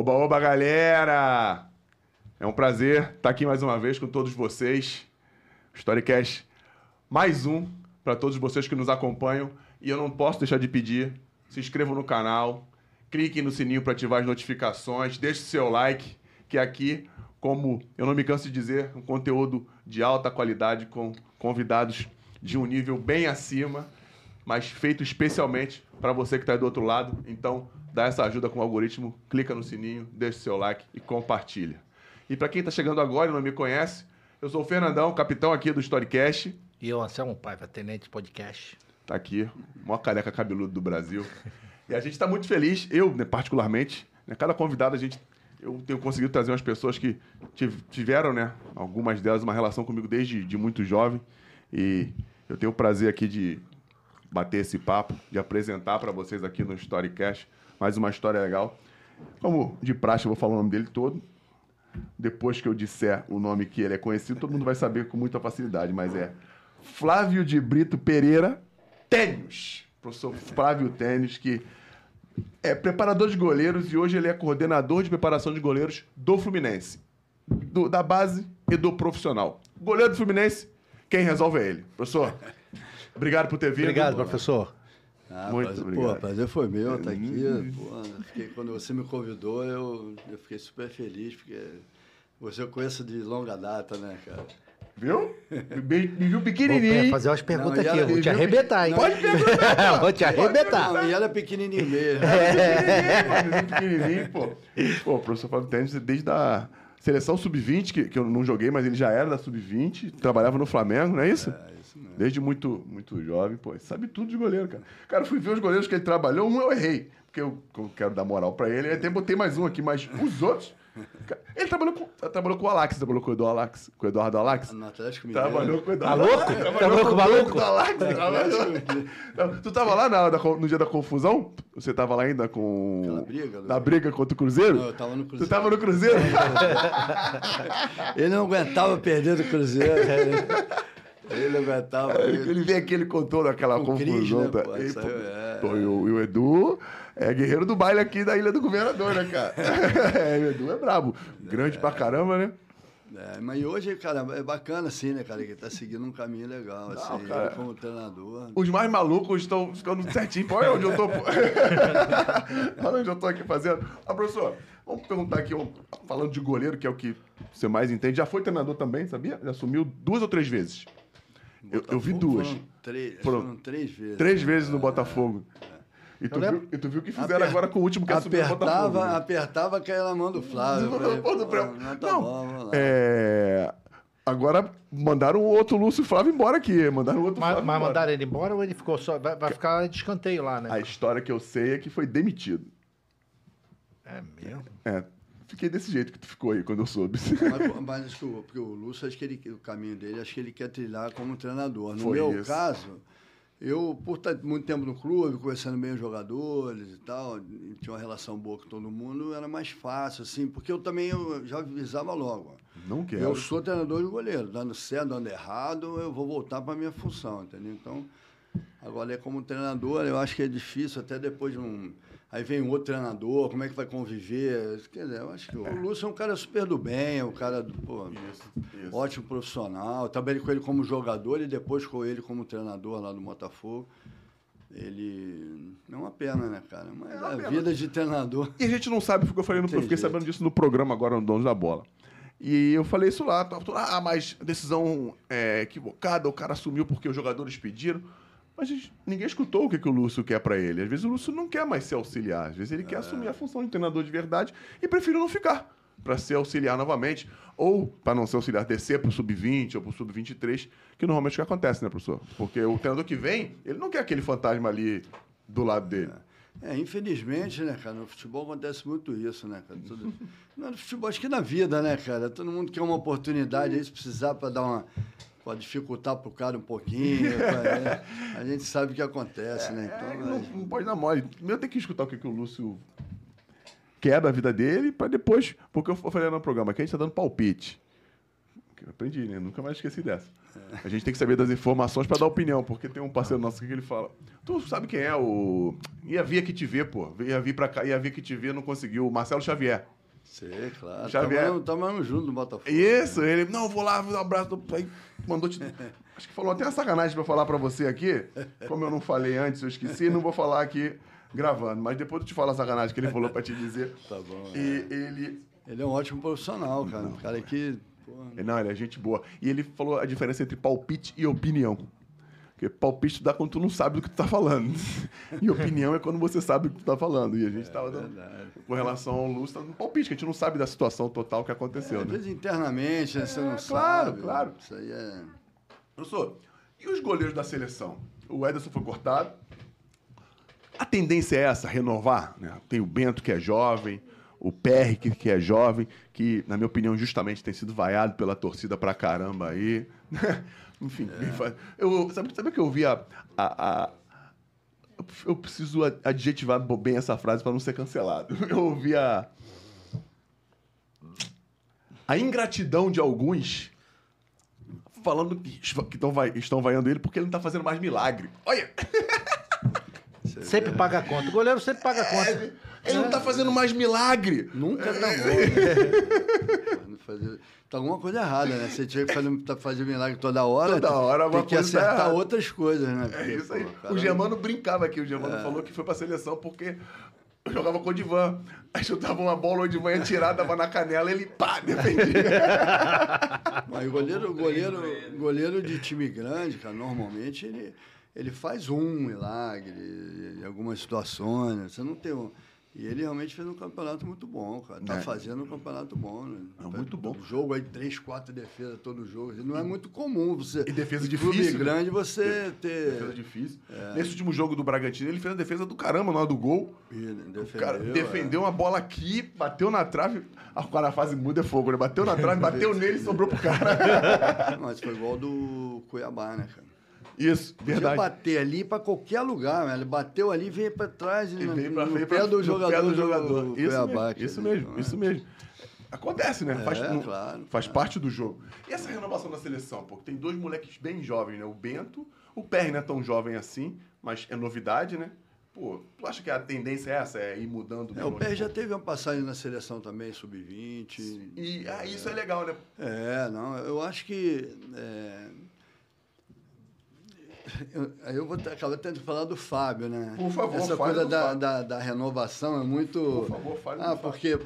Oba, oba, galera! É um prazer estar aqui mais uma vez com todos vocês. Storycast mais um para todos vocês que nos acompanham. E eu não posso deixar de pedir: se inscrevam no canal, cliquem no sininho para ativar as notificações, deixe seu like, que aqui, como eu não me canso de dizer, um conteúdo de alta qualidade com convidados de um nível bem acima, mas feito especialmente para você que está aí do outro lado. Então, dá essa ajuda com o algoritmo, clica no sininho, deixa seu like e compartilha. E para quem está chegando agora e não me conhece, eu sou o Fernandão, capitão aqui do Storycast. E eu, Anselmo Paiva, tenente podcast. Tá aqui, o maior careca cabeludo do Brasil. E a gente está muito feliz, eu né, particularmente, né, cada convidado a gente eu tenho conseguido trazer umas pessoas que tiveram, né, algumas delas uma relação comigo desde de muito jovem e eu tenho o prazer aqui de bater esse papo, de apresentar para vocês aqui no Storycast mais uma história legal. Como de praxe, eu vou falar o nome dele todo. Depois que eu disser o nome que ele é conhecido, todo mundo vai saber com muita facilidade, mas é Flávio de Brito Pereira Tênis. Professor Flávio Tênis, que é preparador de goleiros e hoje ele é coordenador de preparação de goleiros do Fluminense. Do, da base e do profissional. Goleiro do Fluminense, quem resolve é ele. Professor, obrigado por ter vindo. Obrigado, professor. Ah, Muito prazer, obrigado. Pô, prazer foi meu estar tá aqui. Uhum. Pô, fiquei, quando você me convidou, eu, eu fiquei super feliz, porque você eu conheço de longa data, né, cara? Viu? Me, viu pequenininho. Vou fazer umas perguntas não, aqui, eu vou te arrebentar, hein? Pode perguntar. vou te arrebentar. Não, e ela é pequenininho mesmo. É, pequenininho, pô. Pô, o professor Fábio Tênis, desde a seleção sub-20, que, que eu não joguei, mas ele já era da sub-20, trabalhava no Flamengo, não é isso? É, mesmo. Desde muito, muito jovem, pô, sabe tudo de goleiro, cara. Cara, fui ver os goleiros que ele trabalhou, um eu errei, porque eu, eu quero dar moral pra ele, até botei mais um aqui, mas os outros... Ele trabalhou com, trabalhou com o Alax, trabalhou com o Eduardo Alax. Com o Eduardo Alax. No Atlético Mineiro. Trabalhou com o Eduardo Maluco? Trabalhou, trabalhou com o maluco? Do Alax, trabalhou. Tu tava lá na, no dia da confusão? Você tava lá ainda com. Aquela briga? Na briga contra o Cruzeiro? Não, eu tava no Cruzeiro. Tu tava no Cruzeiro? Ele não aguentava perder do Cruzeiro. Ele aguentava. Ele, ele veio aqui, ele contou daquela confusão. Cris, né, pô, e, pô, é... pô, e, o, e o Edu é guerreiro do baile aqui da Ilha do Governador, né, cara? é, o Edu é brabo. Grande é. pra caramba, né? É, mas hoje, cara, é bacana assim, né, cara? Que tá seguindo um caminho legal, assim, Não, cara, como treinador. Os mais malucos estão ficando certinho. Olha onde eu tô. Olha onde eu tô aqui fazendo. Ah, professor, vamos perguntar aqui, falando de goleiro, que é o que você mais entende. Já foi treinador também, sabia? Já assumiu duas ou três vezes. Eu, eu, vi duas. Três, foram três vezes. Três vezes no Botafogo. É. E tu, viu, e tu viu o que fizeram Aper... agora com o último que assumiu o Botafogo. Né? Apertava, na mão do Flávio. Falei, Pô, não, tá não, bom, é... Agora mandaram o outro Lúcio Flávio embora aqui. Mandaram o outro mas, Flávio mas embora. mandaram ele embora ou ele ficou só. Vai, vai ficar de escanteio lá, né? A história que eu sei é que foi demitido. É mesmo? É. Fiquei desse jeito que tu ficou aí quando eu soube. Mas, mas o, porque o Lúcio, acho que ele, o caminho dele, acho que ele quer trilhar como treinador. No foi meu isso. caso eu, por estar muito tempo no clube, conhecendo bem os jogadores e tal, e tinha uma relação boa com todo mundo, era mais fácil, assim, porque eu também eu já avisava logo. Não quero. Eu sou treinador de goleiro, dando certo, dando errado, eu vou voltar para a minha função, entendeu? Então, agora, é como treinador, eu acho que é difícil, até depois de um Aí vem um outro treinador, como é que vai conviver? Quer dizer, eu acho que o Lúcio é um cara super do bem, é um cara pô, isso, isso. ótimo profissional. Trabalhei com ele como jogador e depois com ele como treinador lá do Botafogo. Ele. É uma pena, né, cara? Mas é a pena. vida de treinador. E a gente não sabe, porque eu falei no, eu fiquei jeito. sabendo disso no programa agora, no Donos da Bola. E eu falei isso lá, ah, mas decisão é, equivocada, o cara assumiu porque os jogadores pediram. Mas ninguém escutou o que, que o Lúcio quer para ele. Às vezes o Lúcio não quer mais ser auxiliar. Às vezes ele é. quer assumir a função de treinador de verdade e prefere não ficar para ser auxiliar novamente. Ou, para não ser auxiliar, descer para o sub-20 ou para o sub-23, que normalmente é o que acontece, né, professor? Porque o treinador que vem, ele não quer aquele fantasma ali do lado dele. É, infelizmente, né, cara, no futebol acontece muito isso, né, cara? Tudo... Não, no futebol, acho que na vida, né, cara? Todo mundo quer uma oportunidade aí, se precisar para dar uma pode dificultar para o cara um pouquinho. é, a gente sabe o que acontece, né? Então, é, não, não, pode dar mole. Primeiro tem que escutar o que, que o Lúcio quer da vida dele, para depois. Porque eu falei no programa que a gente está dando palpite. Aprendi, né? Nunca mais esqueci dessa. A gente tem que saber das informações pra dar opinião, porque tem um parceiro nosso que ele fala. Tu sabe quem é o. Ia vir aqui te ver, pô. Ia vir pra cá, ia vir aqui te ver, não conseguiu. O Marcelo Xavier. Sei, claro. Xavier. Tamo junto no Botafogo. Isso, ele, não, vou lá, um abraço. Aí mandou te. Acho que falou até uma sacanagem pra falar pra você aqui. Como eu não falei antes, eu esqueci, não vou falar aqui gravando. Mas depois eu te falo a sacanagem que ele falou pra te dizer. Tá bom. E ele. Ele é um ótimo profissional, cara. Um cara que. pô, Não, ele é gente boa. E ele falou a diferença entre palpite e opinião. Porque palpite dá quando tu não sabe do que tu tá falando. E opinião é quando você sabe do que tu tá falando. E a gente tava dando, verdade. com relação ao Lúcio, tá dando palpite, que a gente não sabe da situação total que aconteceu, Às né? vezes internamente, né, você não É, claro, sabe. claro. Isso aí é. Professor, e os goleiros da seleção? O Ederson foi cortado. A tendência é essa, renovar? Né? Tem o Bento, que é jovem, o PR, que, que é jovem, que, na minha opinião, justamente tem sido vaiado pela torcida pra caramba aí. Enfim, faz- eu, sabe, sabe que eu vi a, a- a- eu preciso adjetivar bem essa frase para não ser cancelado. Eu ouvi a. A ingratidão de alguns falando que, que tão vai- estão vaiando ele porque ele não tá fazendo mais milagre. Olha, Sempre paga a conta. O goleiro sempre paga a conta. ele não tá fazendo mais milagre. Nunca tá bom. Né? Tá alguma coisa errada, né? Você tinha que fazer, tá- fazer milagre toda hora. Toda hora uma tem que coisa acertar errada. outras coisas, né? É Porque, isso aí. pô, O Germano brincava aqui. O Germano falou que foi pra seleção porque eu jogava com o Divan. Aí chutava uma bola, o Divan ia tirar, dava na canela, ele pá, defendia. Mas o goleiro, goleiro, goleiro de time grande, cara, normalmente ele, ele faz um milagre em algumas situações. né? Você não tem um. E ele realmente fez um campeonato muito bom, cara. Tá É. fazendo um campeonato bom, né? É, muito bom. Todo jogo aí, três, quatro defesas todo jogo. Não é muito comum você. E defesa em clube difícil, né? grande você Defesa ter. difícil. É. Nesse último jogo do Bragantino, ele fez a defesa do caramba na hora do gol. O Defendeu, cara é. defendeu uma bola aqui, bateu na trave. Ah, o cara na fase muda é fogo, né? Bateu na trave, bateu nele e sobrou pro cara. é. Mas foi igual do Cuiabá, né, cara? Isso, Podia verdade. bater ali pra qualquer lugar? Ele bateu ali, veio pra trás, E no, veio pra, no veio pé pra- do jogador. pé do do jogador. Isso Cuiabá, mesmo, quer isso mesmo, isso mesmo. Acontece, né? Faz, É, não- claro, faz claro. parte do jogo. E essa renovação da seleção? Porque tem dois moleques bem jovens, né? O Bento, o Perry não é tão jovem assim, mas é novidade, né? Pô, tu acha que a tendência é essa? É ir mudando? É, o Pé já teve uma passagem na seleção também, sub-20. E ah, isso é legal, né? É, não, eu acho que. é, eu, aí eu vou acabar tendo que falar do Fábio, né? Por favor, Essa coisa da, Fábio. da, da renovação é muito. Por favor, fale Ah, Fábio. porque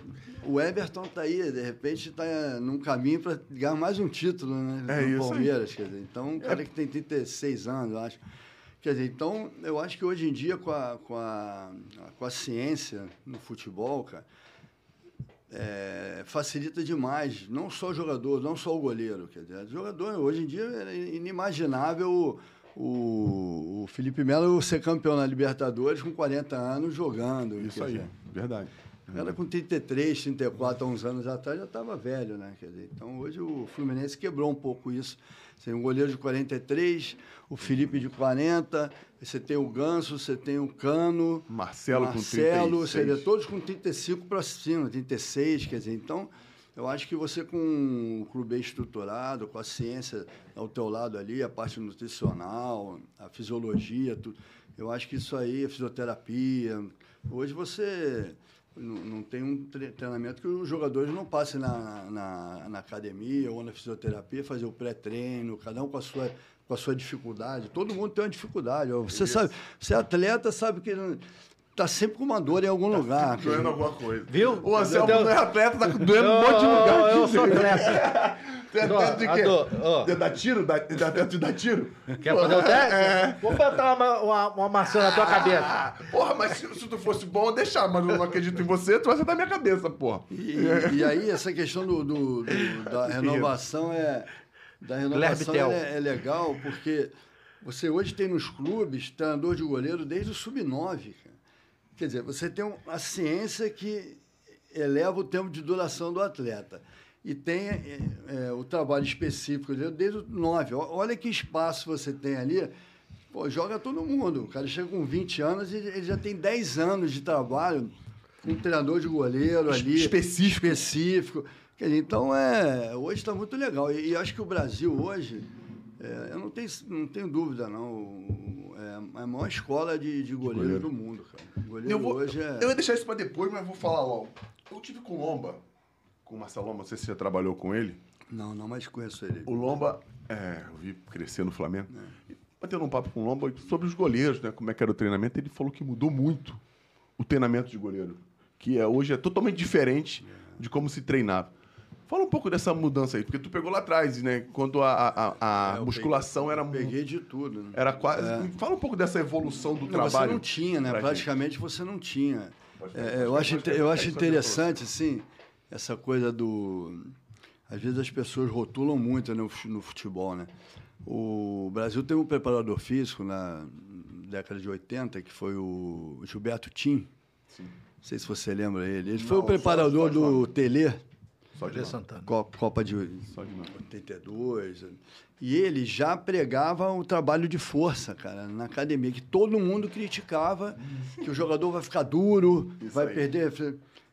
o Everton tá aí, de repente está num caminho para ganhar mais um título, né? É no isso aí. Palmeiras, quer dizer. Então, um cara que tem 36 anos, eu acho. Quer dizer, então, eu acho que hoje em dia, com a, com a, com a ciência no futebol, cara, é, facilita demais, não só o jogador, não só o goleiro. Quer dizer, o jogador, hoje em dia, é inimaginável o, o Felipe Melo ser campeão na Libertadores com 40 anos jogando. Isso aí, dizer, verdade. o cara com 33, 34, há uns anos atrás, já estava velho, né? Quer dizer, então hoje o Fluminense quebrou um pouco isso. Você tem um goleiro de 43, o Felipe de 40, você tem o Ganso, você tem o Cano, Marcelo, com Marcelo, 36. você vê todos com 35 para cima, 36, quer dizer, então eu acho que você com um clube bem estruturado, com a ciência ao teu lado ali, a parte nutricional, a fisiologia, tudo, eu acho que isso aí, a fisioterapia, hoje você não, não tem um tre- treinamento que os jogadores não passem na, na, na academia ou na fisioterapia, fazer o pré-treino, cada um com a sua com a sua dificuldade. Todo mundo tem uma dificuldade. Você sabe, você é atleta, sabe que está sempre com uma dor em algum lugar. quer Doendo dizer, alguma coisa. Viu? O Anselmo não é atleta, tá doendo um monte de lugar. Eu, eu sou atleta. Tem atleta de quê? Ó. De dar tiro? Dá dá atleta de dar tiro? Quer fazer o teste? É. Vou botar uma, uma, uma maçã na tua cabeça. Ah, porra, mas se, se tu fosse bom, eu deixar, mas eu não acredito em você, tu vai ser da minha cabeça, porra. E, e aí, essa questão do, do- do- da renovação é. Da renovação é, é legal, porque você hoje tem nos clubes treinador de goleiro desde o sub-9. cara. Quer dizer, você tem um- a ciência que eleva o tempo de duração do atleta. E tem é, é, o trabalho específico dele desde o 9. Ó- Olha que espaço você tem ali. Pô, joga todo mundo. O cara chega com 20 anos e ele já tem 10 anos de trabalho um treinador de goleiro ali. Específico. Específico. Dizer, então, é, hoje está muito legal. E, e acho que o Brasil hoje, é, eu não tenho, não tenho dúvida, não. É a maior escola de, de goleiro, goleiro, do mundo, cara. O goleiro eu vou, hoje é... Eu ia deixar isso para depois, mas vou falar logo. Eu tive com o Lomba, com o Marcelo Lomba, não sei se você já trabalhou com ele. Não, não, mas conheço ele. O Lomba, é, eu vi crescer no Flamengo. É. Batendo um papo com o Lomba sobre os goleiros, né? Como é que era o treinamento. Ele falou que mudou muito o treinamento de goleiro. Que é, hoje é totalmente diferente de como se treinava. Fala um pouco dessa mudança aí, porque tu pegou lá atrás, né? Quando a, a, a é, musculação peguei, era muito. Peguei de tudo. Né? Era quase. É. Fala um pouco dessa evolução do não, trabalho. Você não tinha, né? Praticamente gente. você não tinha. É, eu acho, eu acho interessante, assim, essa coisa do. Às vezes as pessoas rotulam muito né, no futebol, né? O Brasil teve um preparador físico na década de 80, que foi o Gilberto Tim. Sim. Não sei se você lembra ele. Ele não, foi o preparador só, só do Tele só de Santana. Copa de, Só de 82. E ele já pregava o trabalho de força, cara, na academia, que todo mundo criticava, que o jogador vai ficar duro, Isso vai aí. perder.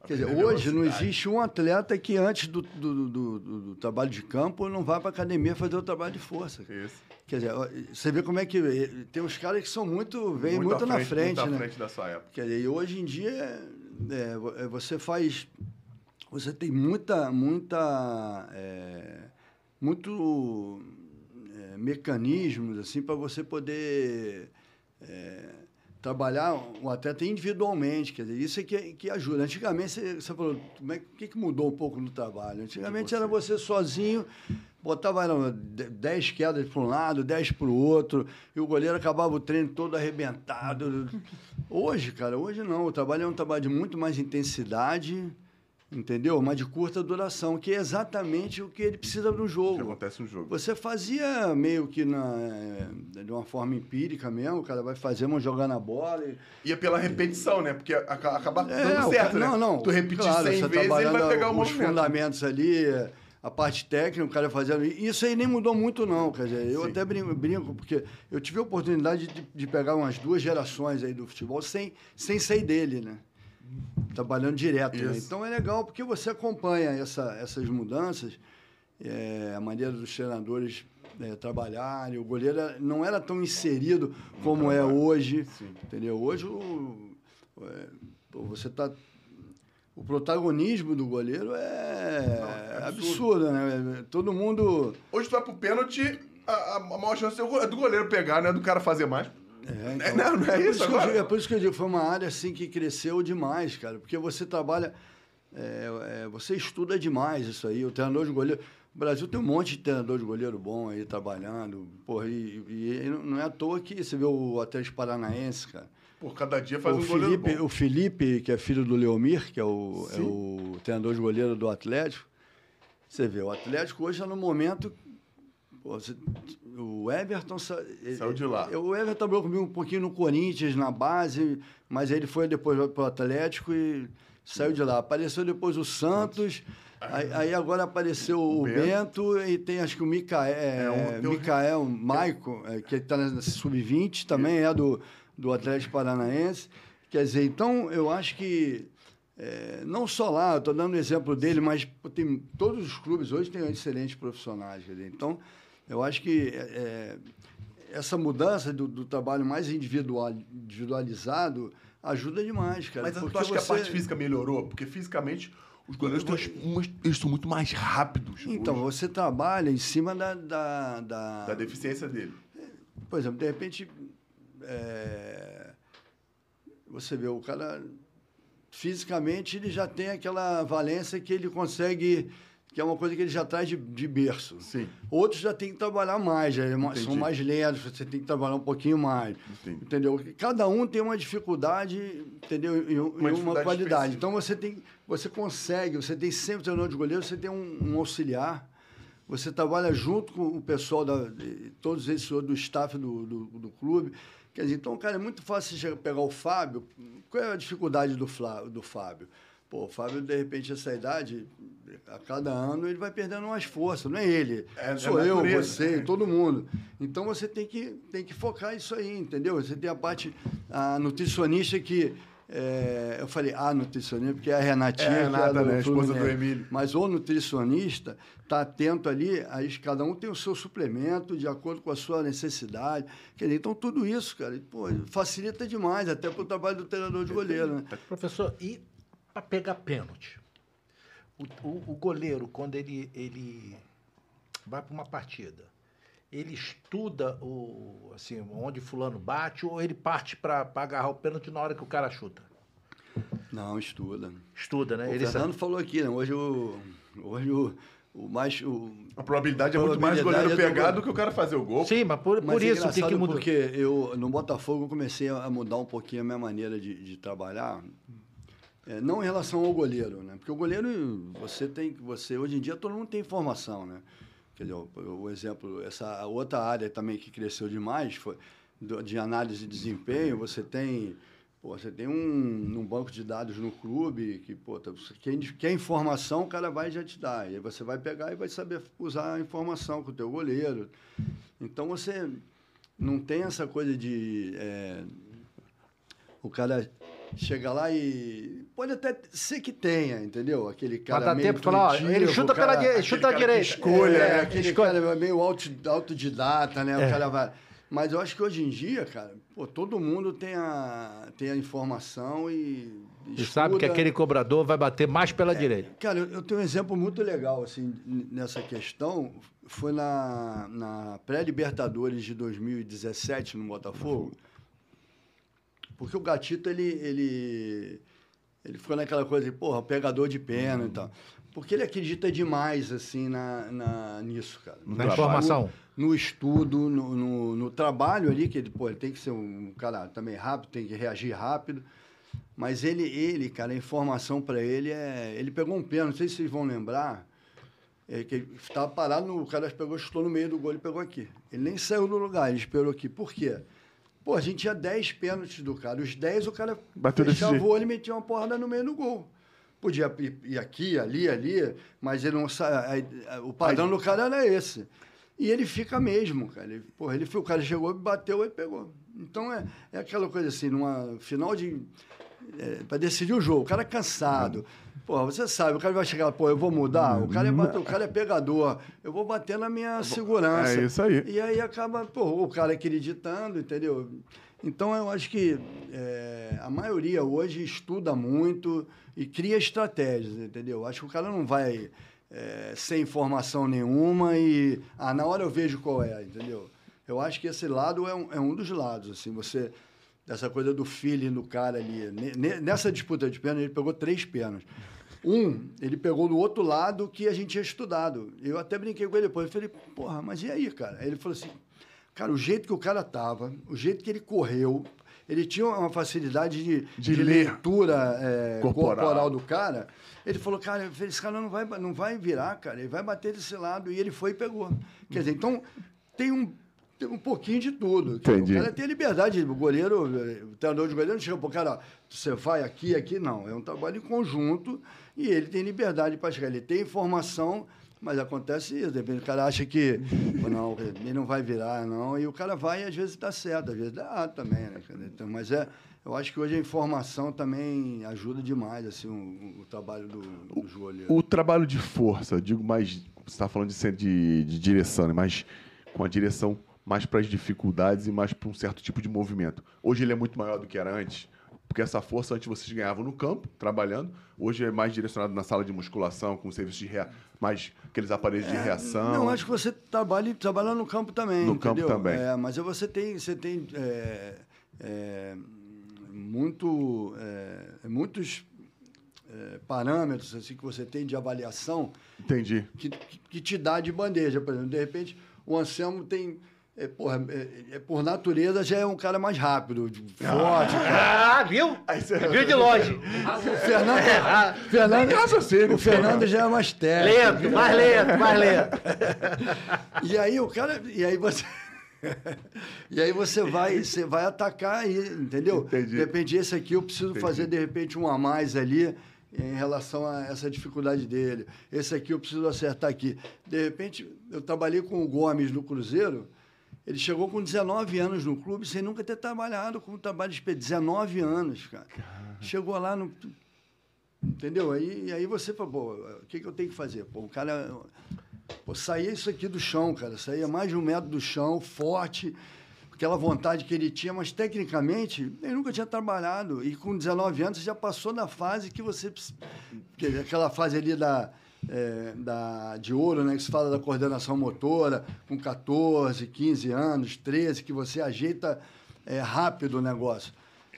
Quer dizer, hoje não existe um atleta que antes do, do, do, do trabalho de campo não vá para a academia fazer o trabalho de força. Isso. Quer dizer, você vê como é que. Eh, tem uns caras que são muito. vêm muito, muito na frente. Muito na né? frente da sua época. Quer dizer, e hoje em dia é, você faz você tem muita, muita, é, muito é, mecanismos assim para você poder é, trabalhar o atleta individualmente, quer dizer, isso é que, que ajuda. Antigamente, você, você falou, como é, o que, que mudou um pouco no trabalho? Antigamente você. era você sozinho, botava 10 quedas para um lado, 10 para o outro, e o goleiro acabava o treino todo arrebentado. Hoje, cara, hoje não, o trabalho é um trabalho de muito mais intensidade, entendeu? Mas de curta duração, que é exatamente o que ele precisa no jogo. Que acontece no jogo. Você fazia meio que na, de uma forma empírica mesmo, o cara vai fazer, vamos jogar na bola. E... Ia pela repetição, né? Porque acaba é, dando certo, cara, né? Não, não. Tu repetir claro, 100 vezes, ele vai pegar o os fundamentos ali, a parte técnica, o cara fazendo. Isso aí nem mudou muito, não. Quer dizer, eu Sim. até brinco, brinco, porque eu tive a oportunidade de, de pegar umas duas gerações aí do futebol sem, sem sair dele, né? Trabalhando direto. Né? Então é legal porque você acompanha essa, essas mudanças, é, a maneira dos treinadores é, trabalharem. O goleiro não era tão inserido como é hoje. Sim. Entendeu? Hoje o, é, você está. O protagonismo do goleiro é, não, é absurdo. absurdo. né? Todo mundo. Hoje tu vai pro pênalti, a, a maior chance é do goleiro pegar, né? Do cara fazer mais. É, então, não, não é, é isso, agora? Digo, é por isso que eu digo, foi uma área assim que cresceu demais, cara, porque você trabalha, é, é, você estuda demais isso aí, o treinador de goleiro, o Brasil tem um monte de treinador de goleiro bom aí trabalhando, porra, e, e não é à toa que você vê o Atlético Paranaense, cara. Por cada dia faz o um Felipe, goleiro bom. O Felipe, que é filho do Leomir, que é o, é o treinador de goleiro do Atlético, você vê, o Atlético hoje está no momento você, o Everton sa... saiu de lá. O Everton trabalhou comigo um pouquinho no Corinthians, na base, mas ele foi depois para o Atlético e saiu de lá. Apareceu depois o Santos, aí, aí, agora apareceu o, o Bento. Bento. e tem acho que o Micael, é, um, Micael um... Maico, é, que está na Sub-20, também é do, do Atlético Paranaense. Quer dizer, então eu acho que é, não só lá, estou dando o exemplo dele, mas tem, todos os clubes hoje têm excelentes profissionais. Então, eu acho que é, é, essa mudança do, do, trabalho mais individual, individualizado ajuda demais, cara. Mas tu acha você... que a parte física melhorou? Porque fisicamente os goleiros são muito mais rápidos. Então, hoje. você trabalha em cima da, da, da... da deficiência dele. Por exemplo, de repente, é... você vê o cara fisicamente ele já tem aquela valência que ele consegue que é uma coisa que ele já traz de, de berço. Sim. Outros já tem que trabalhar mais, já é são mais lentos, você tem que trabalhar um pouquinho mais. Entendi. Entendeu? Cada um tem uma dificuldade, entendeu? E, uma, e uma qualidade. Específica. Então você tem, você consegue, você tem sempre treinador de goleiro, você tem um, um, auxiliar, você trabalha junto com o pessoal da todos esses do staff do, do, do clube. Quer dizer, então, cara, é muito fácil você pegar o Fábio. Qual é a dificuldade do, Flá, do Fábio? Pô, o Fábio, de repente, essa idade, a cada ano ele vai perdendo umas forças, não é ele. É, Sou é eu, você, é. todo mundo. Então você tem que, tem que focar isso aí, entendeu? Você tem a parte, a nutricionista que é, eu falei a nutricionista, porque é a Renatinha, É, a que Renata, do né, a esposa do Emílio. Mas o nutricionista está atento ali, aí cada um tem o seu suplemento de acordo com a sua necessidade. Quer dizer, então tudo isso, cara, pô, facilita demais, até para o trabalho do treinador de goleiro, né? Professor, e para pegar pênalti? O, o- o goleiro, quando ele, ele vai para uma partida, ele estuda o, assim, onde fulano bate ou ele parte para agarrar o pênalti na hora que o cara chuta? Não, estuda. Estuda, né? O Ele Fernando sabe. falou aqui, né? Hoje o, hoje o, o mais. O, A probabilidade é muito mais goleiro é do pegar do que o cara fazer o gol. Sim, mas por, Mas por é isso tem que mudar. porque eu, no Botafogo, eu comecei a mudar um pouquinho a minha maneira de, de trabalhar. É, não em relação ao goleiro, né? Porque o goleiro, você tem. Você, hoje em dia, todo mundo tem informação, né? Quer dizer, o, o exemplo, essa outra área também que cresceu demais foi do- de análise de desempenho, você tem. Pô, você tem um, um banco de dados no clube que, pô, tá- você quer, informação, o cara vai já te dá. E aí você vai pegar e vai saber usar a informação com o teu goleiro. Então você não tem essa coisa de é, o cara chega lá e pode até ser que tenha, entendeu? Aquele cara dá meio tempo de falar, ó, ele chuta cara- pela di- chuta cara direita. escolha, É, é, aquele escolhe. cara meio auto, autodidata, né? É. O cara vai mas eu acho que hoje em dia, cara, pô, todo mundo tem a, tem a informação e. E sabe que aquele cobrador vai bater mais pela direita. Cara, eu, eu tenho um exemplo muito legal assim nessa questão. Foi na, na pré-Libertadores de 2017 no Botafogo. Porque o Gatito, ele, ele, ele ficou naquela coisa de, porra, pegador de pena e tal. Porque ele acredita demais, assim, na, na, nisso, cara. Na informação. No estudo, no, no, no trabalho ali, que ele, pô, ele tem que ser um cara também rápido, tem que reagir rápido. Mas ele, ele cara, a informação para ele é... Ele pegou um pênalti, não sei se vocês vão lembrar, é, que ele estava parado, no, o cara pegou, chutou no meio do gol e pegou aqui. Ele nem saiu do lugar, ele esperou aqui. Por quê? Pô, a gente tinha 10 pênaltis do cara. Os 10 o cara Bateu fechava o olho e metia uma porrada no meio do gol. Podia ir, aqui, ali, ali, mas ele não sai. O padrão do cara era esse. E ele fica mesmo, cara. Ele, porra, ele, o cara chegou, bateu e pegou. Então é, é aquela coisa assim, numa final de. É, para decidir o jogo, o cara é cansado. Porra, você sabe, o cara vai chegar, pô, eu vou mudar, o cara é, bate- o cara é pegador, eu vou bater na minha segurança. É isso aí. E aí acaba, pô, o cara acreditando, entendeu? Então eu acho que é, a maioria hoje estuda muito e cria estratégias, entendeu? Acho que o cara não vai é, sem informação nenhuma e ah, na hora eu vejo qual é, entendeu? Eu acho que esse lado é um, é um dos lados, assim, você dessa coisa do feeling do cara ali. Ne- ne- Nessa disputa de pênalti, ele pegou três pênaltis. Um, ele pegou do outro lado que a gente tinha estudado. Eu até brinquei com ele depois. Eu falei, porra, mas e aí, cara? Aí ele falou assim, cara, o jeito que o cara tava, o jeito que ele correu, ele tinha uma facilidade de, De de leitura é, Corporal. corporal. do cara. Ele falou, cara, esse cara não vai, não vai virar, cara, ele vai bater desse lado. E ele foi e pegou. Quer dizer, então tem um, um pouquinho de tudo. Entendi. O cara tem liberdade, o goleiro, o treinador de goleiro não chega pro cara, você vai aqui, aqui, não. É um trabalho em conjunto e ele tem liberdade para chegar. Ele tem informação, mas acontece isso. De repente o cara acha que, não, ele não vai virar, não. E o cara vai e às vezes dá certo, às vezes dá errado também, né? Então, mas é, eu acho que hoje a informação também ajuda demais, assim, o, o trabalho do, goleiros. O trabalho de força, digo mais. Você está falando de, de, de direção, né? mas com a direção mais para as dificuldades e mais para um certo tipo de movimento. Hoje ele é muito maior do que era antes, porque essa força antes vocês ganhavam no campo, trabalhando. Hoje é mais direcionado na sala de musculação, com serviço de rea... mais aqueles aparelhos de reação. É, Não, acho que você trabalha, trabalha no campo também. No campo entendeu? também. É, mas você tem, você tem é, é, muito, é, muitos é, parâmetros assim, que você tem de avaliação Entendi. que, que, que te dá de bandeja. Por exemplo, de repente, o Anselmo tem. É, porra, é, é, por natureza já é um cara mais rápido, forte. cara. Ah, viu? Aí você- Viu de longe. O Fernando, Fernando, raciocínio, o Fernando já é mais técnico. Lento, mais lento, mais lento. E aí o cara. E aí você. e aí você vai, você vai atacar aí, entendeu? Entendi. De repente, esse aqui eu preciso Entendi. fazer, de repente, um a mais ali em relação a essa dificuldade dele. Esse aqui eu preciso acertar aqui. De repente, eu trabalhei com o Gomes no Cruzeiro. Ele chegou com 19 anos no clube sem nunca ter trabalhado com trabalho de 19 anos, cara. Chegou lá no. Entendeu? Aí, aí você falou, pô, o que, que eu tenho que fazer? Pô, o cara. Pô, saía isso aqui do chão, cara. Saía mais de um metro do chão, forte, aquela vontade que ele tinha, mas tecnicamente ele nunca tinha trabalhado. E com 19 anos já passou da fase que você. Que, aquela fase ali da é, da, de ouro, né, que se fala da coordenação motora, com 14, 15 anos, 13, que você ajeita é, rápido o negócio.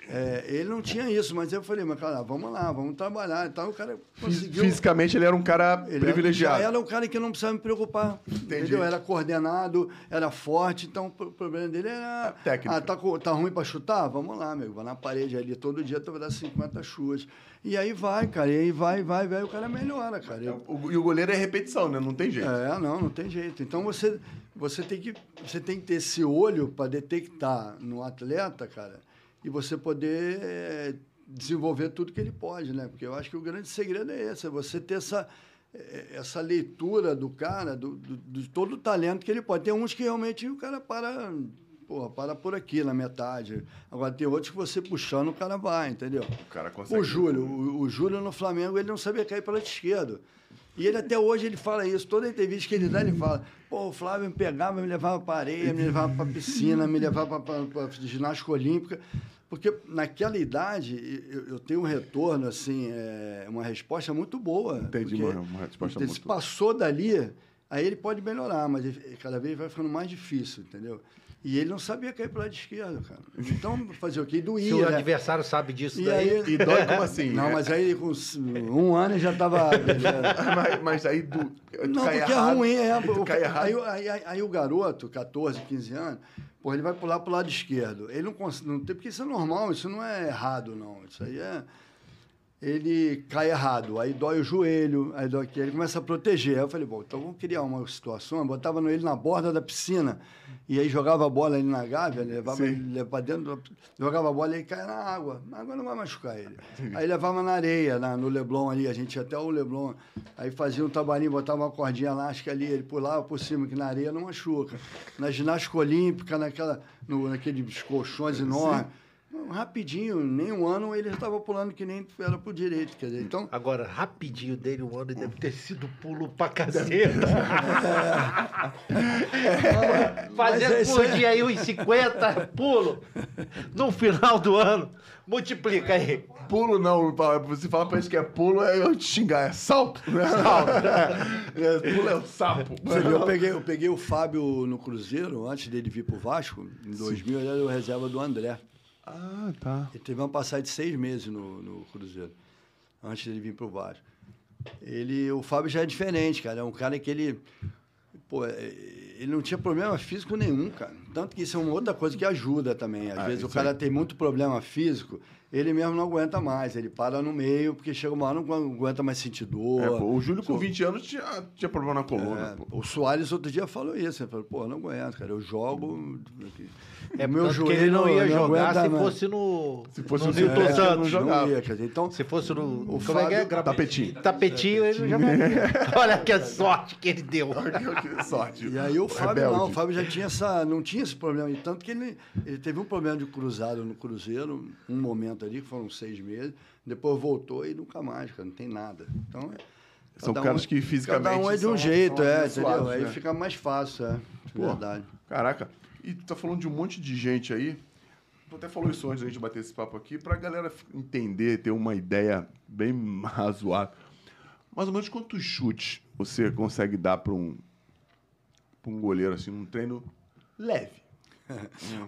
É, ele não tinha isso, mas eu falei, mas cara, vamos lá, vamos trabalhar. Então o cara conseguiu. Fisicamente ele era um cara ele privilegiado. Era, era um cara que não precisava me preocupar. Entendi. Entendeu? Era coordenado, era forte, então o problema dele era. Técnica. Ah, tá, tá ruim para chutar? Vamos lá, meu. Vai na parede ali todo dia, tu vai dar 50 chutes. E aí vai, cara, e aí vai, vai, vai, o cara melhora, cara. Eu... E o goleiro é repetição, né? Não tem jeito. É, não, não tem jeito. Então você, você, tem, que, você tem que ter esse olho para detectar no atleta, cara, e você poder é, desenvolver tudo que ele pode, né? Porque eu acho que o grande segredo é esse, é você ter essa, eh, essa leitura do cara, do, do, de todo o talento que ele pode. Tem uns que realmente o cara para porra, para por aqui na metade. Agora tem outros que você puxando, o cara vai, entendeu? O cara consegue. O Júlio, o, o Júlio no Flamengo, ele não sabia cair pela esquerda. E ele até hoje ele fala isso, toda entrevista que ele dá, ele fala: pô, o Flávio me pegava, me levava para areia, me levava para piscina, me levava para ginástica olímpica. Porque naquela idade eu, eu, tenho um retorno, assim, é, uma resposta muito boa. Entendi, uma, uma resposta muito Se passou dali, aí ele pode melhorar, mas cada vez vai ficando mais difícil, entendeu? E ele não sabia cair para lado esquerdo, cara. Então, fazer o quê? Doía. Se o né? adversário sabe disso e daí. Aí, e dói como assim? Não, mas aí com um ano já estava. mas, mas, aí do. Não, porque é errado, é ruim. É, o, aí, aí, aí, o garoto, 14, 15 anos, pô, ele vai pular para o lado esquerdo. Ele não consegue. Não tem, porque isso é normal, isso não é errado, não. Isso aí é ele cai errado, aí dói o joelho, aí dói aqui, ele começa a proteger. Aí eu falei, bom, então vamos criar uma situação, eu botava ele na borda da piscina, e aí jogava a bola ali na gávea, levava ele levava dentro, jogava a bola e ele caia na água. A água não vai machucar ele. Aí levava na areia, na, no Leblon ali, a gente ia até o Leblon, aí fazia um trabalhinho, botava uma cordinha elástica ali, ele pulava por cima, que na areia não machuca. Na ginástica olímpica, naquela, no, naqueles colchões enormes. Sim rapidinho, nem um ano ele estava pulando que nem era pro direito, quer dizer, então... Agora, rapidinho dele, um ano deve ter sido pulo pra caceta. É. Fazendo é por dia aí uns 50 pulo no final do ano. Multiplica aí. Pulo não, você fala pra isso que é pulo, é eu te xingar, é salto. Né? Salto. É, pulo é o sapo. Você viu, eu peguei, eu peguei o Fábio no Cruzeiro, antes dele vir pro Vasco, em 2000, Sim. ele era o reserva do André. Ah, tá. Ele teve uma passagem de seis meses no, no Cruzeiro, antes dele vir para o Vasco. Ele, o Fábio já é diferente, cara. É um cara que ele. Pô, é, ele não tinha problema físico nenhum, cara. Tanto que isso é uma outra coisa que ajuda também. Às ah, vezes o cara tem muito problema físico, ele mesmo não aguenta mais. Ele para no meio, porque chega uma hora não aguenta mais sentir dor. É, pô, o Júlio com 20 anos tinha, tinha problema na coluna. É, o Soares outro dia falou isso. Ele falou, pô, não aguento, cara. Eu jogo. É meu joelho que ele não ia não jogar se fosse no se fosse no, Newton é, Santos, não jogava. Ia, dizer, então, se fosse no o como Fábio, é que é? tapetinho. Tapetinho ele já Olha que sorte que ele deu. que sorte. E aí o Fábio Rebelde. não, o Fábio já tinha essa, não tinha esse problema, tanto que ele, ele teve um problema de cruzado no Cruzeiro, um momento ali que foram seis meses, depois voltou e nunca mais, cara, não tem nada. Então são caras um, que fisicamente. Cada um é de um jeito, é, entendeu? Né? Aí fica mais fácil, é. Pô, verdade. Caraca. E tu tá falando de um monte de gente aí. Tu até falou isso antes da gente bater esse papo aqui, pra galera entender, ter uma ideia bem razoável. Mais ou menos quantos chutes você consegue dar para um, pra um goleiro, assim, num treino leve?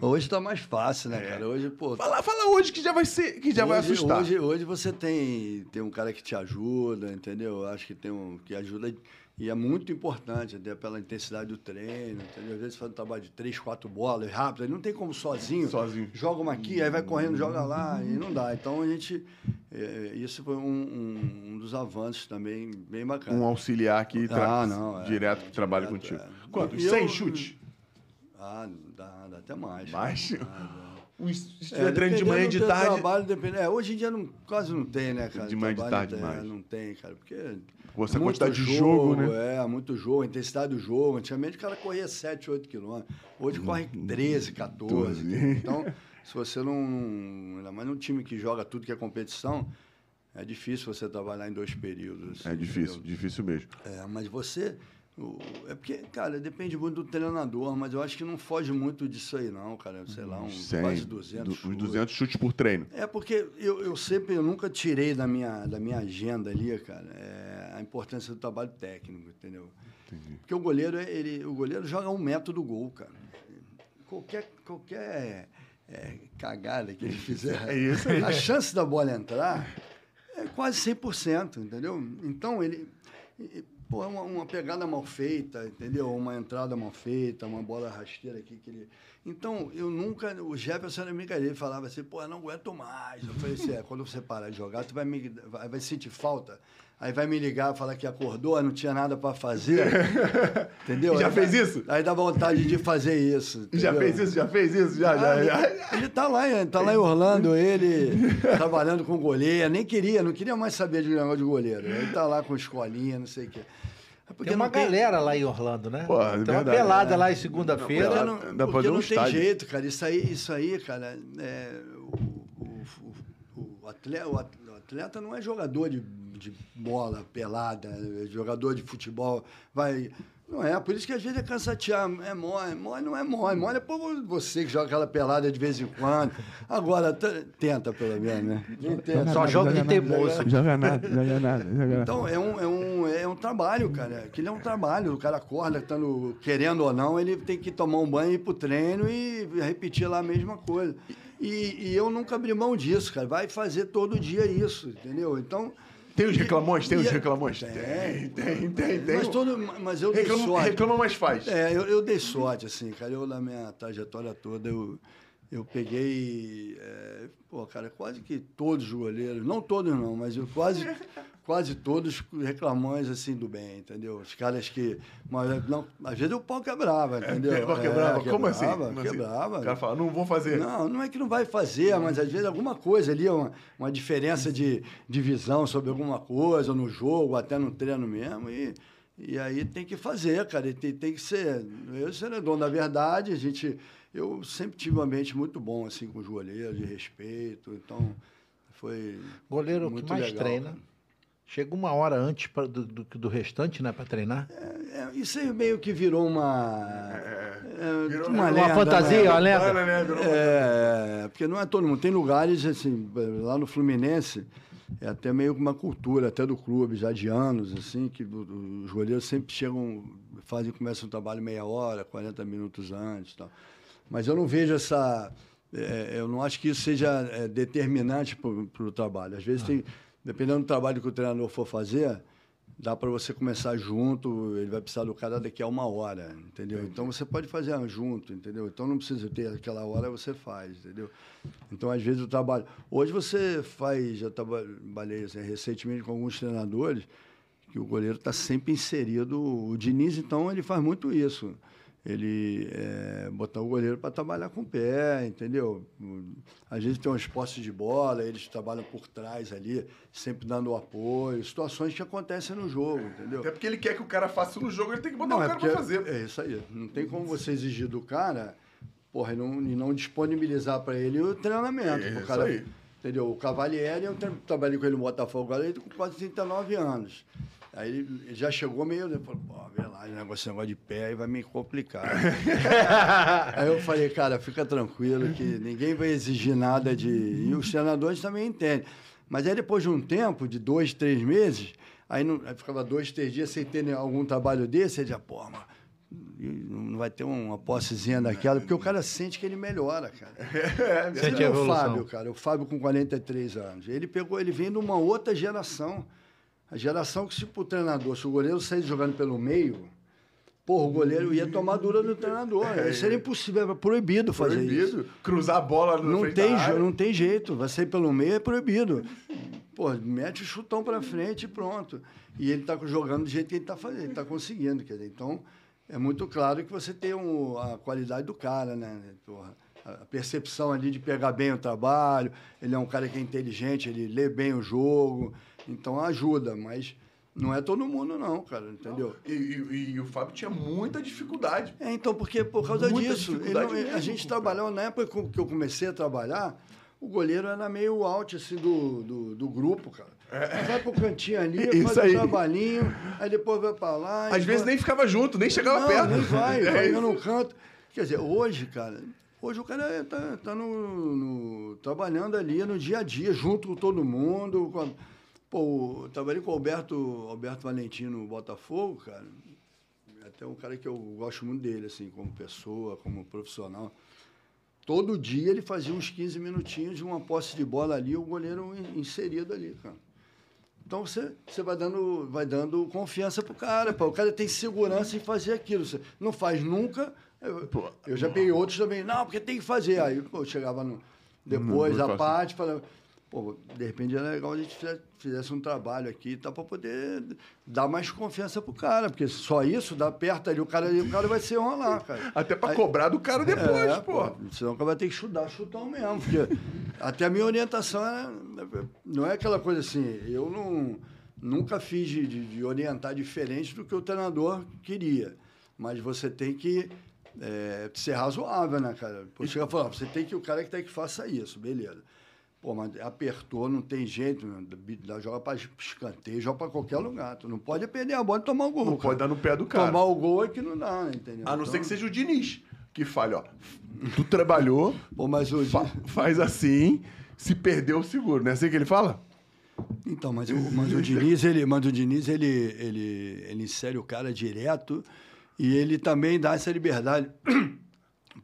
Hoje está mais fácil, né, é. cara? Hoje, pô. Fala, fala hoje que já vai ser, que já hoje, vai assustar. Hoje, hoje você tem, tem um cara que te ajuda, entendeu? Acho que tem um que ajuda e é muito importante, até pela intensidade do treino, entendeu? Às vezes faz um trabalho de três, quatro bolas rápido, não tem como sozinho. Sozinho. Joga uma aqui, aí vai correndo, joga lá, e não dá. Então a gente. É, isso foi um, um, um, dos avanços também bem bacana. Um auxiliar que ah, não, é, direto que trabalha contigo. É. Quantos? 100 chutes? Ah, dá, dá até mais. Mais? Um- se tiver É, treino de manhã e de tarde. Trabalho, depende- é, hoje em dia não, quase não tem, né, cara? De manhã e de tarde não tem, mais. Não tem, cara, porque... Você, a muito quantidade de jogo, né? É, muito jogo, intensidade do jogo. Antigamente o cara corria 7, 8 quilômetros. Hoje corre 13, 14. 12. Então, se você não. Ainda mais num time que joga tudo que é competição, é difícil você trabalhar em dois períodos. É difícil, entendeu? difícil mesmo. É, mas você. É porque, cara, depende muito do treinador, mas eu acho que não foge muito disso aí, não, cara. Sei lá, uns 100, quase 200. du- Uns chutes. 200 chutes por treino. É porque eu, eu sempre, eu nunca tirei da minha, da minha agenda ali, cara, é, a importância do trabalho técnico, entendeu? Porque o goleiro, ele, o goleiro joga um metro do gol, cara. Qualquer, qualquer é, cagada que ele fizer, É isso aí. a chance da bola entrar é quase 100%, entendeu? Então, ele... Pô, é uma, uma pegada mal feita, entendeu? Uma entrada mal feita, uma bola rasteira aqui que ele... Então, eu nunca... O Jefferson era brincadeira, ele falava assim, pô, eu não aguento mais. Eu falei assim, é, quando você parar de jogar, tu vai, me, vai, vai sentir falta. Aí vai me ligar, falar que acordou, não tinha nada para fazer. entendeu? Já Aí fez isso? Aí dá vontade de fazer isso. Já entendeu? fez isso? Já fez isso? Já, já, Ah, já. Ele tá lá, ele tá lá em Orlando, ele trabalhando com goleiro, nem queria, não queria mais saber de negócio de goleiro. Ele tá lá com escolinha, não sei o quê. É porque Tem uma não tem- galera lá em Orlando, né? Pô, é tem uma pelada é. lá em Porque segunda-feira. Não, não, dá pra porque fazer um não tem estádio. jeito, cara. Isso aí, isso aí cara, é, o, o- o- o atleta, o atleta não é jogador de, de bola pelada, é jogador de futebol. Vai. Não é, por isso que às vezes é cansativo. É mole, mole não é mole. Mole é por você que joga aquela pelada de vez em quando. Agora, tenta pelo menos, né? Tenta. Só joga de teimoso. Joga nada, joga nada, joga nada. Então, é um, é, um, é um trabalho, cara. Aquilo é um trabalho. O cara acorda, tando, querendo ou não, ele tem que tomar um banho, ir pro treino e repetir lá a mesma coisa. E, e eu nunca abri mão disso, cara. Vai fazer todo dia isso, entendeu? Então. Tem os reclamões? Tem os e- reclamões? Tem. Tem, tem, tem. tem. Mas, todo, mas eu dei Reclama, sorte. reclama, mas faz. É, eu, eu dei sorte, assim, cara. Eu, na minha trajetória toda, eu, eu peguei, é, pô, cara, quase que todos os goleiros, não todos não, mas eu quase, quase todos reclamões, assim, do bem, entendeu? Os caras que, mas, não, às vezes o pau quebrava, entendeu? Quebrava, quebrava. É, Como assim? quebrava, Como assim? Quebrava. O cara fala, não vou fazer. Não, não é que não vai fazer, mas às vezes alguma coisa ali, uma, uma diferença de, de visão sobre alguma coisa, no jogo, até no treino mesmo, e, e aí tem que fazer, cara, e tem, tem que ser. Eu sou dono da verdade, a gente. Eu sempre tive um ambiente muito bom, assim, com os goleiros, de respeito, então foi. Goleiro que muito mais legal, treina. cara. Chega uma hora antes pra- do, do, do restante, né, pra treinar. É, isso aí meio que virou uma. é, Virou uma, uma lenda, fantasia, né? uma lenda. Urbana, né? Uma- É, porque não é todo mundo. Tem lugares, assim, lá no Fluminense, é até meio que uma cultura, até do clube, já de anos, assim, que os goleiros sempre chegam, fazem, começam o trabalho meia hora, 40 minutos antes e tal. Mas eu não vejo essa. é, eu não acho que isso seja é, determinante para o trabalho. Às vezes tem. Dependendo do trabalho que o treinador for fazer, dá para você começar junto, ele vai precisar do cara daqui a uma hora, entendeu? Então você pode fazer junto, entendeu? Então não precisa ter aquela hora, você faz, entendeu? Então às vezes o trabalho. Hoje você faz, já trabalhei assim, recentemente com alguns treinadores, que o goleiro está sempre inserido. O Diniz, então, ele faz muito isso. Ele é, botar o goleiro para trabalhar com o pé, entendeu? Às vezes tem uns postes de bola, eles trabalham por trás ali, sempre dando o apoio, situações que acontecem no jogo, entendeu? Até porque ele quer que o cara faça no jogo, ele tem que botar o é cara porque- pra fazer. É isso aí. Não tem como você exigir do cara, porra, e não, e não disponibilizar para ele o treinamento. É isso cara, aí. Entendeu? O Cavalieri, eu tra- trabalhei com ele no Botafogo, ele com quase 39 anos. Aí ele ele já chegou meio, ele falou, pô, vê lá, esse negócio, negócio de pé aí vai me complicar. aí eu falei, cara, fica tranquilo que ninguém vai exigir nada de... E os treinadores também entendem. Mas aí depois de um tempo, de dois, três meses, aí, não, aí ficava dois, três dias sem ter algum trabalho desse, aí já, pô, mas não vai ter uma possezinha daquela, porque o cara sente que ele melhora, cara. Você Sente vê a o. Fábio, cara, o Fábio com 43 anos. Ele pegou, ele vem de uma outra geração. A geração que, se pro treinador, se o goleiro saísse jogando pelo meio, porra, o goleiro ia tomar dura no treinador. Isso era impossível, era proibido fazer isso. Proibido. Cruzar a bola no Não tem, não tem jeito. Vai sair pelo meio, é proibido. Pô, mete o chutão pra frente e pronto. E ele tá jogando do jeito que ele tá fazendo, ele tá conseguindo. Quer dizer, então, é muito claro que você tem um- a qualidade do cara, né? Porra. a percepção ali de pegar bem o trabalho. Ele é um cara que é inteligente, ele lê bem o jogo, então ajuda, mas não é todo mundo não, cara, entendeu? E, e- e o Fábio tinha muita dificuldade. É, então, porque por causa Muita disso, não- a mesmo, gente cara. trabalhava, na época que eu comecei a trabalhar, o goleiro era meio out assim, do, do, do grupo, cara. Vai pro cantinho ali, É. Isso faz aí. um trabalhinho, aí depois vai pra lá. Às vezes vai- nem ficava junto, nem chegava não, perto. nem vai, É vai no canto. Quer dizer, hoje, cara, hoje o cara tá, tá no, no- trabalhando ali no dia a dia, junto com todo mundo. com a- pô, eu trabalhei com o Alberto, Alberto Valentino no Botafogo, cara. É até um cara que eu gosto muito dele, assim, como pessoa, como profissional. Todo dia ele fazia uns 15 minutinhos de uma posse de bola ali, o goleiro in- inserido ali, cara. Então você, você vai, dando, vai dando confiança pro cara. Pô. O cara tem segurança em fazer aquilo. Você não faz nunca. Eu, eu já peguei outros também. Não, porque tem que fazer. Aí pô, eu chegava no, depois, a parte, falava. Pô, de repente era legal a gente fizesse, um trabalho aqui tal, para poder dar mais confiança pro cara. Porque só isso, dá perto ali, o cara, o cara vai se enrolar, cara. Até Aí- cobrar do cara depois, é, pô. Senão o cara vai ter que estudar chutão mesmo. Porque até a minha orientação era, não é aquela coisa assim, eu não, nunca fiz de, de- orientar diferente do que o treinador queria. Mas você tem que é, ser razoável, né, cara? Fala, você tem que, o cara que tem que faça isso, beleza. Pô, mas apertou, não tem jeito? Dá- joga para escanteio, joga para qualquer lugar. Tu não pode perder a bola e tomar o gol. Não cara. pode dar no pé do cara. Tomar o gol é que não dá, entendeu? A não ser Então- que seja o Diniz, que fale, ó. Tu trabalhou, Pô, mas o fa- faz assim, se perdeu o seguro. Não é assim que ele fala? Então, mas o, mas o Diniz, ele, mas o Diniz ele, ele, ele insere o cara direto e ele também dá essa liberdade.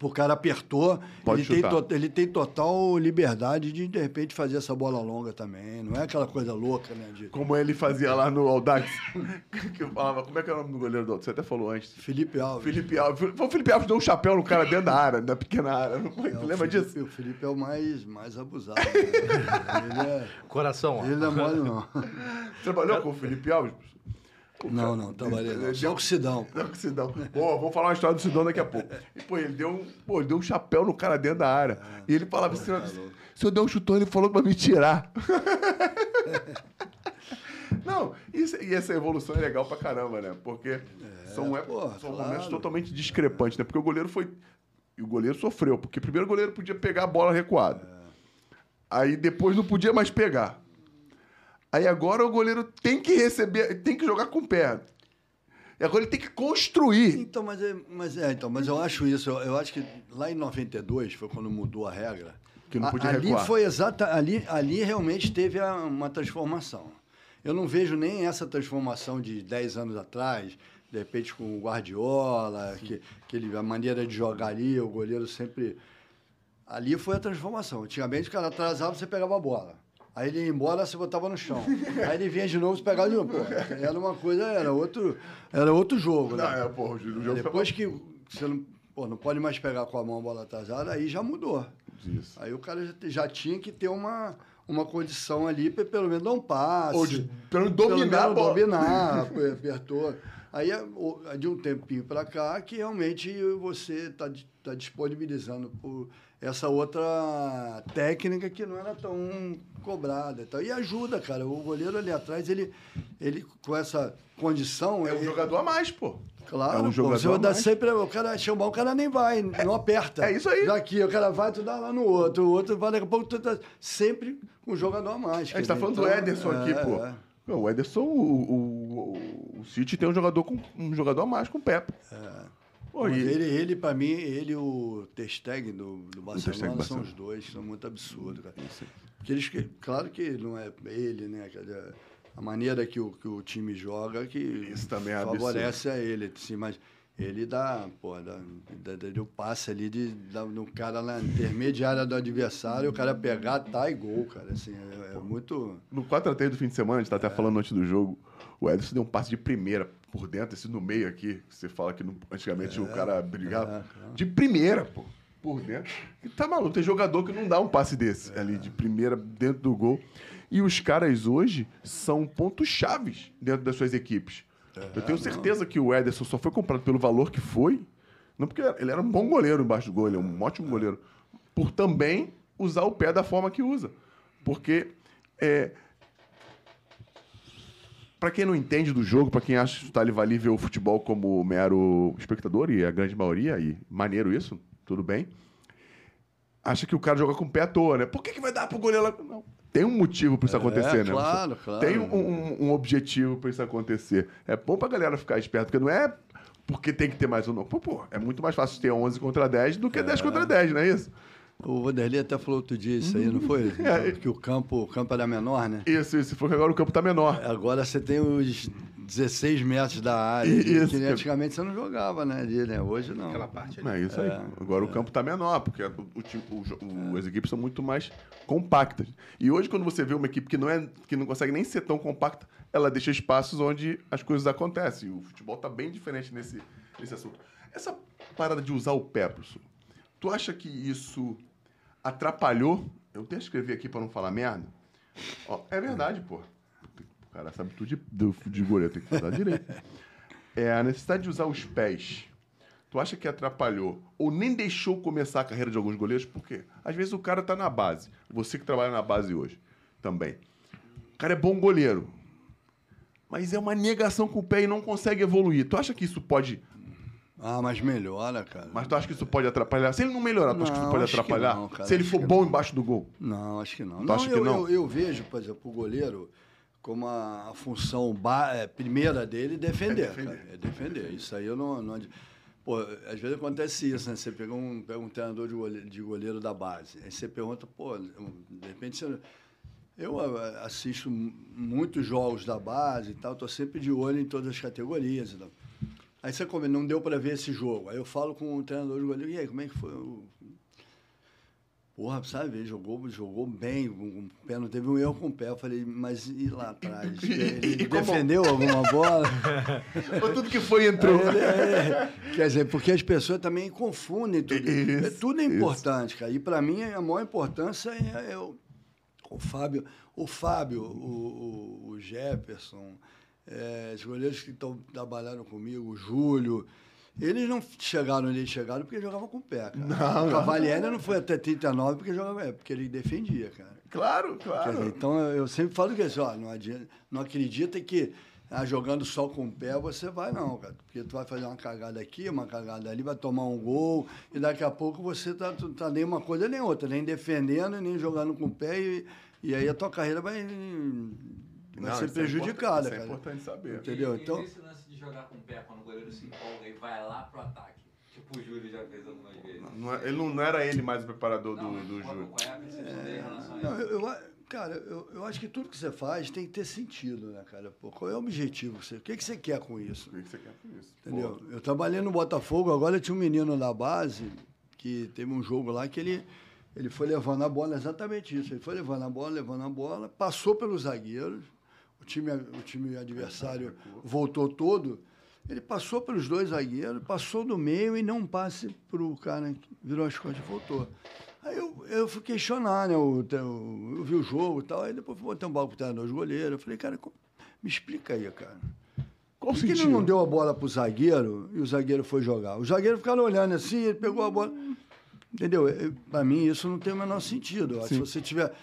O cara apertou, Pode ele tem, to- ele tem total liberdade de, de repente, fazer essa bola longa também. Não é aquela coisa louca, né? De Como ele fazia lá no Audax. que eu falava, como é que é o nome do goleiro do Audax? Você até falou antes. Felipe Alves. Felipe Alves. Foi o Felipe Alves deu um chapéu no cara dentro da área, na pequena área. É, lembra Felipe- disso? O Felipe é o mais, mais abusado. né? ele, é, Coração, ele não é mole, não. Trabalhou com o Felipe Alves? Não, não, trabalhei. Ele Só deu- com o Sidão. pô. Não, com o Sidão. Pô, vamos falar uma história do Sidão daqui a pouco. E, pô, ele deu um, pô, ele deu um chapéu no cara dentro da área. E ele falava assim: tá se eu der um chutão, ele falou pra me tirar. Não, isso, e essa evolução é legal pra caramba, né? Porque são, é, pô, são claro. momentos totalmente discrepantes, né? Porque o goleiro foi. E o goleiro sofreu, porque primeiro o goleiro podia pegar a bola recuada. Aí depois não podia mais pegar. Aí agora o goleiro tem que receber, tem que jogar com o pé. E agora ele tem que construir. Então, mas, é, mas, é, então, mas eu acho isso, eu, eu acho que lá em 92, foi quando mudou a regra. Que não podia a, ali recuar. foi exata, ali, ali realmente teve a- uma transformação. Eu não vejo nem essa transformação de 10 anos atrás, de repente com o Guardiola, que, que ele, a maneira de jogar ali, o goleiro sempre. Ali foi a transformação. Antigamente o cara atrasava, você pegava a bola. Aí ele ia embora, você botava no chão. Aí ele vinha de novo, você pegava de novo. Pô, era uma coisa, era outro, era outro jogo. Não, né? é, porra, o jogo Depois que você não, pô, não pode mais pegar com a mão a bola atrasada, aí já mudou. Isso. Aí o cara já, já tinha que ter uma, uma condição ali para pelo menos dar um passe. Ou de- pelo dominar a menos bola. dominar, apertou. Aí, é, de um tempinho para cá, que realmente você está tá disponibilizando por essa outra técnica que não era tão cobrada. e tal. E ajuda, cara. O goleiro ali atrás, ele, ele com essa condição... É um ele- jogador a mais, pô. Claro, É um pô, jogador você vai a dar mais. sempre. O cara chamar, o cara nem vai, não aperta. é isso aí. Já aqui, o cara vai, tu dá lá no outro, o outro vai, daqui a pouco tu tá sempre com um jogador a mais. A gente tá falando do Ederson aqui, pô. É, Não, o Ederson, o, o, o, o City tem um jogador, com, um jogador a mais com o Pepe. Pô, e- ele, ele para mim, ele e o Testeg do, do Barcelona são os dois, são muito absurdos, cara. Porque eles, claro que não é ele, né? A maneira que o, que o time joga que Isso também é favorece a ele, sim, mas ele dá, pô, dá, dá, dá o passe ali de, dá, no cara na intermediária do adversário, o cara pegar, tá e gol, cara. Assim, é, é muito. No 4x3 do fim de semana, a gente tá até falando antes do jogo, o Ederson deu um passe de primeira por dentro, esse no meio aqui, que você fala que antigamente o cara brigava. De primeira, pô. Por dentro. E tá maluco, tem jogador que não dá um passe desse ali, de primeira, dentro do gol. E os caras hoje são pontos chaves dentro das suas equipes. Eu tenho certeza que o Ederson só foi comprado pelo valor que foi, não porque ele era um bom goleiro embaixo do gol, ele é um ótimo goleiro. por também usar o pé da forma que usa. Porque é, para quem não entende do jogo, para quem acha que está ali vale ver o futebol como mero espectador, e a grande maioria, e maneiro isso, tudo bem, acha que o cara joga com o pé à toa, né? Por que, que vai dar pro goleiro lá? Não. Tem um motivo para isso É, acontecer, né? claro, claro. Tem um, um- um objetivo para isso acontecer. É bom pra galera ficar esperto, porque não é porque tem que ter mais um, não. Pô, pô, é muito mais fácil ter 11 contra 10 do que 10 contra 10, não é isso? O Vanderlei até falou outro dia isso aí, não foi? É. Que o campo, o campo era menor, né? Isso, isso. Foi que agora o campo tá menor. Agora você tem os 16 metros da área, Isso. que antigamente você não jogava, né? Ali, né? Hoje não. Aquela parte ali. É isso aí. Agora o campo está menor, porque o, o o as equipes são muito mais compactas. E hoje, quando você vê uma equipe que não, é, que não consegue nem ser tão compacta, ela deixa espaços onde as coisas acontecem. E o futebol está bem diferente nesse, nesse assunto. Essa parada de usar o pé, professor, tu acha que isso atrapalhou? Eu até escrevi aqui para não falar merda. Ó, é verdade, pô. O cara sabe tudo de, do- de goleiro, tem que falar direito. É a necessidade de usar os pés. Tu acha que atrapalhou ou nem deixou começar a carreira de alguns goleiros? Por quê? Às vezes o cara tá na base. Você que trabalha na base hoje também. O cara é bom goleiro. Mas é uma negação com o pé e não consegue evoluir. Tu acha que isso pode. Ah, mas melhora, cara. Mas tu acha que isso pode atrapalhar? Se ele não melhorar, tu acha que isso Não, pode que atrapalhar? não, cara, Se ele for que bom não. embaixo do gol? Não, acho que não. Tu acha que eu, não? Eu, eu vejo, por exemplo, o goleiro como a, a função ba- é, primeira dele defender. É defender. cara. É defender. Isso aí eu não. não Pô, às vezes acontece isso, né? Você pega um, pega um treinador de goleiro, de goleiro da base. Aí você pergunta, pô, de repente você. Eu assisto mu- muitos jogos da base e tal, tô sempre de olho em todas as categorias e tal. Aí você come, não deu para ver esse jogo. Aí eu falo com o treinador de goleiro, e aí, como é que foi o, Porra, sabe, jogou, jogou bem, com o pé, não teve um erro com o pé. Eu falei, mas e lá atrás? Ele e como- defendeu alguma bola? Ou tudo que foi entrou. Ele- é, quer dizer, porque as pessoas também confundem tudo. Isso, É, tudo é isso. importante, cara. E para mim, a maior importância é, é o, o Fábio, o Fábio, o- o Jefferson, é, os goleiros que estão trabalhando comigo, o Júlio. Eles não chegaram onde eles chegaram porque jogavam com o pé, cara. Não, o não. Cavalieri não foi até 39 porque jogava, é, porque ele defendia, cara. Claro, claro. dizer, então eu sempre falo que assim, ó, não, adianta, não acredita que ah, jogando só com o pé você vai, não, cara. Porque tu vai fazer uma cagada aqui, uma cagada ali, vai tomar um gol, e daqui a pouco você tá, tu tá nem uma coisa nem outra, nem defendendo, nem jogando com o pé, e, e aí a tua carreira vai, vai Não, ser é prejudicada, importante, Isso é cara. importante saber. Entendeu? E, Então- e esse lance de jogar com o pé quando o goleiro se empolga e vai lá pro ataque? Tipo o Júlio já fez algumas vezes. Não é- ele não, não era ele mais o preparador do, Não, do qual- Júlio. Qual é a percepção dele em relação a Não, eu, eu cara, eu, eu acho que tudo que você faz tem que ter sentido, né, cara? Pô, qual é o objetivo? Você, o que, que você quer com isso? O que que você quer com isso? Entendeu? Eu trabalhei no Botafogo, agora tinha um menino da base que teve um jogo lá que ele, ele foi levando a bola, exatamente isso. Ele foi levando a bola, levando a bola, passou pelos zagueiros, o time, o time adversário voltou todo. Ele passou pelos dois zagueiros, passou do meio e não passe para o cara que virou as costas e voltou. Aí eu, eu fui questionar, né? Eu, eu, eu vi o jogo e tal, aí depois fui botar um balco pro treinador de goleiro. Eu falei, cara, como- me explica aí, cara. Qual Por que ele não deu a bola pro zagueiro e o zagueiro foi jogar? O zagueiro ficaram olhando assim, ele pegou a bola. Entendeu? Eu- Pra mim, isso não tem o menor sentido. Se você tiver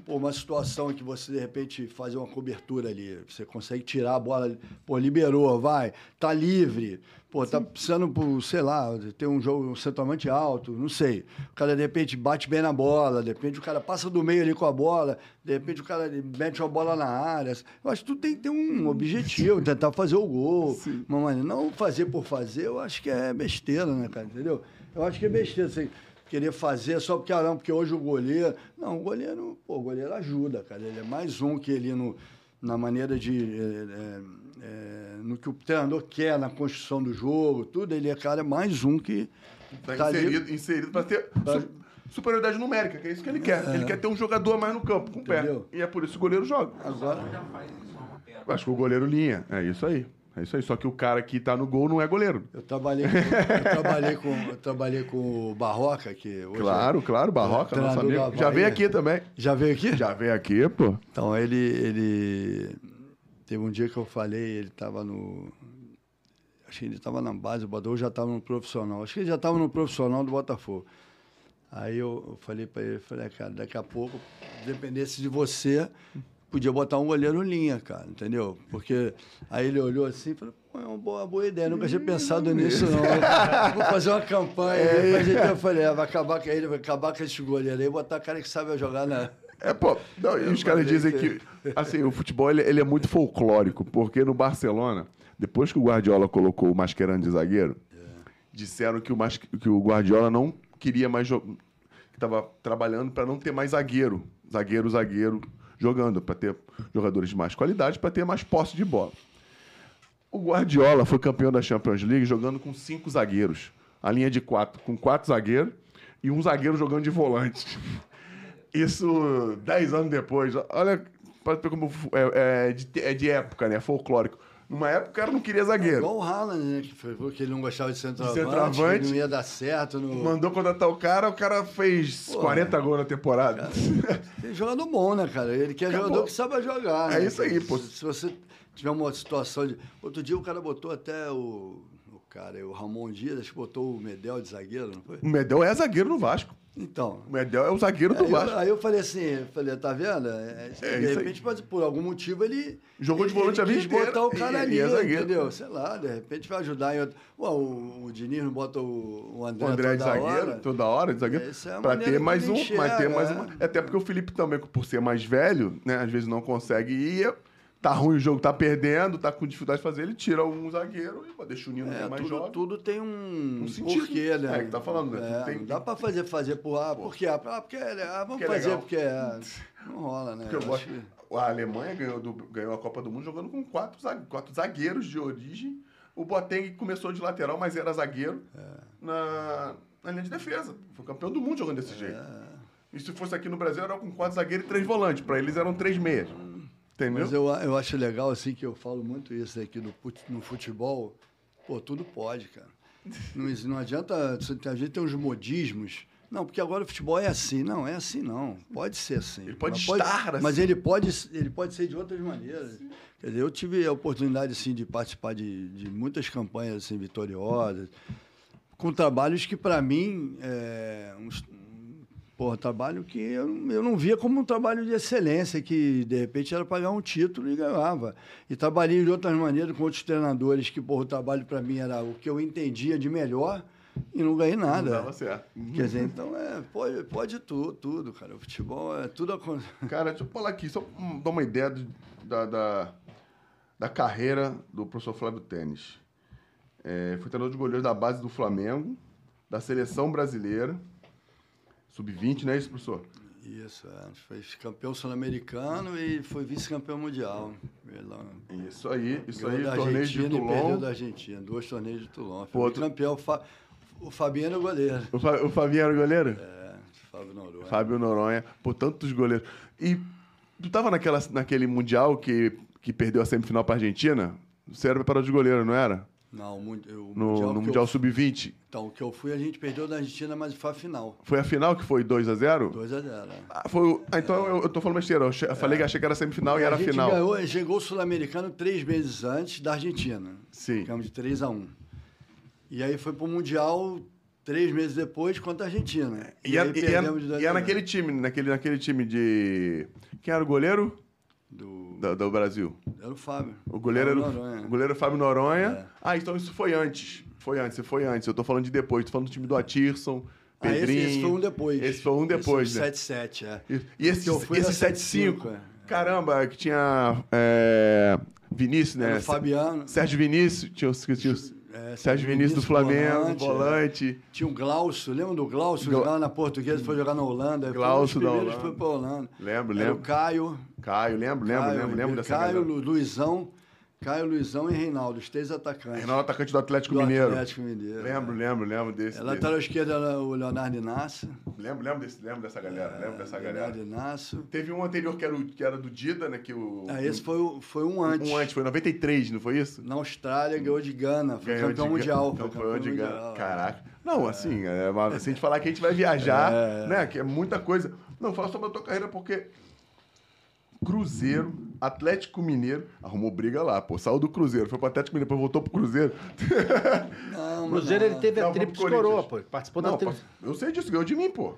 pô, uma situação que você, de repente, fazer uma cobertura ali, você consegue tirar a bola, pô, liberou, vai, tá livre, pô, tá precisando, por, sei lá, ter um jogo, um centroavante alto, não sei. O cara, de repente, bate bem na bola, de repente o cara passa do meio ali com a bola, de repente o cara mete uma bola na área. Eu acho que tudo tem que ter um objetivo, tentar fazer o gol. Uma maneira. Não fazer por fazer, eu acho que é besteira, né, cara? Entendeu? Eu acho que é besteira. Você querer fazer só porque, ah, não, porque hoje o goleiro. Não, o goleiro, pô, o goleiro ajuda, cara. Ele é mais um que ele no, na maneira de. é, é, é, no que o treinador quer, na construção do jogo, tudo, ele é, cara, mais um que. Tá tá ali- inserido, inserido para ter su- superioridade numérica, que é isso que ele quer. Ele quer ter um jogador mais no campo, com o pé. E é por isso que o goleiro joga. Agora. já faz isso há tempo. Eu acho que o goleiro linha. É isso aí. É isso aí. Só que o cara que tá no gol não é goleiro. Eu trabalhei, com, eu trabalhei com, eu trabalhei com o Barroca, que hoje é- Claro, claro. Barroca, nosso treinador amigo. Já veio aqui também. Já veio aqui? Já veio aqui, pô. Então, ele, ele. Teve um dia que eu falei, ele estava no. Acho que ele estava na base do Botafogo, já estava no profissional. Acho que ele já estava no profissional do Botafogo. Aí eu, eu falei para ele, falei, "Ah, cara, daqui a pouco, dependesse de você, podia botar um goleiro linha, cara, entendeu? Porque aí ele olhou assim e falou, pô, é uma boa, boa ideia, nunca tinha pensado nisso, não. Vou fazer uma campanha. Aí a gente- eu falei, ah, vai acabar com ele, vai acabar com esse goleiro aí, botar cara que sabe jogar na. É, pô, não, e os caras dizem que, assim, o futebol ele, ele é muito folclórico, porque no Barcelona, depois que o Guardiola colocou o Mascherano de zagueiro, disseram que o, que o Guardiola não queria mais jogar, que estava trabalhando para não ter mais zagueiro, zagueiro, zagueiro jogando, para ter jogadores de mais qualidade, para ter mais posse de bola. O Guardiola foi campeão da Champions League jogando com cinco zagueiros. A linha de quatro, com quatro zagueiros e um zagueiro jogando de volante. Isso dez anos depois. Olha, para como é, é de, é de época, né? Folclórico. Numa época o cara não queria zagueiro. Igual o Haaland, né? Que foi porque ele não gostava de centroavante, centroavante. que não ia dar certo. No... Mandou contratar o cara, o cara fez Pô, 40 gols na temporada. Tem jogador bom, né, cara? Ele quer Acabou. jogador que sabe jogar. É né? isso aí, pô. Se, se você tiver uma situação de. Outro dia o cara botou até o. O cara, o Ramon Dias, acho que botou o Medel de zagueiro, não foi? O Medel é zagueiro no Vasco. Então. O Medel é o zagueiro do Aí Vasco. eu, aí eu falei assim, falei, tá vendo? É, É de aí. repente, pode, por algum motivo, ele. Jogou de ele- volante a ele vida quis botar o cara ali, é entendeu? Sei lá, de repente vai ajudar em outro. Ué, o, o Diniz não bota o, o André, O André de toda zagueiro, hora. toda hora de zagueiro. Essa é a pra ter mais um, mas ter enxerga, mais é. uma. Até porque o Felipe também, por ser mais velho, né? Às vezes não consegue ir. Tá ruim o jogo, tá perdendo, tá com dificuldade de fazer, ele tira um zagueiro e pô, deixa o Nino É, mais tudo, joga. tudo tem um, Um sentido. porquê, né? É, que tá falando, né? É, tem- não dá pra fazer, fazer por ah, porque, ah, porque, ah, vamos Porque é fazer legal. porque é, não rola, né? Porque eu Eu gosto. que- A Alemanha ganhou, do- ganhou a Copa do Mundo jogando com quatro, quatro zagueiros de origem. O Boateng começou de lateral, mas era zagueiro É. na, na linha de defesa. Foi campeão do mundo jogando desse jeito. É. E se fosse aqui no Brasil, era com quatro zagueiros e três volantes. Pra eles eram três meias. Entendeu? Mas eu, eu acho legal, assim, que eu falo muito isso aqui no, fut- no futebol. Pô, tudo pode, cara. Não, não adianta. A gente tem uns modismos. Não, porque agora o futebol é assim. Não, é assim não. Pode ser assim. Ele pode Mas estar Mas assim. ele pode, ele pode ser de outras maneiras. Quer dizer, eu tive a oportunidade, assim, de participar de, de muitas campanhas, assim, vitoriosas, com trabalhos que, para mim, é, uns, Pô, trabalho que eu, eu não via como um trabalho de excelência, que de repente era pagar um título e ganhava. E trabalhei de outras maneiras com outros treinadores, que porra, o trabalho para mim era o que eu entendia de melhor e não ganhei Não nada. dava certo. Quer dizer, então é, pode, pode tudo, tudo, cara. O futebol é tudo acontece. Cara, deixa eu falar aqui, só dar uma ideia do- da, da, da carreira do professor Flávio Tênis. É, foi treinador de goleiros da base do Flamengo, da seleção brasileira, sub-20, não é isso, professor? Isso, é. Foi campeão sul-americano e foi vice-campeão mundial. Pela- Isso aí, isso aí, da torneio de Argentina e perdeu Toulon. da Argentina. Dois torneios de Toulon. Foi tu- campeão. Fa- O Fabiano o goleiro. O, Fa- o Fabinho era o goleiro? É, Fábio Noronha. Fábio Noronha, por tantos goleiros. E tu tava naquela, naquele Mundial que, que perdeu a semifinal pra Argentina? Você era preparador de goleiro, não era? Não, No, mundial, no Mundial eu, Sub-20. Então, o que eu fui, a gente perdeu da Argentina, mas foi a final. Foi a final que foi 2 a 0 2 a 0 Ah, foi ah, então eu, eu tô falando besteira. Eu, eu falei que achei que era semifinal e a era gente final. ganhou, chegou o Sul-Americano três meses antes da Argentina. Sim. Ficamos de 3 a 1 E aí foi pro Mundial três meses depois contra a Argentina. E, e, perdemos de dois e era a naquele time, naquele, naquele time de. Quem era o goleiro Do, do, do Brasil? era o Fábio. O goleiro era Fábio o, Noronha. o goleiro Fábio Noronha. É. Ah, então isso foi antes. Foi antes, foi antes. Eu tô falando de depois. Tô falando do time do Atirson, Ah, esse, Pedrinho. esse foi um depois. Esse foi um depois, né? esse 7-7, é. E, e esse, esse era 7-5. 7-5, é. Caramba, que tinha é, Vinícius, né? Era o Fabiano. Sérgio Vinícius, tinha, o- tinha, o- É, Sérgio Vinícius do Flamengo, volante, volante. é. Tinha o Glaucio, lembra do Glaucio? Gla- Jogava na Portuguesa, foi jogar na Holanda. Glaucio da Holanda. foi pra Holanda. Lembro, Era o lembro. Caio. Caio, lembro, lembro, lembro, lembro dessa Caio, Luizão, Caio, Luizão e Reinaldo, os três atacantes. Reinaldo, atacante do Atlético do Mineiro. Atlético Mineiro. Lembro, lembro, lembro desse. É, desse. lateral esquerdo era o Leonardo Inácio. Lembro, lembro, desse, lembro dessa galera, lembro dessa galera. Leonardo Inácio. Teve um anterior que era, o, que era do Dida, né? Que o, Ah, esse foi, o- foi um antes. Um antes, foi em 93, não foi isso? Na Austrália, ganhou de Gana. Foi Ganhou campeão mundial. Então foi campeão de Gana. mundial. Caraca. Não, assim, é, uma- se a gente falar que a gente vai viajar, É. né? Que é muita coisa. Não, fala sobre a tua carreira porque Cruzeiro, Atlético Mineiro. Arrumou briga lá, pô. Saiu do Cruzeiro, foi pro Atlético Mineiro, depois voltou pro Cruzeiro. Não, O Cruzeiro ele não. teve a Não, tríplice vamos pro coroa, pô. Participou Não, da tríplice. eu sei disso, ganhou de mim, pô.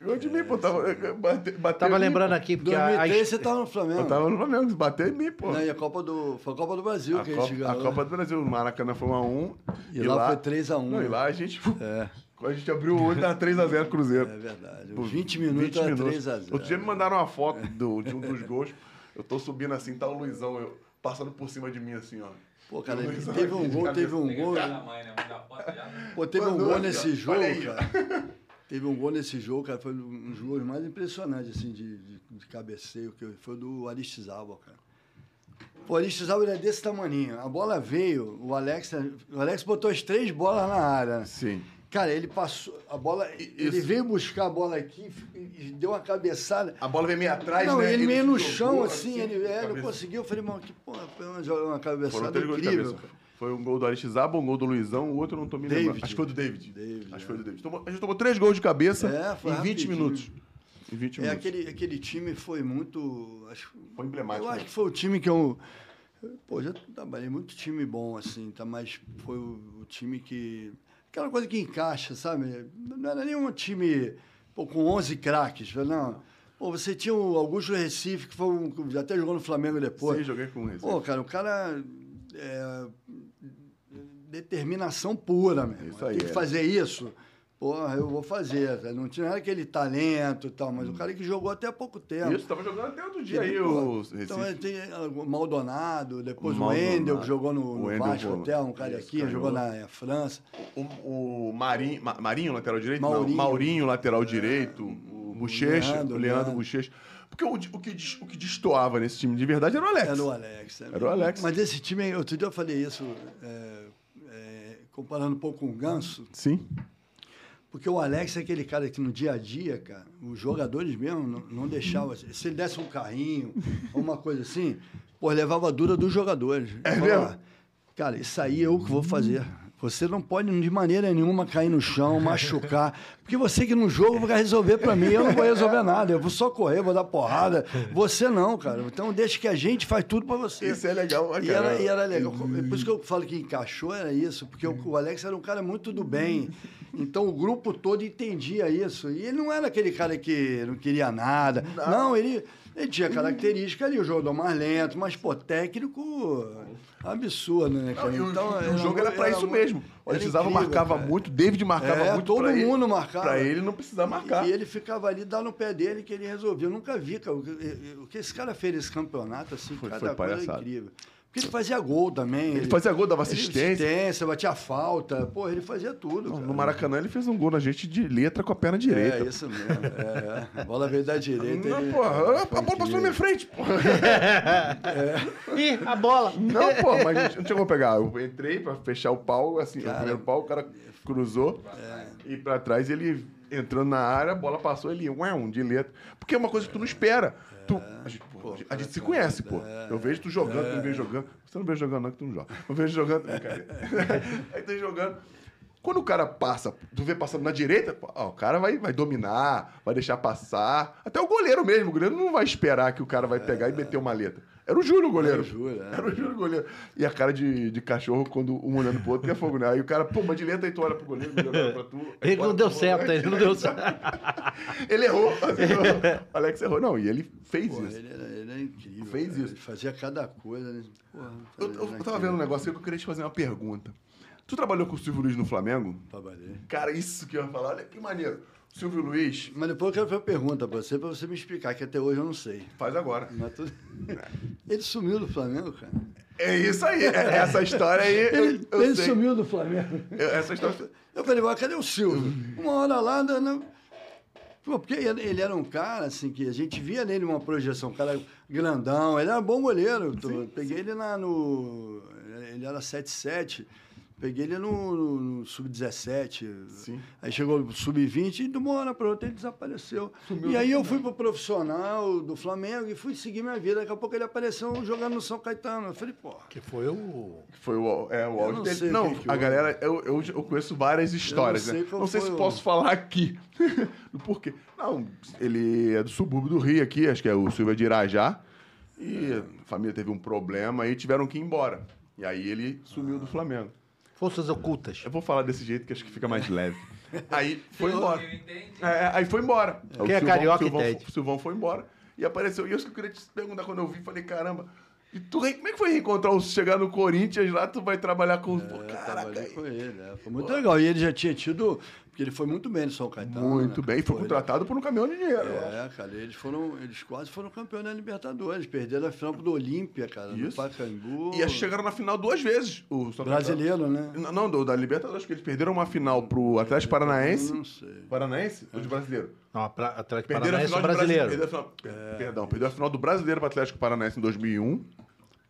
Ganhou de mim, pô. Tava, bate, bateu Tava em mim, lembrando pô. aqui, porque a, a 2003 his- você tava no Flamengo. Eu tava no Flamengo, bateu em mim, pô. Não, e a Copa do, foi a Copa do Brasil A que a Copa, gente a ganhou. Copa do Brasil, no Maracanã foi 1x1. E lá foi 3 a 1, Não, e né? lá a gente. É, a gente abriu o olho, tava 3x0 Cruzeiro. é verdade. Pô, 20 minutos era 3 a 0. Outro dia me mandaram uma foto do, de um dos gols. Eu tô subindo assim, tá o Luizão eu, passando por cima de mim, assim, ó. Pô, cara, Luizão teve um gol, teve um gol. né? Pô, teve um gol nesse jogo, cara. Teve um gol nesse jogo, cara. Foi um dos gols mais impressionantes, assim, de, de, de cabeceio, que foi do Aristizábal, cara. Pô, o Aristizábal ele é desse tamaninho. A bola veio, o Alex, o Alex botou as três bolas na área. Sim. Cara, ele passou, a bola, ele isso. veio buscar a bola aqui e deu uma cabeçada. A bola veio meio atrás, não, né? ele meio no jogou chão, assim, ele, é, não conseguiu. Eu falei, mano, que porra, foi uma, uma cabeçada incrível. cabeça. Foi um gol do Aristizaba, um gol do Luizão, o outro eu não tô me lembrando. David. Acho que foi do David. David, Acho que é. foi do David. Tomou- a gente tomou três gols de cabeça É, em 20 rapidinho. minutos. Em 20 É, minutos. aquele, aquele time foi muito. Acho, Foi emblemático, Eu né? acho que foi o time que eu. Pô, já trabalhei muito time bom, assim, tá? Mas foi o, o time que. Aquela coisa que encaixa, sabe? Não era nenhum time pô, com 11 craques, não. Pô, você tinha o Augusto Recife, que foi um, até jogou no Flamengo depois. Sim, joguei com esse. Pô, cara, o cara. É, determinação pura, meu. Isso aí, Tem que é. fazer isso. Porra, eu vou fazer. Não tinha aquele talento e tal, mas o cara que jogou até pouco tempo. Isso, tava jogando até outro dia aí Pô, o Então tem ah, o Maldonado, depois O o, Maldonado. que jogou no, O no Vasco até, um cara aqui, jogou na eh, França. O, o Marinho, Ma- Marinho, lateral direito? Maurinho. Não, Maurinho, lateral direito. O Bochecha, Leandro, o Leandro Leandro. Bochecha. Porque o, o, que, o que destoava nesse time de verdade era o Alex. Era o Alex. né? Era o Alex. Mas esse time, outro dia eu falei isso, é, é, comparando um pouco com o Ganso, Sim. Porque o Alex é aquele cara que no dia a dia, cara, os jogadores mesmo não, não deixavam. Se ele desse um carrinho, ou uma coisa assim, pô, levava a dura dos jogadores. É mesmo? Cara, isso aí é eu que vou fazer. Você não pode de maneira nenhuma cair no chão, machucar. Porque você que no jogo vai resolver pra mim, eu não vou resolver nada. Eu vou só correr, vou dar porrada. Você não, cara. Então deixa que a gente faz tudo pra você. Isso é legal, E cara. era, e era legal. Por isso que eu falo que encaixou, era isso. Porque o, Alex era um cara muito do bem. Então o grupo todo entendia isso. E ele não era aquele cara que não queria nada. Não, ele, ele tinha característica ali, o jogador mais lento, mas, pô, técnico absurdo, né, Não, cara? e o, Então, e o jogo era pra isso mu- mesmo. O era Precisava incrível, marcava cara. muito, David marcava É, muito. todo pra ele, mundo marcava. Pra ele não precisar marcar. E ele ficava ali, dando no pé dele que ele resolvia. Eu nunca vi, cara. O que- o que esse cara fez nesse campeonato, assim, Foi- cada foi coisa palhaçada. incrível. Porque ele fazia gol também. Ele fazia gol, dava ele- assistência. assistência, batia falta. Pô, ele fazia tudo. Não. No Maracanã ele fez um gol na gente de letra com a perna direita. É, isso mesmo. É, é. A bola veio da direita. Não, ele- porra, a bola passou na minha frente, porra. Ih, a bola! Não, pô, mas a gente não tinha como pegar. Eu entrei pra fechar o pau, assim, Cara, o primeiro pau, o cara cruzou e pra trás ele entrando na área, a bola passou, ele, ué, um de letra. Porque é uma coisa que tu não espera. Tu, a gente, pô, a gente se conhece, pô. Eu vejo tu jogando, tu me vê jogando. Você não vê jogando, não, que tu não joga. Eu vejo jogando. Aí tu jogando. Quando o cara passa, tu vê passando na direita, ó, o cara vai, vai dominar, vai deixar passar. Até o goleiro mesmo, o goleiro não vai esperar que o cara vai pegar e meter uma letra. Era o Júlio o goleiro. Era o Júlio, é. Era o Júlio o goleiro. E a cara de, de cachorro quando um olhando pro outro que é fogo, né? Aí o cara, pô, mas de letra aí tu olha pro goleiro, goleiro olha pra tu. Ele não deu certo, ele não deu certo. Ele errou. assim, o Alex errou. Não, e ele fez isso. ele, era, ele era incrível. Fez cara. isso. Ele fazia cada coisa. Né? Porra, Eu, fazia eu tava vendo um negócio que eu queria te fazer uma pergunta. Tu trabalhou com o Silvio Luiz no Flamengo? Trabalhei. Cara, isso que eu ia falar, olha que maneiro. Silvio Luiz, Mas depois eu quero fazer uma pergunta pra você, pra você me explicar, que até hoje eu não sei. faz agora. Tu- Ele sumiu do Flamengo, cara. É isso aí. é- Essa história aí, Ele, ele sumiu do Flamengo. Eu- Essa história... Eu falei, cadê o Silvio? Uma hora lá, dando... Pô, porque ele era um cara, assim, que a gente via nele uma projeção, um cara grandão, ele era um bom goleiro. Tô- peguei ele na, no... Ele era 7-7, peguei ele no, no- no Sub-17. Sim. Aí chegou no Sub-20 e de uma hora para outra ele desapareceu. e aí eu fui pro profissional do Flamengo e fui seguir minha vida. Daqui a pouco ele apareceu jogando no São Caetano. Eu falei, pô... Que foi o. Foi o, é, o áudio não dele. sei Não, que que a galera, eu, eu, eu conheço várias histórias, sei né? qual Não sei foi se o- posso falar aqui. do porquê. Não, ele é do subúrbio do Rio aqui, acho que é o Silvio é de Irajá. E a família teve um problema e tiveram que ir embora. E aí ele sumiu do Flamengo. Forças ocultas. Eu vou falar desse jeito que acho que fica mais leve. Aí foi embora. eu. É, aí foi embora. O Quem é Silvão- carioca Silvão, entende. O Silvão foi embora. E apareceu. E isso que eu queria te perguntar quando eu vi. Falei, caramba. E tu, como é que foi reencontrar o chegar no Corinthians lá? Tu vai trabalhar com. Pô, É, eu caraca. com ele, é. Foi muito legal. E ele já tinha tido. Porque ele foi muito bem no São Caetano. Muito né? bem. E foi Pô, ele- contratado por um caminhão de dinheiro. É, cara, eles foram, eles quase foram campeões da Libertadores, perderam a final do Olímpia, cara, no Isso. Pacaembu. E acho que chegaram na final duas vezes. O São brasileiro, né? Caetano. Não, Não, do, da Libertadores, porque eles perderam uma final pro Atlético Paranaense. Não sei. Paranaense ou de brasileiro? Não, Atlético Perderam a Paranaense final é de brasileiro. Perderam a final, per- Perdão, perdeu a final do brasileiro pro Atlético Paranaense em 2001.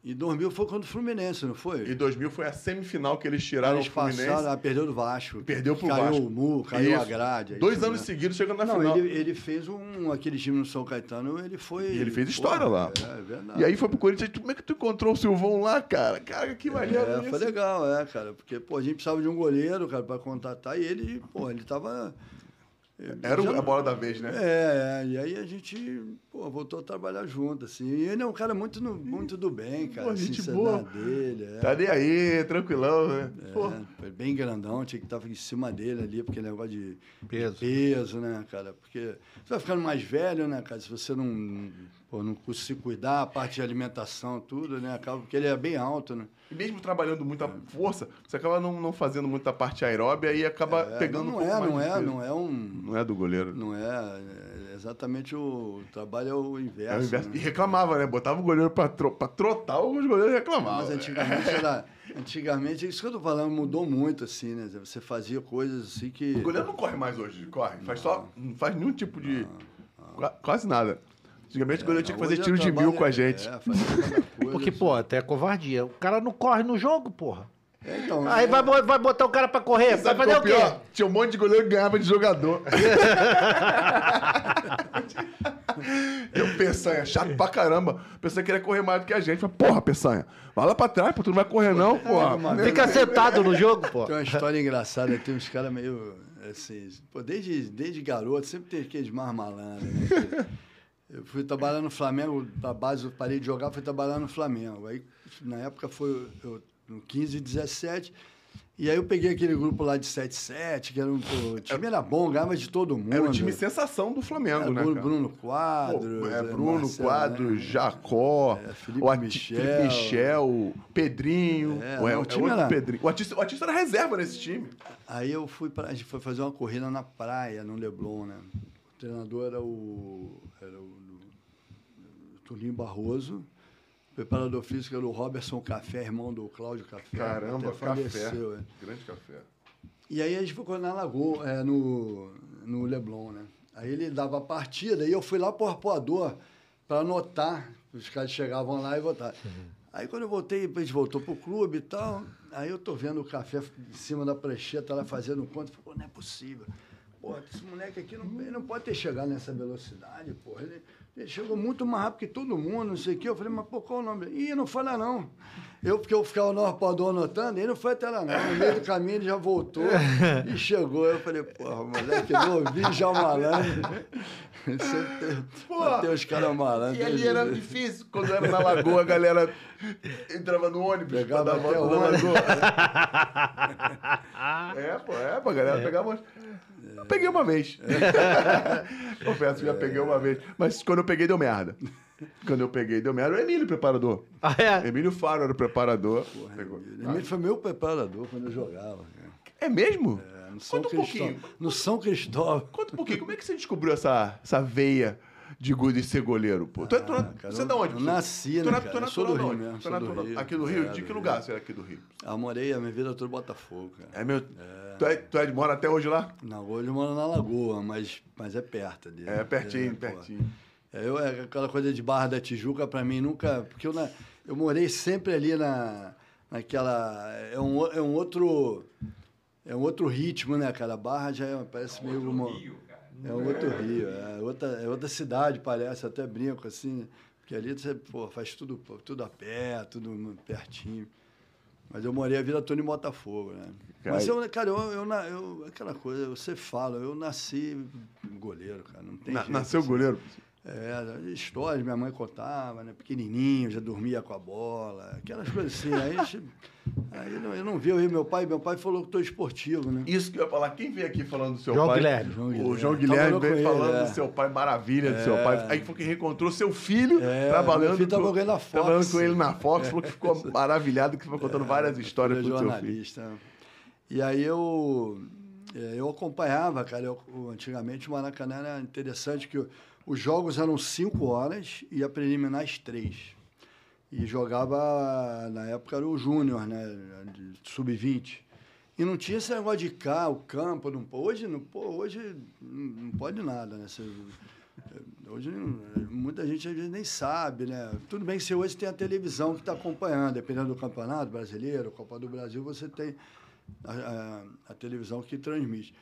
E 2000 foi contra o Fluminense, não E foi? 2000 foi a semifinal que eles tiraram Eles o Fluminense. passaram, ah, perdeu do Vasco. Perdeu pro caiu Vasco. o mu, caiu a Isso. grade. é Dois anos né? seguidos chegando na Não, final. ele, ele fez um, aquele time no São Caetano, ele foi... E ele fez história lá. É, é verdade. E aí foi pro Corinthians. Como é que tu encontrou o Silvão lá, cara? Cara, que maneiro É, foi legal, é, cara. Porque, pô, a gente precisava de um goleiro, cara, pra contratar. E ele, pô, ele tava... Era Já a bola da vez, né? É, é, e aí a gente pô, voltou a trabalhar junto, assim. E ele é um cara muito, no- muito do bem, cara. Pô, a gente boa. dele, é. Tá nem aí, tranquilão, né? É, foi bem grandão, tinha que estar em cima dele ali, porque negócio de Peso. peso, né, cara? Porque você vai ficando mais velho, né, cara? Se você não, pô, não se cuidar, a parte de alimentação, tudo, né? Acaba porque ele é bem alto, né? E mesmo trabalhando muita força, você acaba não, não fazendo muita parte aeróbia e acaba É, pegando não um pouco é, mais não de é, peso. não é um. Não é do goleiro. Não é, é exatamente o, o trabalho é o inverso. É o inverso. né? E reclamava, né? Botava o goleiro pra, tro pra trotar, os goleiros reclamavam. Mas antigamente era. Antigamente, isso que eu tô falando, mudou muito, assim, né? Você fazia coisas assim que. O goleiro não corre mais hoje, corre. Faz só. Não faz nenhum tipo de. qua- Quase nada. Antigamente o goleiro tinha que fazer tiro eu de mil com a gente. É, coisa, Porque, assim. pô, até é covardia. O cara não corre no jogo, porra. É, então, Aí é, vai, vai botar o cara pra correr. Vai fazer o é o quê? pior? Tinha um monte de goleiro que ganhava de jogador. Eu, Peçanha, chato pra caramba. Peçanha queria correr mais do que a gente. Falei, porra, Peçanha, vai lá pra trás, pô, tu não vai correr não, porra. Fica sentado no jogo, pô. Tem uma história engraçada, tem uns caras meio assim, pô, desde, desde garoto, sempre tem aqueles mais malandros, né? Eu fui trabalhar no Flamengo, da base eu parei de jogar, fui trabalhar no Flamengo. Aí, na época, foi eu, no 15 e 17. E aí eu peguei aquele grupo lá de 7-7, que era um, pô, o time era bom, ganhava de todo mundo. Era o time sensação do Flamengo, Era né, Bruno, Pô, Quadros. é, é, Bruno, Marcelo, Quadros, né? Jacó, É, Felipe o Michel. Felipe Michel, Pedrinho. É, o, é, não, o é time era- Pedrinho. O Atista, o Atista era reserva nesse time. Aí eu fui para a gente foi fazer uma corrida na praia, no Leblon, né? O treinador era o era o, o Tulinho Barroso. O preparador físico era o Robertson Café, irmão do Cláudio Café. Caramba, até café. faleceu, é. Grande café. E aí a gente ficou na Lagoa, é, no, no Leblon, né? Aí ele dava a partida e eu fui lá pro arpoador para anotar. Os caras chegavam lá e votavam. Aí quando eu voltei, a gente voltou pro clube e tal, aí eu tô vendo o café em cima da prancheta lá fazendo conta. Falei, não é possível. Pô, esse moleque aqui não, não pode ter chegado nessa velocidade, pô. Ele, ele chegou muito mais rápido que todo mundo, não sei o quê. Eu falei, mas pô, qual o nome? dele? Ih, não fala não. Eu, porque eu ficava no arpoador anotando, ele não foi até lá não. No meio do caminho ele já voltou e chegou. Eu falei, porra, moleque novinho, já malandro. Sempre Porra, tem os caras malandros. E ali era difícil. Quando era na lagoa, a galera entrava no ônibus Pegava até volta na ônibus. lagoa. é, pô, é, pra galera pegar uma... Eu peguei uma vez. Confesso que já peguei uma vez. Mas quando eu peguei, deu merda. Quando eu peguei, deu merda. O Emílio, preparador. Ah, é? Emílio Faro era o preparador. Pegou. Ele foi meu preparador quando eu jogava. É mesmo? É, no São Conta um Cristóvão. pouquinho. No São Cristóvão. Conta um pouquinho, como é que você descobriu essa, essa veia de gu- de ser goleiro, pô? Tu é, tu, é- Ah, cara, você é da onde? eu nasci, tu né, é- cara? Tu é sou do de Rio onde? mesmo, Tu é sou do Rio. Aqui do Rio? É, de que Rio. lugar você é aqui do Rio? Eu morei a minha vida toda Botafogo, cara. É meu... Tu, é, tu é, mora até hoje lá? Não, hoje eu moro na Lagoa, mas, mas é perto dele. É, pertinho, pô. pertinho. É, eu, é aquela coisa de Barra da Tijuca, pra mim, nunca... Porque eu, na- eu morei sempre ali na, naquela... É um, é um outro... É um outro ritmo, né, cara? Barra já é, parece meio... Outro uma- Rio, cara. É um outro rio, é outra, é outra cidade, parece, até brinco assim, né? porque ali você pô, faz tudo, tudo a pé, tudo pertinho. Mas eu morei a vida toda em Botafogo, né? Cara, Mas eu, cara, eu, eu, eu- aquela coisa, você fala, eu nasci goleiro, cara, não tem Na- jeito, nasceu assim. goleiro? É, histórias, minha mãe contava, né? Pequenininho, já dormia com a bola, aquelas coisas assim. Aí, a gente- aí eu não- eu não vi, eu vi meu pai, meu pai falou que estou esportivo, né? Isso que eu ia falar. Quem veio aqui falando do seu João pai? Guilherme. João O Guilherme. João Guilherme veio ele, falando é. do seu pai, maravilha do seu É. pai. Aí foi que reencontrou seu filho É, trabalhando, filho com- na Fox. trabalhando com ele na Fox. Falou que ficou maravilhado, que foi contando várias histórias é pro seu filho. E aí eu, é, eu acompanhava, cara. eu- o- antigamente o Maracanã era interessante que o- os jogos eram cinco horas e a preliminar às três. E jogava, na época era o Júnior, né? de Sub-20. E não tinha esse negócio de cá, o campo. Não, hoje, não, pô, hoje não, pode nada, né? Você- Hoje não- muita gente às vezes nem sabe, né? Tudo bem que você hoje tem a televisão que está acompanhando, dependendo do campeonato brasileiro, Copa do Brasil, você tem a, a- a televisão que transmite.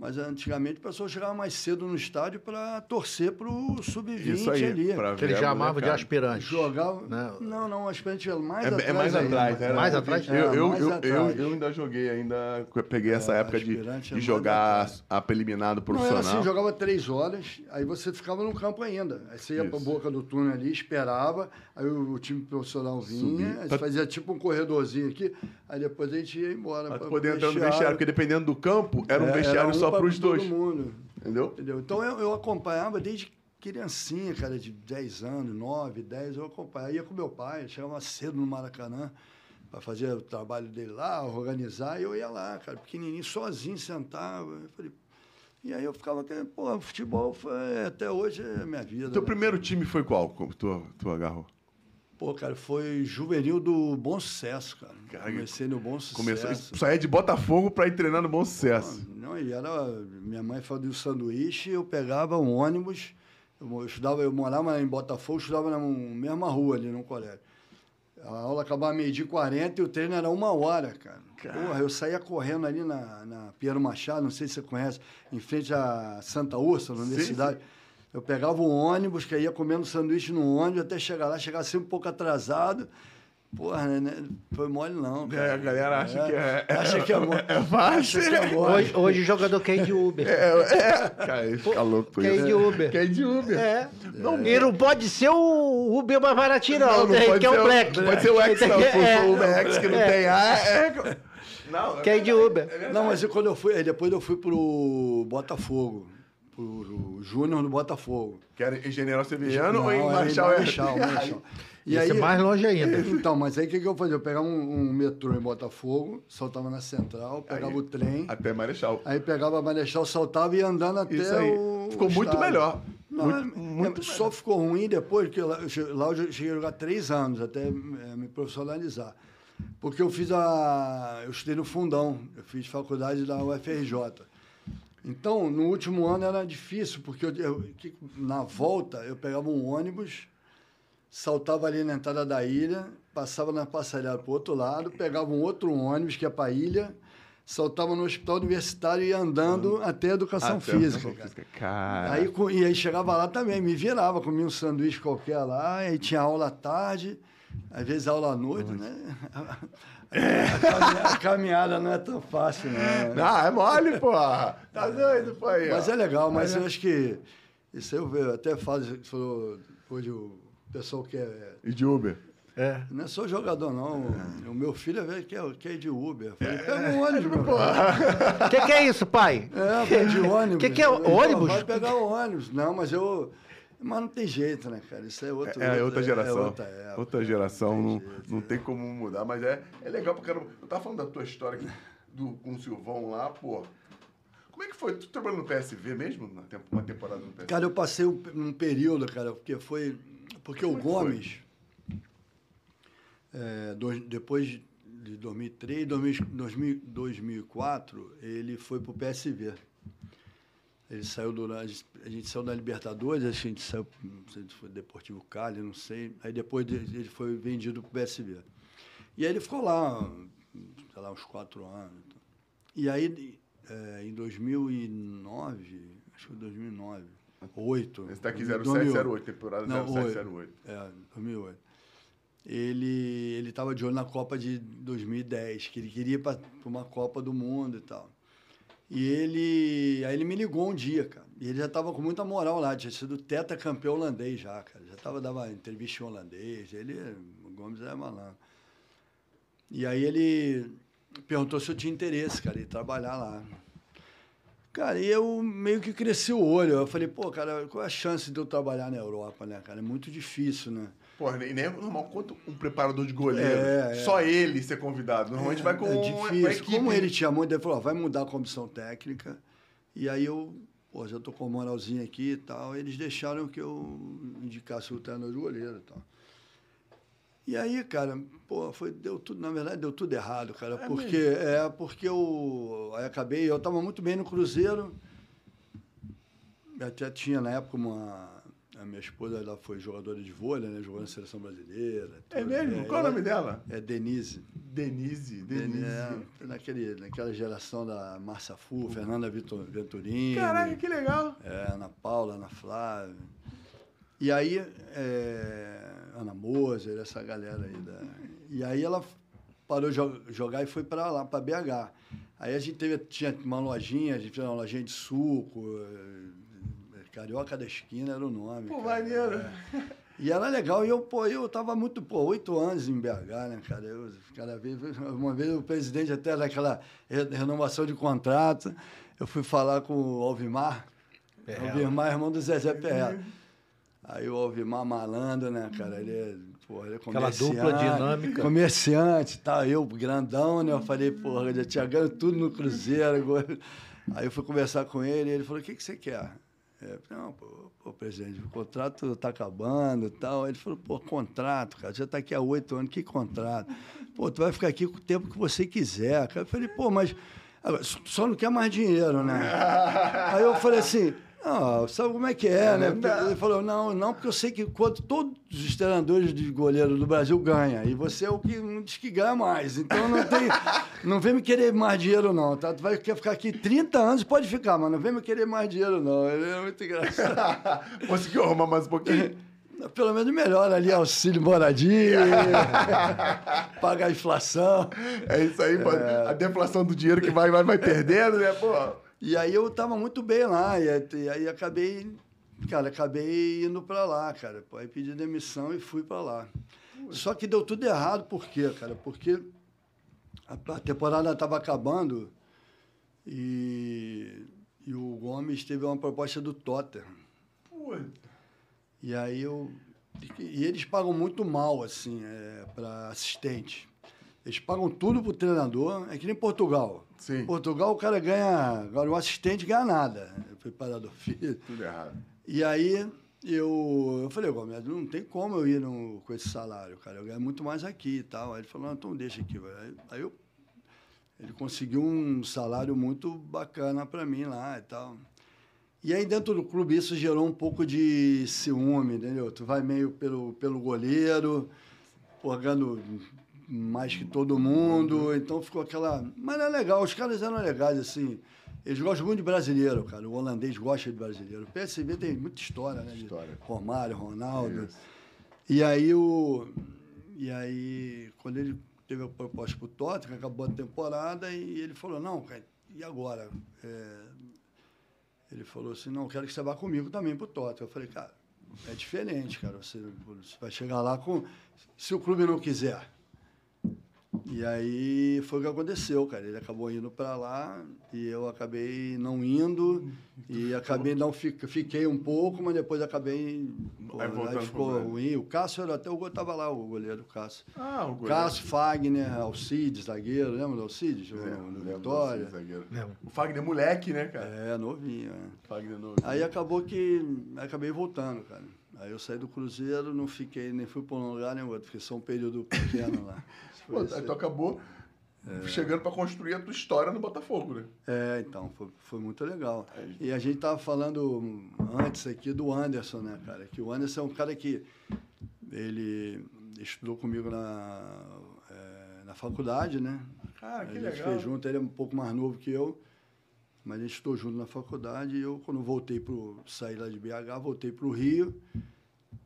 Mas antigamente o pessoal chegava mais cedo no estádio para torcer para o sub-20 Isso aí, ali. Que ele chamava de aspirante. Jogava. Né? Não, não, aspirante é mais É, atrás. é mais atrás, era Mais atrás? Eu, É, eu, mais eu, eu, atrás. eu ainda joguei, ainda peguei essa É, época de, é de jogar atrás. a preliminar do Não, era profissional. assim, jogava três horas, aí você ficava no campo ainda. Aí você ia para a boca do túnel ali, esperava, aí o, o time profissional vinha, Pra- fazia tipo um corredorzinho aqui, aí depois a gente ia embora. Pra- poder entrar no vestiário, porque dependendo do campo, era um É, vestiário um só para os todo dois. mundo, Entendeu? entendeu? Então eu, eu acompanhava desde criancinha, cara, de 10 anos, 9, 10, eu acompanhava. Ia com meu pai, chegava cedo no Maracanã para fazer o trabalho dele lá, organizar, e eu ia lá, cara, pequenininho, sozinho, sentava. Eu falei, e aí eu ficava, pô, futebol foi, até hoje é minha vida. Teu né? primeiro time foi qual? Tu, tu agarrou? Pô, cara, foi juvenil do Bom Sucesso, cara. Cara, Comecei no Bom Sucesso. Começou, saía de Botafogo para ir treinar no Bom Sucesso. Não, e era. Minha mãe fazia o sanduíche, eu pegava um ônibus, eu, estudava, eu morava em Botafogo, eu estudava na mesma rua ali no colégio. A aula acabava meio-dia e 40 e o treino era uma hora, cara. Porra, eu saía correndo ali na, na Piero Machado, não sei se você conhece, em frente à Santa Úrsula, na Sim, universidade. Eu pegava um ônibus, que ia comendo sanduíche no ônibus, até chegar lá, chegava sempre um pouco atrasado. Porra, né? Foi mole não. cara. É, a galera acha que é- é- Acha que é, mo- é fácil. É mole. Hoje, hoje o jogador quer ir de Uber. É, é. Cara, fica louco com Quer ir isso. de Uber. Quer ir de Uber. É. Não, e não pode ser o Uber mais baratinho, não. Não, não Tem pode que é ser o Black. Pode ser o X, não. Se É. o Uber X que não tem A, é... Não, Quer ir de Uber. Não, mas quando eu fui, aí depois eu fui pro Botafogo, pro Júnior do Botafogo. Que era em General Severiano ou em era Marechal? Marechal, Marechal. E é mais longe ainda. Então, mas aí o que, que eu fazia? Eu pegava um, um metrô em Botafogo, saltava na central, pegava Aí, o trem, Até Marechal. aí pegava Marechal, saltava e ia andando até Isso aí. o. Ficou o muito melhor. Não, Muito- é- muito é- só ficou ruim depois, porque lá lá eu cheguei a jogar três anos, até me profissionalizar. Porque eu fiz a. Eu estudei no fundão, eu fiz faculdade da UFRJ. Então, no último ano era difícil, porque eu, eu- na volta eu pegava um ônibus, saltava ali na entrada da ilha, passava na passarela para o outro lado, pegava um outro ônibus que ia para a ilha, saltava no hospital universitário e ia andando até a educação Até física. educação cara. física. Cara. Aí, e aí chegava lá também, me virava, comia um sanduíche qualquer lá, aí tinha aula à tarde, às vezes aula à noite, né? A, caminhada, a caminhada não é tão fácil, não. Não, é mole, porra. Tá doido, pô aí. Mas é legal, mas eu acho que isso eu eu até falo, você falou, hoje o pessoal que é. E de Uber? É. Não é só jogador, não. O meu filho é velho que é, que é de Uber. Eu falei, pega É. um ônibus, meu O que, que é isso, pai? É, pé de ônibus. Que que é ônibus? Vai pegar o ônibus. Não, mas eu. Mas não tem jeito, né, cara? Isso é outro. É, é outra geração. É outra, outra época, geração, não, jeito, não é. tem como mudar, mas é, é legal porque eu tava falando da tua história aqui, do, com o Silvão lá, pô. Como é que foi? Tu trabalhou no PSV mesmo? Uma temporada no PSV? Cara, eu passei um, um período, cara, porque foi. Porque o Como é foi? Gomes, é, dois- depois de 2003, 2000, 2000, 2004, ele foi pro PSV. Ele saiu do. A gente, saiu da Libertadores, a gente saiu. Não sei se foi Deportivo Cali, não sei. Aí depois de- ele foi vendido pro PSV. E aí ele ficou lá, sei lá, uns quatro anos. E aí, é, em 2009, acho que foi 2009, 2008. Esse aqui 2008. 0708, temporada Não, 0708. É, 2008. Ele ele estava de olho na Copa de 2010, que ele queria ir para uma Copa do Mundo e tal. E ele. Aí ele me ligou um dia, cara. E ele já tava com muita moral lá, tinha sido tetracampeão holandês já, cara. Já tava dava entrevista em holandês. Ele, o Gomes é malandro. E aí ele perguntou se eu tinha interesse, cara, em trabalhar lá. Cara, e eu meio que cresci o olho. Eu falei, pô, cara, qual é a chance de eu trabalhar na Europa, né, cara? É muito difícil, né? Porra, nem nem é normal quanto um preparador de goleiro. É, é. Só ele ser convidado. Normalmente vai com, é difícil. equipe. Como ele tinha muito, ele falou, ó, vai mudar a comissão técnica. E aí eu, pô, já tô com uma moralzinha aqui e tal. Eles deixaram que eu indicasse o treinador de goleiro e tal. E aí, cara, pô, foi, deu tudo, na verdade, deu tudo errado, cara. É porque, é, porque eu aí acabei, eu tava muito bem no Cruzeiro. Até tinha na época uma. A minha esposa ela foi jogadora de vôlei, né? Jogou na seleção brasileira. É mesmo? Qual é o nome dela? É Denise. Denise. Denise. É, naquele, naquela geração da Márcia Fu, Fernanda Vitor- Venturini. Caraca, que legal. É, Ana Paula, Ana Flávia. E aí, é, Ana Moser, essa galera aí. Da, e aí ela parou de jo- jogar e foi para lá, para BH. Aí a gente teve, tinha uma lojinha, a gente fez uma lojinha de suco, é, Carioca da Esquina era o nome. Pô, cara. maneiro. E era legal, e eu, pô, eu tava muito, pô, oito anos em BH, né, cara? Eu, cada vez, uma vez o presidente até naquela re- renovação de contrato, eu fui falar com o Alvimar, Perrella. Alvimar, irmão do Zezé Perrella. Aí o Alvimar malandro, né, cara? Ele é, pô, ele é Aquela comerciante. dupla dinâmica. Comerciante, tá? Eu, grandão, né? Eu falei, porra, já tinha ganho tudo no Cruzeiro. Aí eu fui conversar com ele e ele falou, o que, que você quer? É, não, pô, pô, presidente, o contrato tá acabando e tal. Ele falou, pô, contrato, cara, já tá aqui há oito anos, que contrato? Pô, tu vai ficar aqui com o tempo que você quiser. Cara. Eu falei, pô, mas agora, só não quer mais dinheiro, né? Aí eu falei assim, não, sabe como é que é, né? Ele falou, não, não, porque eu sei que quanto todos os treinadores de goleiro do Brasil ganham, e você é o que não diz que ganha mais. Então não tem. Não vem me querer mais dinheiro, não, tá? Tu vai quer ficar aqui 30 anos, pode ficar, mas não vem me querer mais dinheiro, não. Ele é muito engraçado. Conseguiu arrumar mais um pouquinho? Pelo menos melhor ali, auxílio moradia, pagar a inflação. É isso aí, pô. A deflação do dinheiro que vai, vai, vai perdendo, né, pô? E aí eu tava muito bem lá, e aí- acabei, cara, acabei indo pra lá, cara. Aí pedi demissão e fui pra lá. Só que deu tudo errado, por quê, cara? Porque a, temporada tava acabando e, e o Gomes teve uma proposta do Tottenham. E aí eu. E eles pagam muito mal, assim, é, para assistente. Eles pagam tudo pro treinador, é que nem Portugal. Sim. Portugal o cara ganha. Agora o assistente ganha nada. É preparador físico. tudo errado. E aí eu, eu falei, Gomes, não tem como eu ir no- com esse salário, cara. Eu ganho muito mais aqui e tal. Aí ele falou, então deixa aqui. Aí, aí eu, ele conseguiu um salário muito bacana para mim lá e tal. E aí dentro do clube isso gerou um pouco de ciúme, entendeu? Tu vai meio pelo, pelo goleiro, pô, ganhando mais que todo mundo, então ficou aquela... Mas é legal, os caras eram legais, assim. Eles gostam muito de brasileiro, cara. O holandês gosta de brasileiro. O PSV tem muita história, né? História. Romário, Ronaldo. Isso. E aí o. E aí, quando ele teve a proposta pro Tottenham, acabou a temporada, e ele falou, não, cara, e agora? É, Ele falou assim, não, quero que você vá comigo também pro Tottenham. Eu falei, cara, é diferente, cara. Você, você vai chegar lá com. Se o clube não quiser. E aí foi o que aconteceu, cara. Ele acabou indo para lá e eu acabei não indo e acabei não fi- fiquei um pouco, mas depois acabei pô, Aí ficou ruim. O Cássio era até o gol tava lá, o goleiro Cássio. Ah, o goleiro. Cássio, Fagner, Alcides, zagueiro, lembra do Alcides? Lembro, no, Vitória. O Fagner moleque, né, cara? É, novinho, é. Fagner novo. Aí acabou que acabei voltando, cara. Aí eu saí do Cruzeiro, não fiquei, nem fui para um lugar nem outro, fiquei só um período pequeno lá. Pô, aí. tu acabou chegando pra construir a tua história no Botafogo, né? É, então, foi, foi muito legal. Aí. E a gente tava falando antes aqui do Anderson, né, cara? Que o Anderson é um cara que ele estudou comigo na, é, na faculdade, né? Cara, a que gente legal. fez junto, ele é um pouco mais novo que eu, mas a gente estudou junto na faculdade e eu, quando voltei pro, saí lá de BH, voltei para o Rio,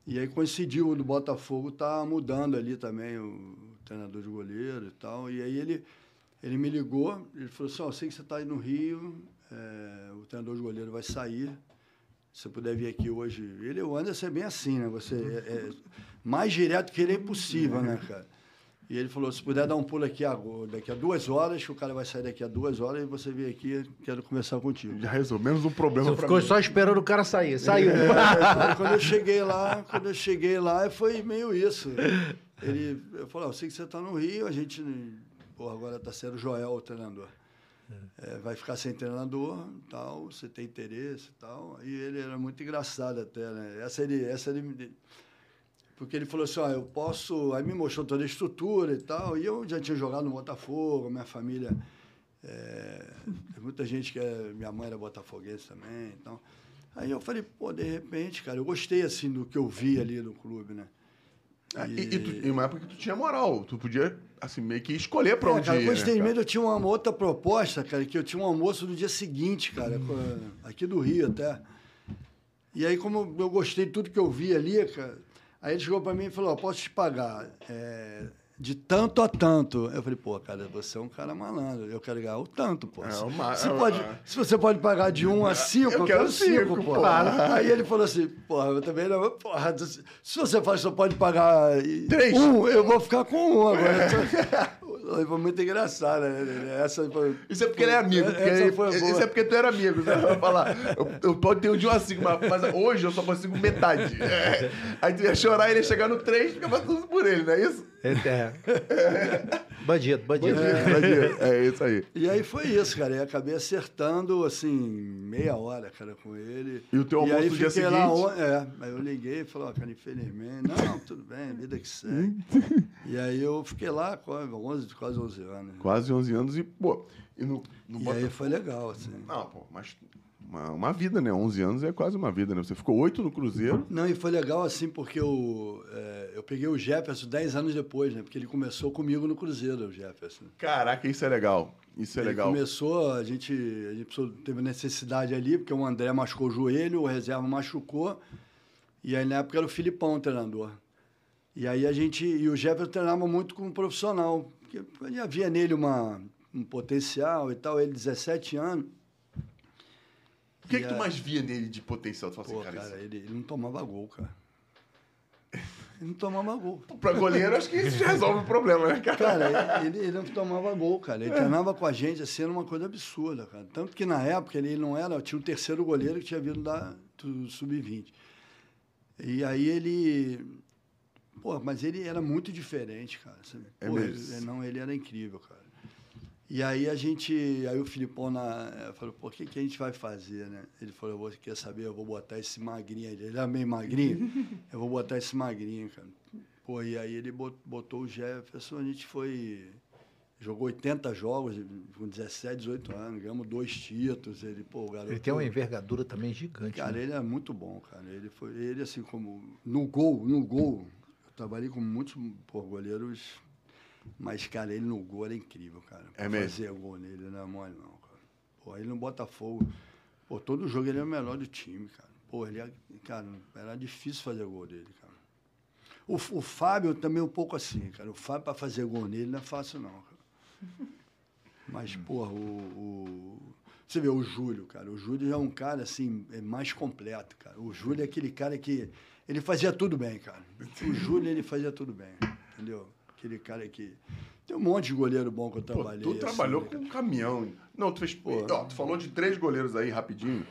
e aí coincidiu o do Botafogo tá mudando ali também, o treinador de goleiro e tal, e aí ele, ele me ligou, ele falou assim, ó, eu sei que você está aí no Rio, é, o treinador de goleiro vai sair. Se você puder vir aqui hoje. Ele, o Anderson é bem assim, né? Você, é, é mais direto que ele é impossível, né, cara? E ele falou, se puder dar um pulo aqui agora, daqui a duas horas, que o cara vai sair daqui a duas horas e você vem aqui, quero conversar contigo. Já resolveu menos um problema Você ficou mim. só esperando o cara sair. Saiu. É, quando eu cheguei lá, quando eu cheguei lá, foi meio isso. Ele eu falei, "Ah, eu sei que você está no Rio, a gente, pô, agora está sendo Joel o treinador. É, vai ficar sem treinador, tal, você tem interesse e tal. E ele era muito engraçado até, né? Essa ele, essa ele, porque ele falou assim, ó, eu posso... Aí me mostrou toda a estrutura e tal, e eu já tinha jogado no Botafogo, minha família... É, tem muita gente que é... Minha mãe era botafoguense também, então... Aí eu falei, pô, de repente, cara, eu gostei, assim, do que eu vi ali no clube, né? É, E, e tu, em uma época que tu tinha moral, tu podia, assim, meio que escolher pra É, onde cara, ir, com né, esse cara? medo eu tinha uma outra proposta, cara, que eu tinha um almoço no dia seguinte, cara, com- aqui do Rio até. E aí, como eu gostei de tudo que eu vi ali, cara, aí ele chegou pra mim e falou, ó, posso te pagar é, de tanto a tanto. Eu falei, pô, cara, você é um cara malandro, eu quero ganhar o tanto, pô. É, Se- uma- se, é, pode, é. se você pode pagar de um a cinco, Eu eu, quero cinco, cinco, pô. Aí ele falou assim, porra, eu também não, porra, se você que só pode pagar Três. um, eu vou ficar com um agora. Foi muito engraçado, né? Essa foi... Isso é porque ele é amigo. Porque ele- foi boa. isso é porque tu era amigo. Né? Vai falar, eu, eu posso ter um de um a cinco, mas, hoje eu só consigo metade. É. Aí tu ia chorar, ele ia chegar no 3 ficava tudo por ele, não é isso? É. Bandido, bandido. É, é isso aí. E aí foi isso, cara. E acabei acertando, assim, meia hora, cara, com ele. E o teu almoço aí no dia lá, seguinte? on- é, aí eu liguei e falei, ó, cara, infelizmente, não, tudo bem, vida que segue. e aí eu fiquei lá quase 11, quase 11 anos. Quase 11 anos e, pô, e no, no E Bota- aí foi legal, assim. Não, pô, mas uma, uma vida, né? 11 anos é quase uma vida, né? Você ficou 8 no Cruzeiro. Não, e foi legal assim porque eu, é, eu peguei o Jefferson 10 anos depois, né? Porque ele começou comigo no Cruzeiro, o Jefferson. Caraca, isso é legal. Isso é ele legal. começou, a gente, a gente teve necessidade ali, porque o André machucou o joelho, o reserva machucou. E aí na época era o Filipão o treinador. E aí a gente. E o Jefferson treinava muito com um profissional. Porque havia nele uma, um potencial e tal, ele 17 anos. O que, que E tu mais via nele de potencial? Tu fala Pô, assim, cara, cara, isso- ele, ele não tomava gol, cara. Ele não tomava gol. pra goleiro, acho que isso já resolve o problema, né, cara? Cara, ele, ele não tomava gol, cara. Ele treinava com a gente, assim, era uma coisa absurda, cara. Tanto que na época ele não era, tinha um terceiro goleiro que tinha vindo da, do Sub-20. E aí ele. Pô, mas ele era muito diferente, cara. É Pô, mesmo? ele- não, ele era incrível, cara. E aí a gente. Aí o Filipão na, eh, falou, pô, o que, que a gente vai fazer, né? Ele falou, você quer saber? Eu vou botar esse magrinho aí. Ele era meio magrinho. eu vou botar esse magrinho, cara. Pô, e aí ele bot- botou o Jefferson, a gente foi. Jogou 80 jogos com 17, 18 anos, ganhamos dois títulos. Ele, pô, o garoto. Ele tem uma envergadura também gigante. Cara, né? ele é muito bom, cara. Ele foi, ele assim como no gol, no gol. Eu trabalhei com muitos pô, goleiros, mas cara, ele no gol era incrível, cara. É mesmo? Fazer gol nele não é mole não, cara. Pô, ele no Botafogo, pô, todo jogo ele é o melhor do time, cara. Pô, ele, é- cara, era difícil fazer gol dele, cara. O, o Fábio também um pouco assim, cara. O Fábio para fazer gol nele não é fácil não, cara. Mas, porra, o, o- Você vê, o Júlio, cara. O Júlio é um cara, assim, é mais completo, cara. O Júlio é aquele cara que. Ele fazia tudo bem, cara. O Júlio, ele fazia tudo bem. Entendeu? Aquele cara que. Tem um monte de goleiro bom que eu Pô, trabalhei. tu assim, trabalhou né, com cara? um caminhão. Não, tu fez. Pô. Ó, tu falou de três goleiros aí, rapidinho,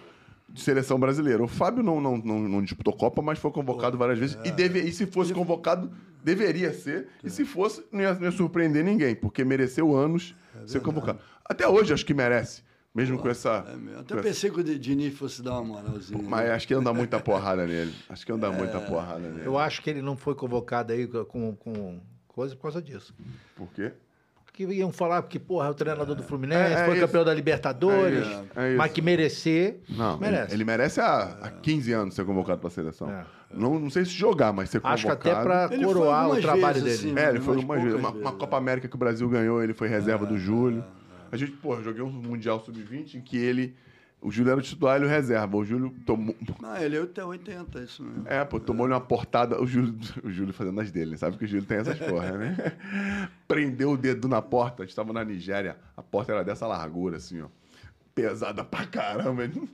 de seleção brasileira. O Fábio não, não, não, não disputou Copa, mas foi convocado várias vezes. é. E, deve, e se fosse convocado, deveria ser. E se fosse, não ia, não ia surpreender ninguém, porque mereceu anos ser convocado. Até hoje, acho que merece. Mesmo com essa. É. Até com essa- pensei que o Diniz fosse dar uma moralzinha. né? Mas acho que não dá muita porrada nele. Acho que não dá muita porrada nele. Eu acho que ele não foi convocado aí com, com coisa por causa disso. Por quê? Porque iam falar que, porra, é o treinador do Fluminense, É, é foi isso. campeão da Libertadores, É é mas que merecer, Não, merece. Ele, ele merece há, há 15 anos ser convocado para a seleção. É. Não, não sei se jogar, mas ser convocado. Acho que até para coroar o trabalho vezes, dele. assim. É, ele foi Umas uma, uma, vezes, uma é. Copa América que o Brasil ganhou, ele foi reserva do Júlio. A gente, eu joguei um Mundial Sub-20 em que ele. O Júlio era o titular e ele o reserva. O Júlio tomou. Ah, ele é até 80, isso mesmo. É, pô, tomou-lhe uma portada. O Júlio, o Júlio fazendo as dele, né? sabe que o Júlio tem essas porra, né? Prendeu o dedo na porta. A gente tava na Nigéria. A porta era dessa largura, assim, ó. pesada pra caramba. Ele,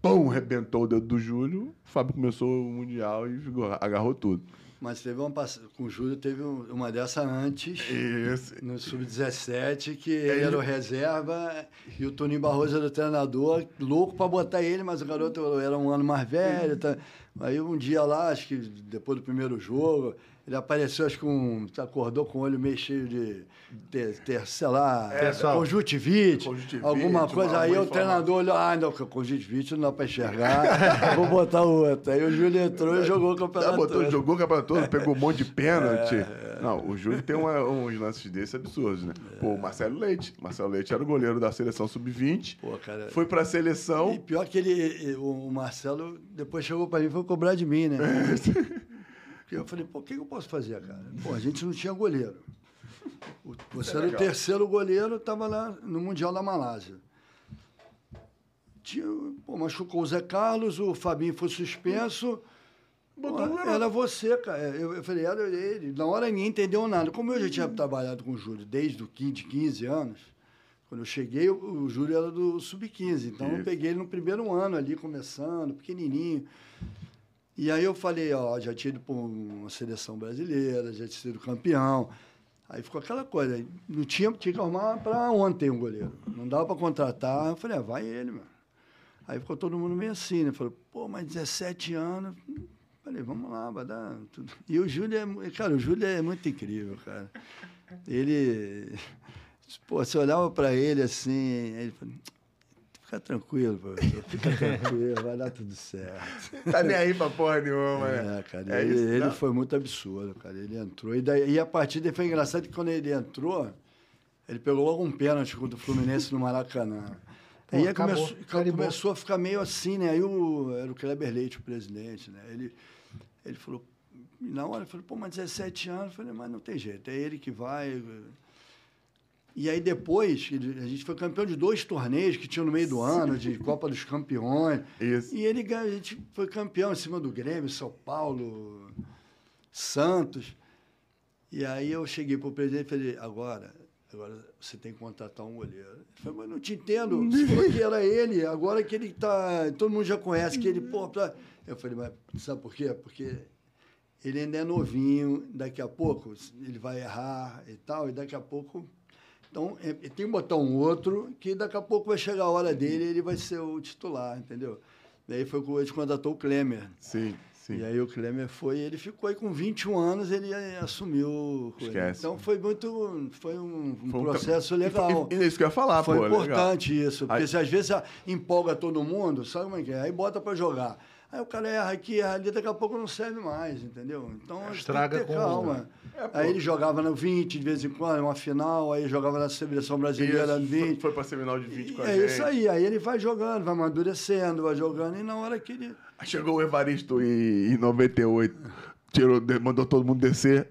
pum, arrebentou o dedo do Júlio. O Fábio começou o Mundial e ficou- agarrou tudo. Mas teve uma com o Júlio teve um- uma dessa antes. Isso. No Sub-17, que ele era o reserva e o Toninho Barroso era o treinador, louco para botar ele, mas o garoto era um ano mais velho. Tá? Aí um dia lá, acho que depois do primeiro jogo, ele apareceu, acho que um, acordou com o olho meio cheio de, ter, ter, sei lá, Pessoal. conjuntivite, Conjuntivite, alguma coisa. Aí o treinador olhou, ah, não, conjuntivite não dá para enxergar, vou botar o outro. Aí o Júlio entrou e jogou o campeonato. botou, todo. jogou o campeonato todo, pegou um monte de pênalti. Não, o Júlio tem uma- uns lances desses absurdos, né? Pô, o Marcelo Leite. Marcelo Leite era o goleiro da seleção sub-20. Pô, cara. Foi pra E seleção. pior que ele, o Marcelo depois chegou para mim e foi cobrar de mim, né? Porque eu falei, pô, o que eu posso fazer, cara? Pô, a gente não tinha goleiro. O- Você era o terceiro goleiro, estava lá no Mundial da Malásia. Tinha, pô, machucou o Zé Carlos, o Fabinho foi suspenso. Botou Pô, o era você, cara. Eu, eu falei, era ele. Na hora ninguém entendeu nada. Como eu já tinha trabalhado com o Júlio desde os 15, 15 anos, quando eu cheguei, o, o Júlio era do Sub-15. Então eu Isso. peguei ele no primeiro ano ali, começando, pequenininho. E aí eu falei, ó, já tinha ido para uma seleção brasileira, já tinha sido campeão. Aí ficou aquela coisa, não tinha, tinha que arrumar para ontem um goleiro. Não dava para contratar. Eu falei, ah, vai ele, mano. Aí ficou todo mundo meio assim, né? Falou, pô, mas 17 anos. Falei, vamos lá, vai dar tudo. E o Júlio é, cara, o Júlio é muito incrível, cara. Ele, pô, você olhava para ele assim, ele falou, fica tranquilo, professor, fica tranquilo, vai dar tudo certo. Tá nem aí pra porra nenhuma, né? É, cara, É ele, isso, ele foi muito absurdo, cara. Ele entrou. E, daí, e a partida foi engraçado que quando ele entrou, ele pegou logo um pênalti contra o Fluminense no Maracanã. Pô, aí acabou, começou, começou a ficar meio assim, né? Aí o, era o Kleber Leite, o presidente, né? Ele, ele falou, e na hora, eu falei, pô, mas 17 anos. Eu falei, mas não tem jeito, é ele que vai. E aí depois, a gente foi campeão de dois torneios que tinham no meio do ano, de Copa dos Campeões. Isso. E ele ganhou, a gente foi campeão em cima do Grêmio, São Paulo, Santos. E aí eu cheguei para o presidente e falei, agora, agora você tem que contratar um goleiro. Ele falou, mas não te entendo. Você falou que era ele, agora que ele está. Todo mundo já conhece que ele, pô. Eu falei, mas sabe por quê? Porque ele ainda é novinho, daqui a pouco ele vai errar e tal, e daqui a pouco. Então, é, é, tem que botar um outro que daqui a pouco vai chegar a hora dele e ele vai ser o titular, entendeu? Daí foi quando a gente contratou o Klemer. Sim, sim. E aí o Klemer foi, ele ficou aí com 21 anos, ele assumiu. Esquece. Então foi muito, foi um, um Foi um processo legal. E, e, é isso que eu ia falar, Foi pô. legal. importante isso, porque Aí- se às vezes empolga todo mundo, sabe como é que é? Aí bota para jogar. Aí o cara erra aqui, erra ali, daqui a pouco não serve mais, entendeu? Então a gente Estraga tem que ter com- calma. É, pô. aí ele jogava no 20 de vez em quando, uma final, aí jogava na seleção brasileira no Isso, foi, 20. foi pra semifinal de 20 com a é gente. isso aí, aí ele vai jogando, vai amadurecendo, vai jogando, e na hora que ele. Aí chegou o Evaristo em, em 98, tirou, mandou todo mundo descer.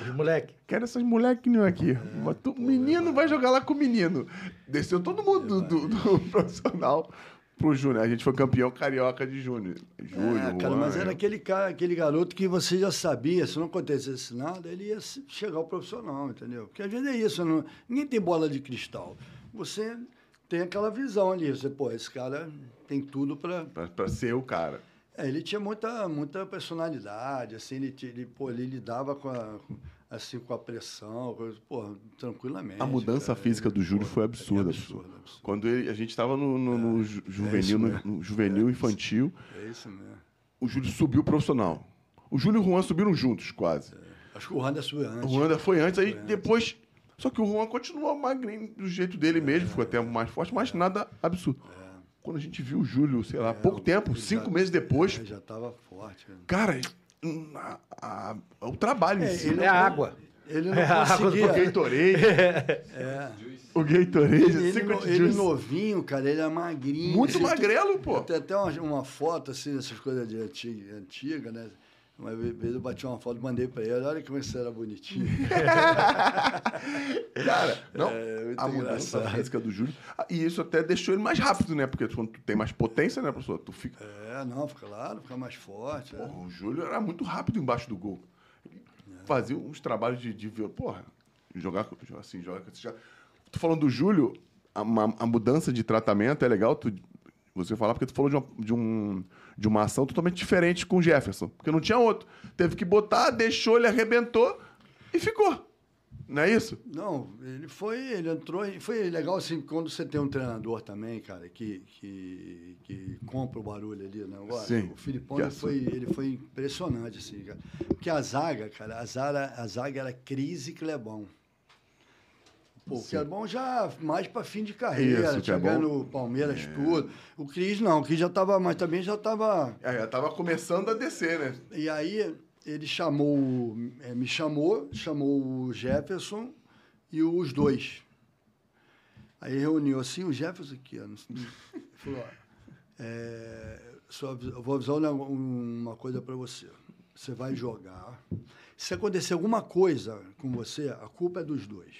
Os moleque. Quero essas molequinhas aqui. É, tu- O menino vai jogar lá com o menino. Desceu todo mundo do, do- do profissional pro Júnior. A gente foi campeão carioca de Júnior. Júnior, É, cara, Juan, mas era eu. aquele, cara, aquele garoto que você já sabia, se não acontecesse nada, ele ia chegar ao profissional, entendeu? Porque às vezes é isso, não- ninguém tem bola de cristal. Você tem aquela visão ali, você, pô, esse cara tem tudo para Pra, pra ser o cara. É, ele tinha muita, muita personalidade, assim, ele, ele, pô, ele lidava com a, com- assim, com a pressão, coisa, tranquilamente. A mudança cara. física do Júlio foi é absurda. absurdo. Quando ele- a gente estava no, no- no ju- juvenil, isso no, no juvenil É, infantil, É isso mesmo. o Júlio subiu profissional. O Júlio e o Juan subiram juntos, quase. Acho que o Randa subiu antes. O Juan ainda foi antes, aí Foi antes. depois. Só que o Juan continuou magrinho do jeito dele mesmo, ficou até mais forte, mas nada absurdo. Quando a gente viu o Júlio, sei lá, pouco tempo, cinco já- meses depois, É, já estava forte. né? cara, a- a- o trabalho em É, si. ele- É a água. Ele não É água do conseguia. Gatorade, É. o Gatorade, Ele, cinco no- ele novinho, cara, ele é magrinho. Muito Assim, magrelo, pô. Tem até uma, uma foto, assim, dessas coisas de antiga, antiga, né? Uma vez eu bati uma foto, mandei pra ele, olha como você era bonitinho. Cara, não, É, a mudança engraçado. física do Júlio. ah, E isso até deixou ele mais rápido, né? Porque quando tu tem mais potência, né, professor? Tu fica. É, não, fica claro, fica mais forte. é. Porra, o Júlio era muito rápido embaixo do gol. Ele Fazia uns trabalhos de, de porra, jogar assim, jogar Tô falando do Júlio, a, uma- a mudança de tratamento é legal tu, você falar, porque tu falou de uma, de, um, de uma ação totalmente diferente com o Jefferson, porque não tinha outro. Teve que botar, deixou, ele arrebentou e ficou. Não é isso? Não, ele foi, ele entrou, e foi legal assim, quando você tem um treinador também, cara, que, que, que compra o barulho ali, né? Agora, Sim. o Filipão, foi, ele foi impressionante, assim, cara. Porque a zaga, cara, a zaga, a zaga era Cris e Clebão. Pô, o. Clebão já mais para fim de carreira, Isso, o ganho no Palmeiras, tudo. O Cris não, o Cris já estava, mas também já estava É, já tava começando a descer, né? e aí ele chamou, eh, me chamou, chamou o Jefferson e os dois. Aí reuniu assim, o Jefferson aqui, ó, no- falou, ó, é, só eu vou avisar uma, uma coisa para você. Você vai jogar. Se acontecer alguma coisa com você, a culpa é dos dois.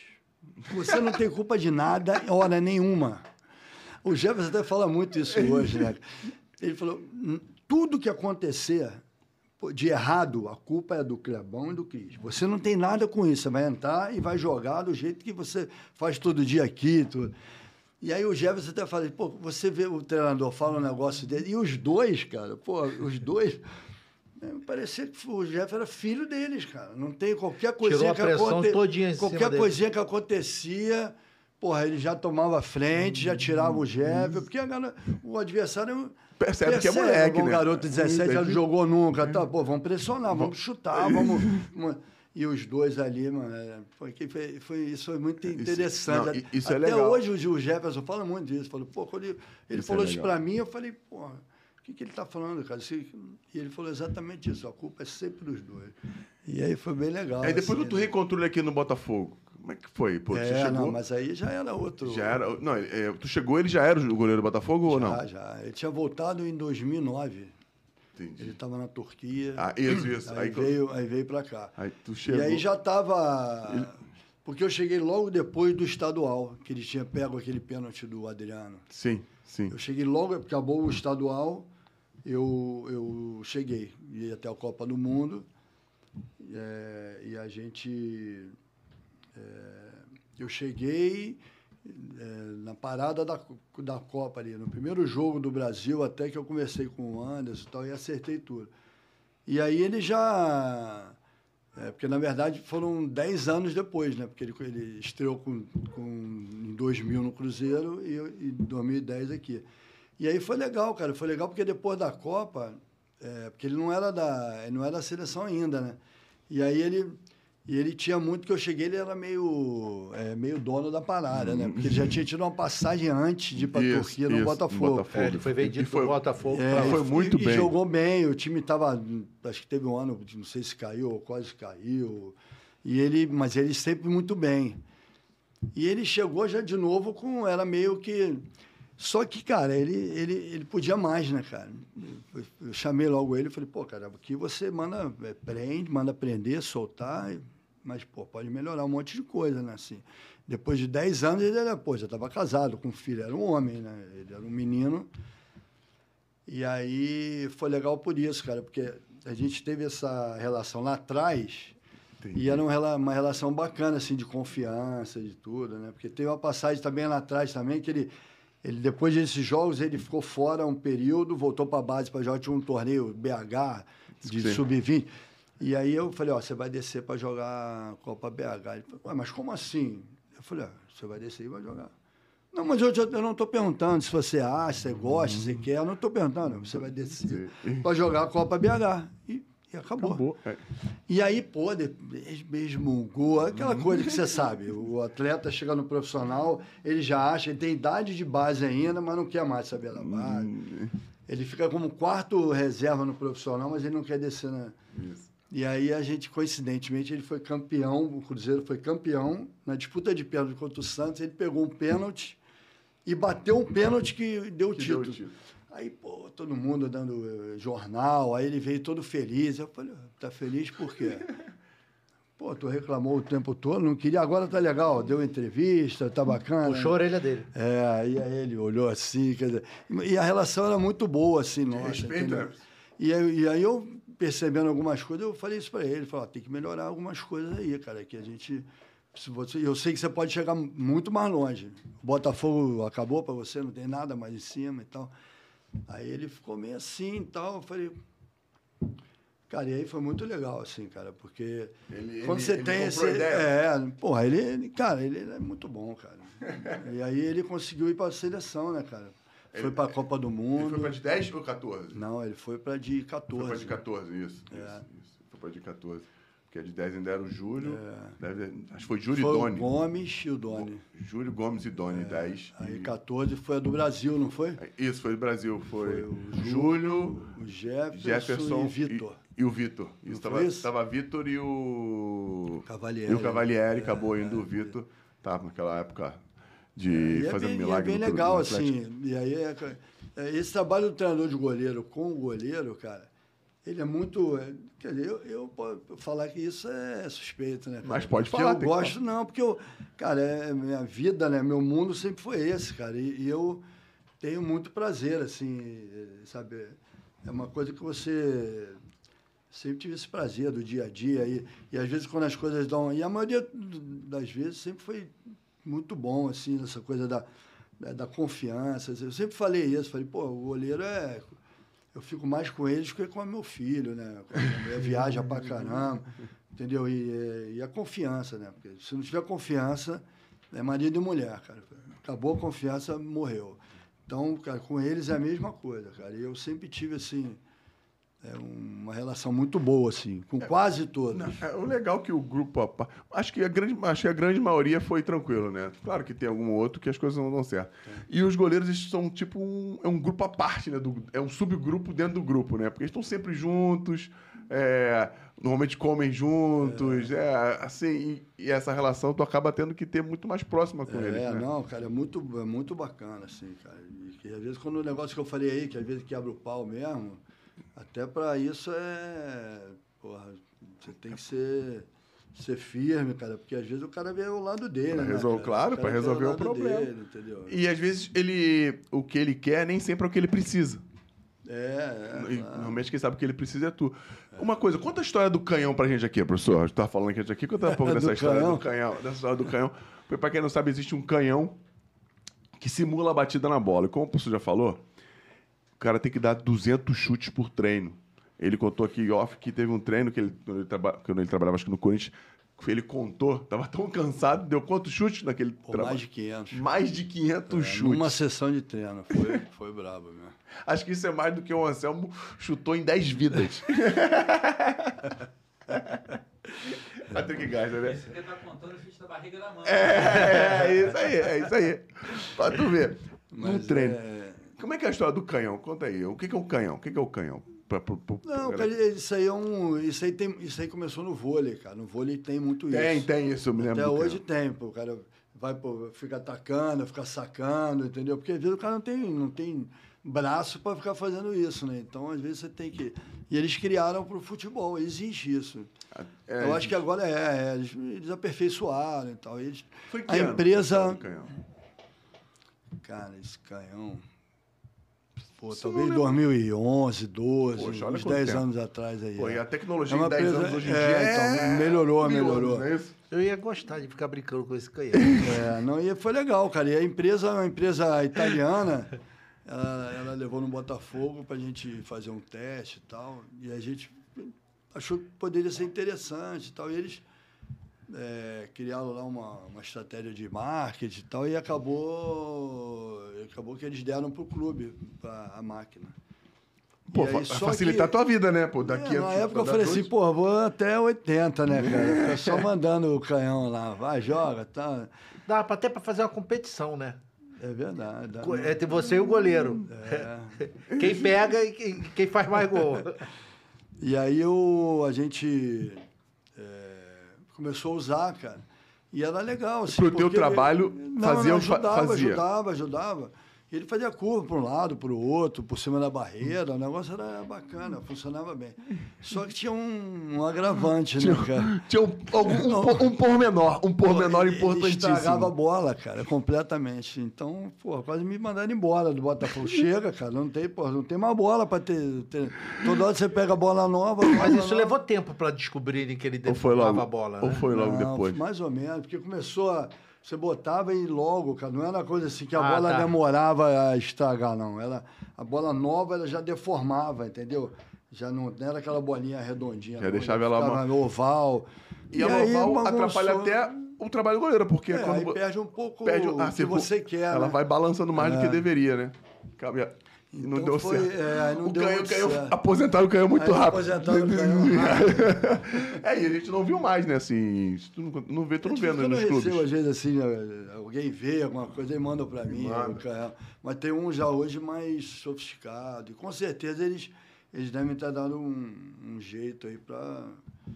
Você não tem culpa de nada, hora nenhuma. O Jefferson até fala muito isso hoje, né? Ele falou: "Hum, tudo que acontecer de errado, a culpa é do Clebão e do Cris. Você não tem nada com isso. Você vai entrar e vai jogar do jeito que você faz todo dia aqui. Tudo. E aí o Jefferson até fala, pô, você vê o treinador fala um negócio dele, e os dois, cara, pô, os dois. Né, Parecia que o Jefferson era filho deles, cara. Não tem qualquer coisinha a que pressão aconte- todinha em cima Qualquer dele. coisinha que acontecia, porra, ele já tomava frente, já tirava o Jefferson, porque a galera- o adversário Percebe que é moleque, um né? garoto de 17 anos Entendi. jogou nunca, tá, pô, vamos pressionar, vamos chutar, vamos... E os dois ali, mano, é, foi, que foi, foi- isso foi muito interessante. não, i- isso é Até legal. hoje o Gil Jefferson fala muito disso. Falou, pô, quando ele, ele Isso falou é isso pra mim, eu falei, pô, o que, que ele tá falando, cara? E ele falou exatamente isso, a culpa é sempre dos dois. E aí foi bem legal. Aí depois assim, que tu né? reencontrou ele aqui no Botafogo, como é que foi? Pô, É, chegou, não, mas aí já era outro. já era... Não, é, tu chegou, ele já era o goleiro do Botafogo ou não? Já, já. Ele tinha voltado em 2009. Entendi. Ele estava na Turquia. Ah, isso, isso. Aí, Aí, veio, aí veio para cá. aí tu chegou... E aí já estava. Porque eu cheguei logo depois do estadual, que ele tinha pego aquele pênalti do Adriano. Sim, sim. Eu cheguei logo, acabou o estadual, eu, eu cheguei. Ia até a Copa do Mundo. é, e a gente. é, eu cheguei é, na parada da, da Copa ali, no primeiro jogo do Brasil, até que eu conversei com o Anderson e tal, e acertei tudo. E aí ele já. é, porque, na verdade, foram 10 anos depois, né? Porque ele, ele estreou com, com, em 2000 no Cruzeiro e, e em 2010 aqui. E aí foi legal, cara. Foi legal porque depois da Copa, é, porque ele não era da, ele não era da seleção ainda, né? E aí ele, e ele tinha muito que eu cheguei, ele era meio, é, meio dono da parada, né? Porque ele já tinha tido uma passagem antes de ir para Isso, Turquia no isso, Botafogo. Botafogo. É, ele foi vendido foi- pro Botafogo. É, pra- foi e- muito e, bem. E jogou bem, o time estava. Acho que teve um ano, não sei se caiu ou quase caiu. E ele, mas ele sempre muito bem. E ele chegou já de novo com. Era meio que. Só que, cara, ele, ele, ele podia mais, né, cara? Eu, eu chamei logo ele e falei, pô, cara, aqui você manda, é, prende, manda prender, soltar, mas, pô, pode melhorar um monte de coisa, né, assim. Depois de 10 anos, ele era, pô, já estava casado com um filho, era um homem, né? Ele era um menino. E aí foi legal por isso, cara, porque a gente teve essa relação lá atrás Entendi. e era uma relação bacana, assim, de confiança, de tudo, né? Porque teve uma passagem também lá atrás também que ele, ele depois desses jogos, ele ficou fora um período, voltou para a base para jogar, tinha um torneio BH de Sim. sub-20. E aí eu falei, ó, você vai descer para jogar a Copa BH. Ele falou, Ué, mas como assim? Eu falei, ó, você vai descer e vai jogar. Não, mas eu, eu não estou perguntando se você acha, se você gosta, se você quer. Eu não estou perguntando. Você vai descer para jogar a Copa BH. E, e acabou. Acabou. É. E aí, pô, gol, aquela coisa que você sabe. O atleta chega no profissional, ele já acha, ele tem idade de base ainda, mas não quer mais saber da base. Ele fica como quarto reserva no profissional, mas ele não quer descer na. Isso. E aí a gente, coincidentemente, ele foi campeão, o Cruzeiro foi campeão na disputa de pênalti contra o Santos, ele pegou um pênalti e bateu um pênalti que deu o Que deu o título. Aí, pô, todo mundo dando eh, jornal, aí ele veio todo feliz. Eu falei, tá feliz por quê? Pô, tu reclamou o tempo todo, não queria, agora tá legal, deu entrevista, tá bacana. Puxou a orelha dele. É, e aí ele olhou assim, quer dizer, e a relação era muito boa, assim, nossa. respeito, né? E, aí- e aí eu, percebendo algumas coisas, eu falei isso para ele, falei, ó, tem que melhorar algumas coisas aí, cara, que a gente... Se você, eu sei que você pode chegar muito mais longe. O Botafogo acabou para você, não tem nada mais em cima e tal. Aí ele ficou meio assim e tal. Eu falei. Cara, e aí foi muito legal, assim, cara, porque Ele- quando ele- você ele tem esse. ideia? É, porra, ele, ele- cara, ele, ele é muito bom, cara. e aí ele conseguiu ir para a seleção, né, cara? Foi Ele- para a Copa do Ele Mundo. foi pra de 10 ou 14? Não, ele foi para de 14. Foi pra de 14, isso. É. Isso, isso. Foi pra de 14. Porque de 10 ainda era o Júlio. Deve- acho que foi Júlio É. Foi e o Doni. Gomes e o Doni. Júlio Gomes e Doni, 10. Aí E- 14 foi a do Brasil, não foi? Isso, foi do Brasil. Foi, Foi o Júlio, O Jefferson, Jefferson e Vitor. E, e o Vitor. Isso, Não tava, foi isso? tava Vitor e o. Cavalieri. E o Cavalieri, É, acabou é, indo o Vitor. Tava naquela época de E é fazer bem, um e milagre. é bem legal, assim. E aí, é- é, esse trabalho do treinador de goleiro com o goleiro, cara, ele é muito. é, Quer dizer, eu, eu posso falar que isso é suspeito, né? cara? Mas pode Porque falar, Eu gosto, não, porque eu. Cara, é minha vida, né? Meu mundo sempre foi esse, cara. E, e eu tenho muito prazer, assim, é, sabe? É uma coisa que você. Sempre tive esse prazer do dia a dia. E, e às vezes, quando as coisas dão. E a maioria das vezes sempre foi muito bom, assim, essa coisa da, da, da confiança. Eu sempre falei isso, falei, pô, o goleiro é. Eu fico mais com eles que com meu filho, né? Viaja pra caramba, entendeu? E, é, e a confiança, né? Porque se não tiver confiança, é marido e mulher, cara. Acabou a confiança, morreu. Então, cara, com eles é a mesma coisa, cara. E eu sempre tive, assim, é, uma relação muito boa, assim, com quase todos. Não, é, o legal é que o grupo. Acho que, a grande, acho que a grande maioria foi tranquilo, né? Claro que tem algum outro que as coisas não dão certo. E os goleiros eles são tipo um, é um grupo à parte, né? do- é um subgrupo dentro do grupo, né? Porque eles estão sempre juntos, é, normalmente comem juntos, é, assim, e, e essa relação tu acaba tendo que ter muito mais próxima com eles. É, né? não, cara, é muito, é muito bacana, assim, cara. E que, às vezes, quando o negócio que eu falei aí, que às vezes quebra o pau mesmo, até pra isso é. Porra, você tem que ser, ser firme, cara, porque às vezes o cara vê o lado dele, Pra né? resol- claro, O vê resolver o lado problema. Dele, entendeu? E às vezes ele. O que ele quer nem sempre é o que ele precisa. É, é. Claro. Normalmente quem sabe o que ele precisa é tu. Uma coisa, conta a história do canhão pra gente aqui, professor. A gente tava falando aqui, conta um pouco dessa história canhão? do canhão. Dessa história do canhão. Porque pra quem não sabe, existe um canhão que simula a batida na bola. E como o professor já falou, o cara tem que dar 200 chutes por treino. Ele contou aqui off que teve um treino que ele, quando, ele traba, quando ele trabalhava acho que no Corinthians, que ele contou, tava tão cansado, deu quantos chutes naquele Pô, trabalho? mais de 500. Mais de 500 É, chutes. numa sessão de treino, foi, foi brabo mesmo. Acho que isso é mais do que o Anselmo chutou em 10 vidas. Patrick Gasta, né? Esse aqui tá contando o chute da barriga da mãe. É, é isso aí, é isso aí. Pra tu ver. No Mas treino. é- Como é que é a história do canhão? Conta aí. O que é o canhão? O que é o canhão? Pra, pro- pro- Não, pra- cara, isso aí é um. Isso aí, tem, isso aí começou no vôlei, cara. No vôlei tem muito Tem, isso. tem isso, eu me lembro. Até hoje canhão. tem, pô, o cara vai, pô, fica atacando, fica sacando, entendeu? Porque às vezes o cara não tem, não tem braço para ficar fazendo isso, né? Então, às vezes você tem que. E eles criaram para o futebol, existe isso. É, Eu acho que agora é, é, eles, eles aperfeiçoaram e tal. Eles, Foi que a empresa. Cara, esse canhão. Pô, eu talvez não lembro. 2011, 12, Poxa, olha uns quanto 10 tempo. anos atrás aí. Pô, é. e a tecnologia É em 10 empresa- anos hoje em é, dia então, melhorou, anos, melhorou. é isso? Eu ia gostar de ficar brincando com esse canhão. É, não, e foi legal, cara. E a empresa, uma empresa italiana, ela, ela levou no Botafogo para a gente fazer um teste e tal. E a gente achou que poderia ser interessante e tal. E eles é, criaram lá uma, uma estratégia de marketing e tal. E acabou, acabou que eles deram para o clube, para a máquina. Pô, aí, facilitar que- a tua vida, né? Pô, daqui é, a- na época eu falei assim, pô, vou até 80, né, cara? Só mandando o canhão lá, vai, joga, tá. Dá pra- até pra fazer uma competição, né? É verdade. dá- Co- Entre você e o goleiro. É. Quem pega e quem, quem faz mais gol. E aí eu, a gente é, começou a usar, cara. E era legal. Assim, Pro teu porque trabalho, ele- fazia não, o ajudava, fazia. ajudava, ajudava. E ele fazia curva para um lado, para o outro, por cima da barreira. O negócio era bacana, funcionava bem. Só que tinha um, um agravante, né, cara? Tinha um, algum- um, um pormenor, um pormenor Ele- Ele importantíssimo. estragava a bola, cara, completamente. Então, pô, quase me mandaram embora do Botafogo. Chega, cara, não tem, pô, não tem mais bola para ter, ter- Toda hora você pega a bola nova. Mas bola isso nova. levou tempo pra descobrirem que ele Ou foi defumava logo, a bola, ou né? foi logo Não, depois. Mais ou menos, porque começou a. você botava e logo, cara, não era uma coisa assim que a Ah, bola tá. demorava a estragar, não. Ela, a bola nova ela já deformava, entendeu? Já não, não era aquela bolinha redondinha. Já não, deixava ela ficava oval. E, a aí oval bagunçou. atrapalha até o trabalho do goleiro, porque É, quando perde um pouco perde o ah, que você quer, Ela né? vai balançando mais do que É. deveria, né? Cabe a- e não Então deu foi- certo. é, não o deu canhão muito caiu, certo. aposentaram o canhão muito Aí rápido. aposentaram o canhão é, e a gente não viu mais, né? Assim, se tu não, não vê, tu não vê Quando nos eu clubes. recebo, às vezes, assim, né, alguém vê alguma coisa e manda para mim. Manda. canhão. Mas tem um já hoje mais sofisticado. E com certeza eles, eles devem estar dando um, um jeito aí para.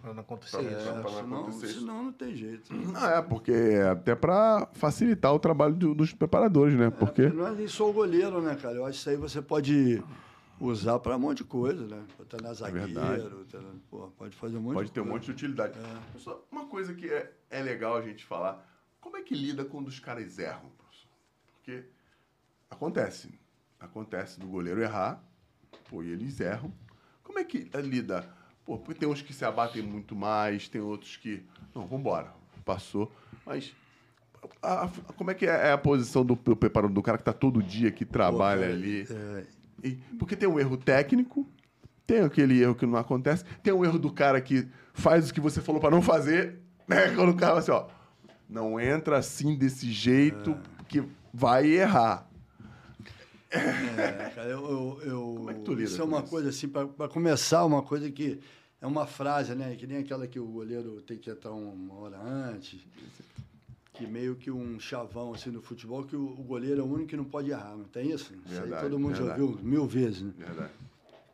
Pra não acontecer Pra- isso. pra não senão, acontecer isso. senão não tem jeito. Ah, é, porque é até pra facilitar o trabalho do- dos preparadores, né? Porque Não é nem só o goleiro, né, cara? Eu acho que isso aí você pode usar para um monte de coisa, né? Botar na zagueiro, verdade. tá- pô, pode fazer um monte pode de ter um coisa. monte de utilidade. Só uma coisa que é, é legal a gente falar, como é que lida quando os caras erram, professor? Porque acontece, acontece do goleiro errar, pô, e eles erram. Como é que é, lida? Pô, porque tem uns que se abatem muito mais, tem outros que, não, vambora, passou. Mas a- a- como é que é a posição do, do preparador, do cara que tá todo dia, que trabalha cara, ali? é, E- porque tem um erro técnico, tem aquele erro que não acontece, tem um erro do cara que faz o que você falou para não fazer, né? Quando o cara fala assim, ó, não entra assim desse jeito que vai errar. É, cara, eu, eu, eu- Como é que tu lida isso é uma coisa assim, para começar, uma coisa que é uma frase, né? Que nem aquela que o goleiro tem que entrar uma hora antes, que meio que um chavão assim no futebol, que o, o goleiro é o único que não pode errar, não tem isso? Isso aí Verdade, todo mundo verdade. já ouviu mil vezes, né? Verdade.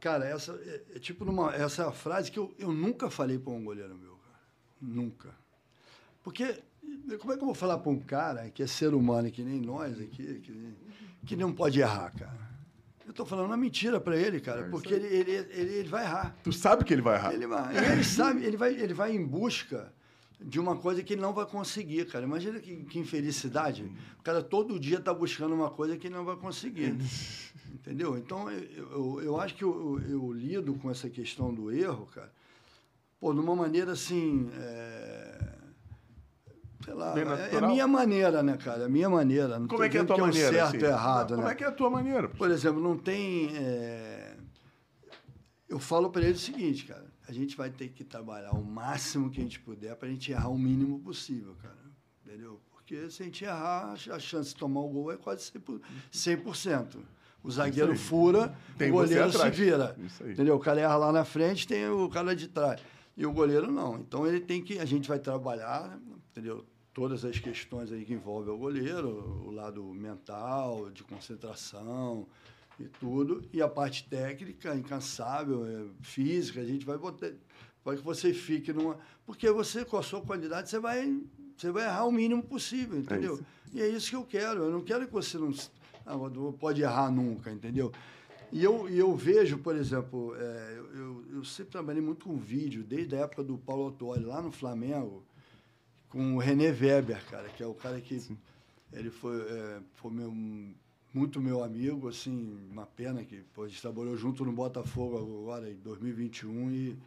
Cara, essa é, é tipo numa, essa é a frase que eu, eu nunca falei para um goleiro meu, cara. Nunca. Porque como é que eu vou falar para um cara que é ser humano, que nem nós aqui, que, que não pode errar, cara? Eu estou falando uma mentira para ele, cara, É porque ele, ele, ele, ele vai errar. Tu sabe que ele vai errar. Ele, vai, e ele sabe, ele vai, ele vai em busca de uma coisa que ele não vai conseguir, cara. Imagina que, que infelicidade. O cara todo dia está buscando uma coisa que ele não vai conseguir. Entendeu? Então, eu, eu, eu acho que eu, eu, eu lido com essa questão do erro, cara, pô, de uma maneira assim. é, Sei lá, é, é a minha maneira, né, cara? É a minha maneira. Não Como é que é a tua um maneira? certo assim? ou errado, Como né? é que é a tua maneira? Por exemplo, não tem. é, Eu falo para ele o seguinte, cara. A gente vai ter que trabalhar o máximo que a gente puder para a gente errar o mínimo possível, cara. Entendeu? Porque se a gente errar, a chance de tomar o gol é quase 100%. O zagueiro fura, Tem o goleiro se vira. Entendeu? O cara erra lá na frente, tem o cara de trás. E o goleiro não. Então ele tem que. A gente vai trabalhar, entendeu? Todas as questões aí que envolvem o goleiro, o lado mental, de concentração e tudo. E a parte técnica, incansável, é, física, a gente vai botar. Para que você fique numa. Porque você, com a sua qualidade, você vai, você vai errar o mínimo possível, entendeu? isso. e é isso que eu quero. Eu não quero que você não, ah, não pode errar nunca, entendeu? E eu, eu vejo, por exemplo, é, eu, eu, eu sempre trabalhei muito com vídeo, desde a época do Paulo Autori, lá no Flamengo, com o René Weber, cara, que é o cara que ele foi, é, foi meu, muito meu amigo, assim, uma pena que pô, a gente trabalhou junto no Botafogo agora, em 2021, e,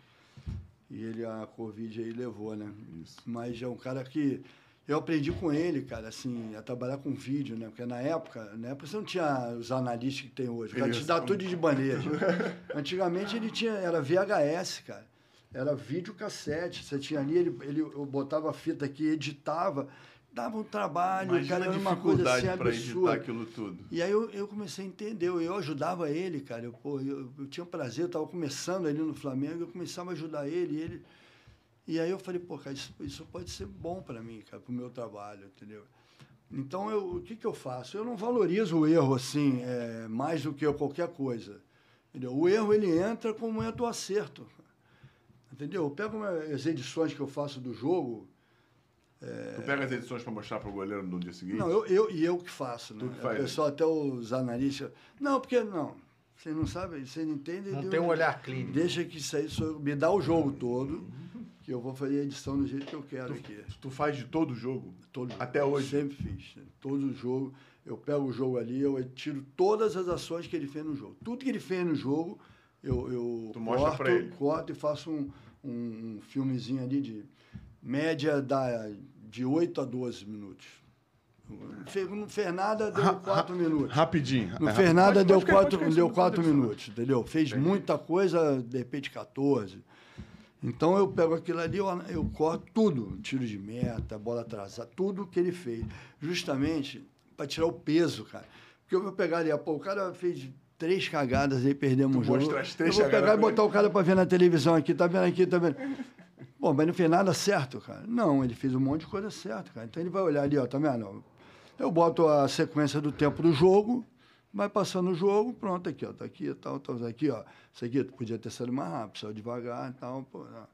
e ele, a Covid aí levou, né? Isso. Mas é um cara que eu aprendi com ele, cara, assim, a trabalhar com vídeo, né? Porque na época, na época você não tinha os analistas que tem hoje. O cara te dá tudo de bandeja. Antigamente ele tinha, era VHS, cara. Era vídeo cassete. Você tinha ali, ele, ele eu botava a fita aqui, editava, dava um trabalho, Imagina cara, era uma coisa assim absurda. aquilo tudo. E aí eu, eu comecei a entender, eu, eu ajudava ele, cara. Eu, pô, eu, eu tinha um prazer, eu estava começando ali no Flamengo, eu começava a ajudar ele, e ele. E aí eu falei, pô, cara, isso, isso pode ser bom para mim, cara, para o meu trabalho, entendeu? Então, eu, o que, que eu faço? Eu não valorizo o erro, assim, é, mais do que qualquer coisa. Entendeu? O erro, ele entra como entra o acerto. Entendeu? Eu pego uma- as edições que eu faço do jogo, Tu pega as edições para mostrar pro goleiro no dia seguinte? Não, eu, eu, e eu que faço, né? Tu que faz, o pessoal, até os analistas. Não, porque não. Vocês não sabem, vocês não entendem. Não tem um olhar clínico. Deixa que isso aí sou. Me dá o jogo todo, que eu vou fazer a edição do jeito que eu quero aqui. Tu faz de todo jogo? Todo Até jogo. hoje? Sempre fiz. né? Todo jogo. Eu pego o jogo ali, eu tiro todas as ações que ele fez no jogo. Tudo que ele fez no jogo, eu, eu Tu corto, corto e faço um, um, um filmezinho ali de média da, de 8 a 12 minutos. Não fez, nada, deu Ra- quatro ra- minutos. Rapidinho. Não É, fez nada, deu, pode ficar- quatro, pode ficar deu sem quatro minutos, entendeu? Fez muita coisa, de repente 14. Então eu pego aquilo ali, eu, eu corto tudo, tiro de meta, bola atrasada, tudo que ele fez. Justamente para tirar o peso, cara. Porque eu vou pegar ali, pô, o cara fez três cagadas aí, perdemos Tu o jogo. mostra as três eu vou pegar e botar o cara para ver na televisão aqui, tá vendo aqui, tá vendo? Bom, mas não fez nada certo, cara. Não, ele fez um monte de coisa certa, cara. Então ele vai olhar ali, ó, tá vendo? Eu boto a sequência do tempo do jogo, vai passando o jogo, pronto, aqui, ó, tá aqui, tal, tal, aqui, ó. Isso aqui podia ter sido mais rápido, saiu devagar e tal, pô. não.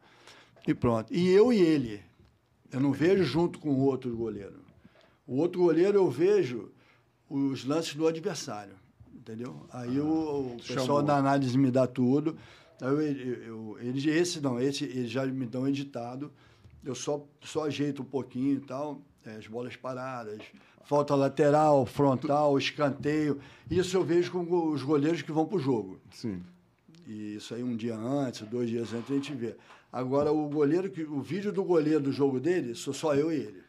E pronto. E eu e ele. Eu não vejo junto com o outro goleiro. O outro goleiro eu vejo os lances do adversário, entendeu? Aí o, o pessoal Chamou. da análise me dá tudo. Aí eu, eu, eu- eles, esse não, esse eles já me dão editado. Eu só, só ajeito um pouquinho e tal, é, as bolas paradas, falta lateral, frontal, escanteio. Isso eu vejo com os goleiros que vão para o jogo. Sim. E isso aí um dia antes, dois dias antes a gente vê. Agora o goleiro, que, o vídeo do goleiro do jogo dele, sou só eu e ele.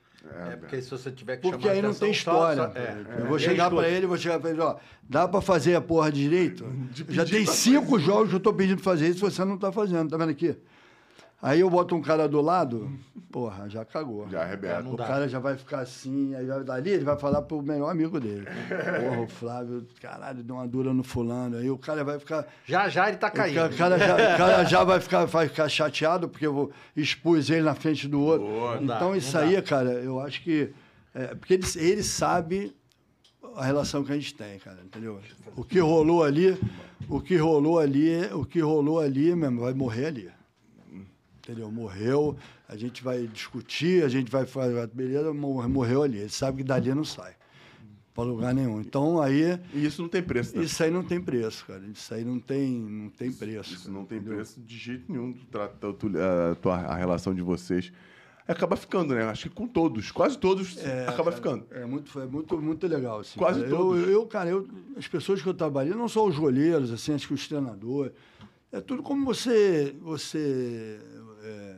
É, porque se você tiver que Porque chamar aí não tem história. só- é. Eu vou E chegar para ele, vou chegar para ele, ó, dá para fazer a porra direito? De Já tem cinco jogos que eu tô pedindo pra fazer isso, você não tá fazendo, tá vendo aqui? Aí eu boto um cara do lado, porra, já cagou. Já arrebenta. não O dá. cara já vai ficar assim, aí vai- dali ele vai falar pro melhor amigo dele. Porra, o Flávio, caralho, deu uma dura no fulano. Aí o cara vai ficar. Já já ele tá caindo. o cara já, o cara já vai, ficar, vai ficar chateado porque eu vou expus ele na frente do outro. Boa. Dá, então não isso dá. aí, cara, eu acho que. é, porque ele, ele sabe a relação que a gente tem, cara, entendeu? O que rolou ali, o que rolou ali, o que rolou ali, mesmo, vai morrer ali. Entendeu? Morreu, a gente vai discutir, a gente vai fazer, beleza, mor- morreu ali. Ele sabe que dali não sai. Para lugar nenhum. Então aí, E isso não tem preço, né? isso aí não tem preço, cara. Isso aí não tem, não tem preço. Isso não tem entendeu? preço de jeito nenhum. Trata a, tua, a relação de vocês. Acaba ficando, né? Acho que com todos, quase todos, acaba cara, ficando. É muito, foi muito, muito legal. Assim, Quase cara. todos. Eu, eu, cara, eu, as pessoas que eu trabalhei, não só os goleiros, assim, acho que os treinadores, é tudo como você, você é,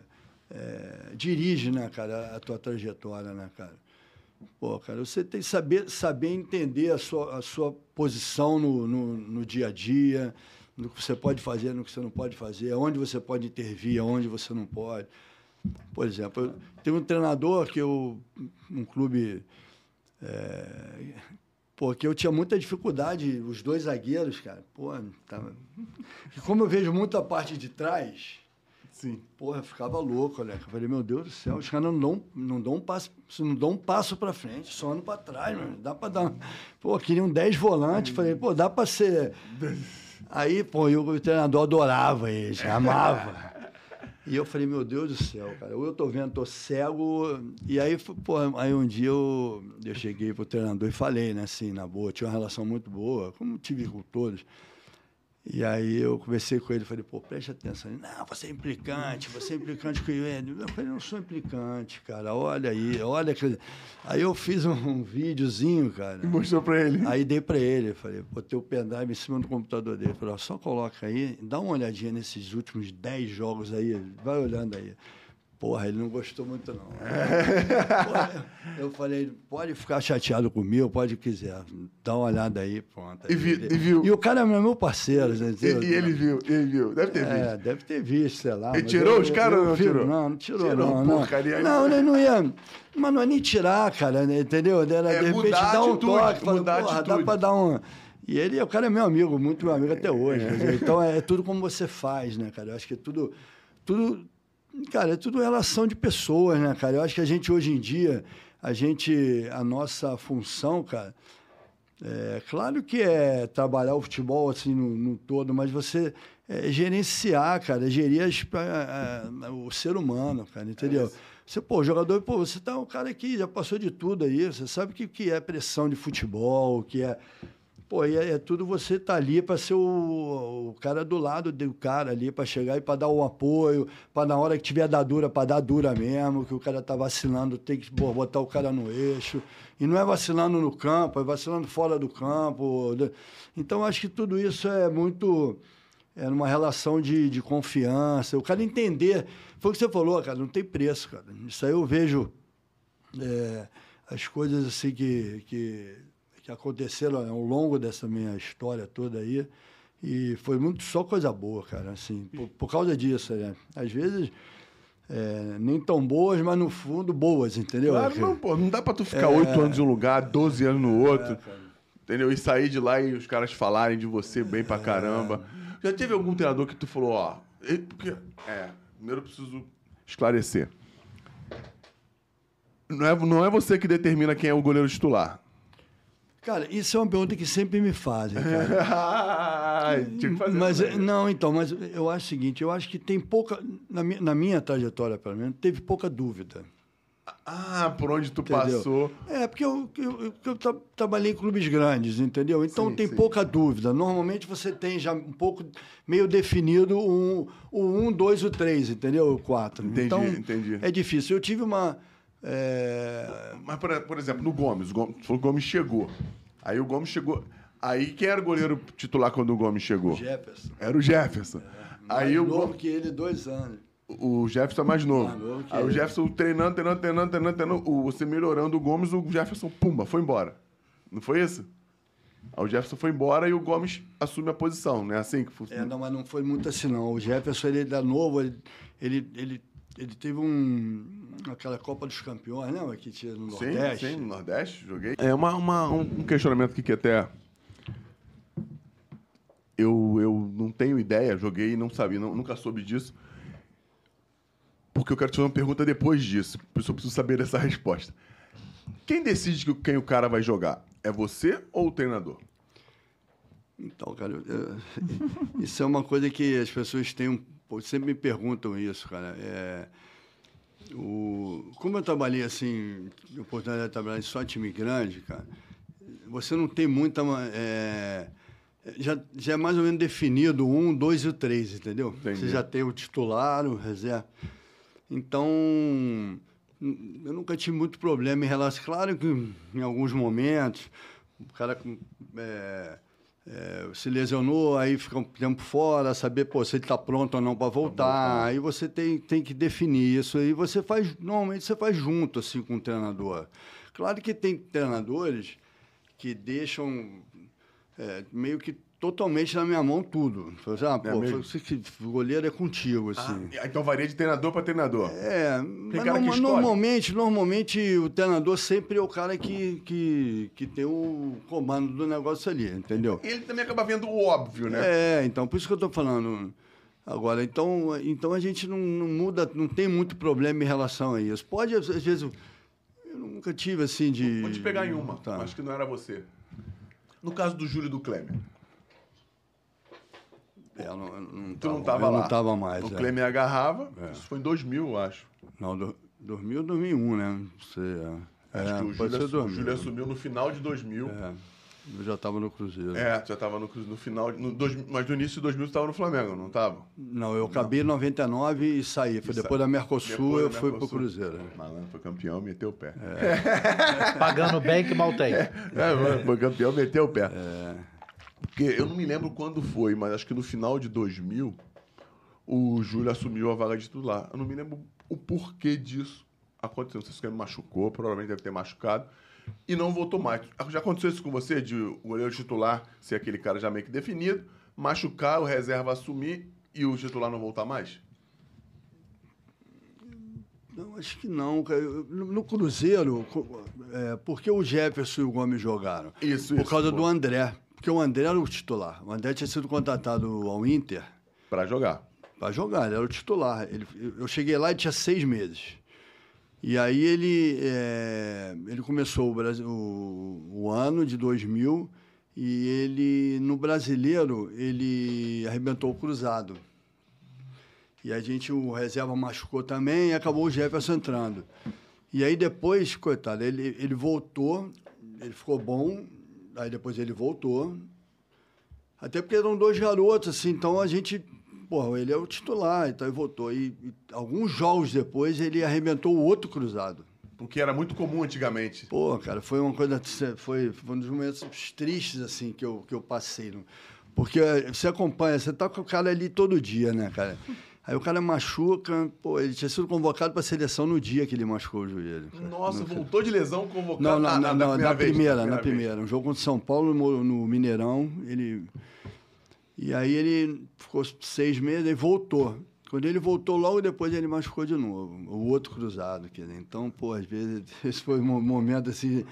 é, dirige, né, cara, a tua trajetória, né, cara. Pô, cara, você tem que saber, saber entender a sua, a sua posição no, no, no dia a dia, no que você pode fazer, no que você não pode fazer, onde você pode intervir, onde você não pode. Por exemplo, tenho um treinador que eu, um clube, é, pô, que eu tinha muita dificuldade, os dois zagueiros, cara, pô, tava, e como eu vejo muita parte de trás, Sim. Porra, ficava louco, né? Eu falei, meu Deus do céu, os caras não dão, não dão um passo, não dão um passo para frente, só andam para trás, mano. Dá para dar. Pô, queriam 10 volantes. Falei, pô, dá para ser. Aí, pô, eu, o treinador adorava eles, amava. E eu falei, meu Deus do céu, cara, ou eu tô vendo, tô cego. E aí, pô, aí um dia eu, eu cheguei pro treinador e falei, né, assim, na boa, tinha uma relação muito boa, como tive com todos. E aí eu conversei com ele, falei, pô, preste atenção. Ele, não, você é implicante, você é implicante com ele. Eu falei, não sou implicante, cara, olha aí, olha. Que... Aí eu fiz um, um videozinho, cara. E mostrou pra ele. Aí dei pra ele, falei, botei o pendrive em cima do computador dele. Falei, ó, só coloca aí, dá uma olhadinha nesses últimos 10 jogos aí, vai olhando aí. Porra, ele não gostou muito, não. Porra, eu falei, pode ficar chateado comigo, pode quiser. Dá uma olhada aí, pronto. E vi- e viu? E o cara é meu parceiro, E, entendeu? e ele viu, ele viu. Deve ter É, visto. deve ter visto, sei lá. Ele tirou eu- os caras ou não vi- tirou? Não, não tirou, Tirou, não. Não, porcaria. não ele não ia... Mas não é nem tirar, cara, né, entendeu? Era, É, de repente, dar um atitude, toque. falar, mudar a porra, dá atitude." pra dar um... E ele, o cara é meu amigo, muito meu amigo até hoje. quer dizer, Então, é tudo como você faz, né, cara? Eu acho que é tudo... tudo Cara, é tudo relação de pessoas, né, cara? Eu acho que a gente, hoje em dia, a gente... A nossa função, cara... É claro que é trabalhar o futebol assim no, no todo, mas você é, gerenciar, cara, gerir as- a- a- o ser humano, cara, entendeu? Você, pô, jogador, pô, você tá um cara que já passou de tudo aí, você sabe o que, que é pressão de futebol, o que é. Pô, é, é tudo você tá ali para ser o, o cara do lado do cara ali, para chegar e para dar o apoio, para na hora que tiver dar dura, para dar dura mesmo, que o cara tá vacilando, tem que botar o cara no eixo. E não é vacilando no campo, é vacilando fora do campo. Então, acho que tudo isso é muito. É numa relação de, de confiança. O cara entender. Foi o que você falou, cara, não tem preço, cara. Isso aí eu vejo. é, as coisas assim que, que, que aconteceram ao longo dessa minha história toda aí. E foi muito só coisa boa, cara, assim, por, por causa disso, né? Às vezes, é, nem tão boas, mas no fundo boas, entendeu? Claro, não, pô. Não dá pra tu ficar oito anos em um lugar, 12 anos no outro. entendeu? E sair de lá e os caras falarem de você bem pra caramba. Já teve algum treinador que tu falou, ó. Porque, é, primeiro eu preciso esclarecer. Não é, não é você que determina quem é o goleiro titular. Cara, isso é uma pergunta que sempre me fazem, cara. Tinha que fazer mas também. não, então, mas eu acho o seguinte, eu acho que tem pouca na minha, na minha trajetória, pelo menos, teve pouca dúvida. Ah, por onde tu Entendeu? passou. É, porque eu, eu, eu- tra- trabalhei em clubes grandes, entendeu? Então Sim, tem sim. pouca dúvida. Normalmente você tem já um pouco meio definido um, o um, dois, o três, entendeu? O quatro. Entendi, então, entendi. É difícil. Eu tive uma. É, Mas, por, por exemplo, no Gomes, o Gomes, o chegou. Aí o Gomes chegou. Aí quem era o goleiro titular quando o Gomes chegou? Jefferson. Era o Jefferson. Aí Mais o, novo Gomes- que ele, dois anos. o Jefferson é mais novo. Mais novo Aí o ele. Jefferson treinando, treinando, treinando, treinando, treinando. o- Você melhorando o Gomes, o Jefferson, pumba, foi embora. Não foi isso? Aí o Jefferson foi embora e o Gomes assume a posição, não é assim que É, funciona? não, mas não foi muito assim, não. O Jefferson, ele era novo, ele, ele, ele, ele teve um. aquela Copa dos Campeões, né? Que tinha no sim, Nordeste. sim, no Nordeste, joguei. É uma, uma- um um questionamento aqui que até. Eu, eu não tenho ideia, joguei e não sabia, não- nunca soube disso. Porque eu quero te fazer uma pergunta depois disso. Por isso eu preciso saber dessa resposta. Quem decide que- quem o cara vai jogar? É você ou o treinador? Então, cara, eu- eu- isso é uma coisa que as pessoas têm um, pô, sempre me perguntam isso, cara. É, o, como eu trabalhei assim, a oportunidade de trabalhar em só time grande, cara, você não tem muita. é, já, já é mais ou menos definido o um, dois e o três, entendeu? Entendi. Você já tem o titular, o reserva. Então, eu nunca tive muito problema em relação. Claro que em alguns momentos, o cara é, é, se lesionou, aí fica um tempo fora, saber pô, se ele está pronto ou não para voltar. Aí você tem, tem que definir isso. Aí você faz, normalmente você faz junto assim com o treinador. Claro que tem treinadores que deixam é, meio que totalmente na minha mão tudo. Fala assim, ah, pô, mesmo? você que- o goleiro é contigo, assim. Ah, então varia de treinador para treinador. É, mas norma- escolhe. normalmente, normalmente o treinador sempre é o cara que, que, que tem o comando do negócio ali, entendeu? Ele também acaba vendo o óbvio, né? É, então, por isso que eu estou falando. Agora, então, então a gente não, não muda, não tem muito problema em relação a isso. Pode, às vezes, eu nunca tive assim de. Vou te pegar em uma, Tá. acho que não era você. No caso do Júlio do Klemer. É, eu não, não Tu não tava- tava eu lá. não estava mais. O é. Agarrava. É. Isso foi em 2000, eu acho. Não, do, 2000, 2001, né? Não sei. É, Acho É, que o Júlio, assu- o 2000. Júlio assumiu no final de 2000. É, É, eu já estava no Cruzeiro. tu já tava no, Cru- no final. No dois, mas no início de 2000 tu tava no Flamengo, não tava? Não, eu acabei em 99 e saí. Foi E sa- depois da Mercosul, Depois eu da fui pro Mercosul. Cruzeiro. né? Malandro, foi campeão, meteu o pé. Pagando bem que mal tem. É, mano, foi campeão, meteu o pé. Porque eu não me lembro quando foi, mas acho que no final de 2000 o Júlio assumiu a vaga de titular. Eu não me lembro o porquê disso aconteceu. Não sei se ele machucou, provavelmente deve ter machucado. E não voltou mais. Já aconteceu isso com você, de o goleiro titular ser aquele cara já meio que definido, machucar, o reserva assumir e o titular não voltar mais? Não, acho que não. cara. No, Cruzeiro, é, porque o Jefferson e o Gomes jogaram? Isso, Por isso, causa pô. do André. Porque o André era o titular. O André tinha sido contratado ao Inter Pra jogar. para jogar, ele era o titular. Ele, eu cheguei lá e tinha seis meses. E aí ele, é, ele começou o, Brasi- o- o ano de 2000 e ele, no brasileiro, ele arrebentou o cruzado. E a gente, o reserva machucou também e acabou o Jefferson entrando. E aí depois, coitado, ele, ele voltou, ele ficou bom, aí depois ele voltou. Até porque eram dois garotos, assim, então a gente. Porra, ele é o titular, então ele voltou. E, e alguns jogos depois ele arrebentou o outro cruzado. Porque era muito comum antigamente. Pô, cara, foi uma coisa. Foi, foi um dos momentos tristes, assim, que eu, que eu passei. Porque eh, você acompanha, você tá com o cara ali todo dia, né, cara? Aí o cara machuca, pô, ele tinha sido convocado para a seleção no dia que ele machucou o joelho. cara. Nossa, No- voltou de lesão convocado Não, na, na, na, na, na na, primeira vez, primeira, na primeira. Um jogo contra São Paulo no, no Mineirão. Ele... E aí ele ficou seis meses e voltou. Quando ele voltou, logo depois ele machucou de novo. O outro cruzado. Quer dizer. Então, pô, às vezes, esse foi um momento assim.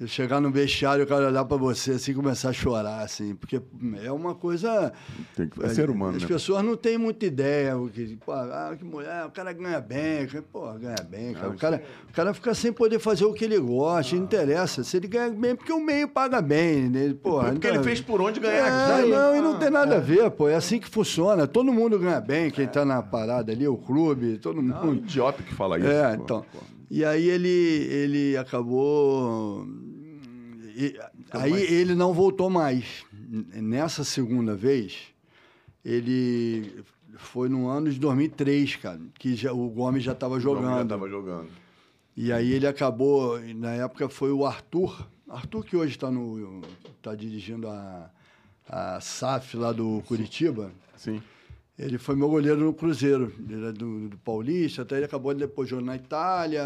Eu chegar no vestiário, o cara olhar pra você assim e começar a chorar, assim, porque é uma coisa. Tem que- é ser humano, As né? pessoas não têm muita ideia. O que, pô, ah, que mulher, o cara ganha bem. Pô, ganha bem, cara. O cara, o cara fica sem poder fazer o que ele gosta, não interessa. Se ele ganha bem, porque o meio paga bem. Né? Pô, Porque ele então- fez por onde ganhar. é, não, e não tem nada a ver, pô. É assim que funciona. Todo mundo ganha bem, quem tá na parada ali, o clube, todo Não, um mundo. idiota que fala isso. É, pô. então. Pô. E aí ele, ele acabou. e- aí mais- ele não voltou mais. Nessa segunda vez, ele foi no ano de 2003, cara, que já, o Gomes já estava O Gomes jogando. Já tava jogando. E aí ele acabou, na época foi o Arthur, Arthur que hoje está no tá dirigindo a, a SAF lá do Curitiba. Sim. Ele foi meu goleiro no Cruzeiro, ele era do, do Paulista, até ele acabou depois jogando na Itália,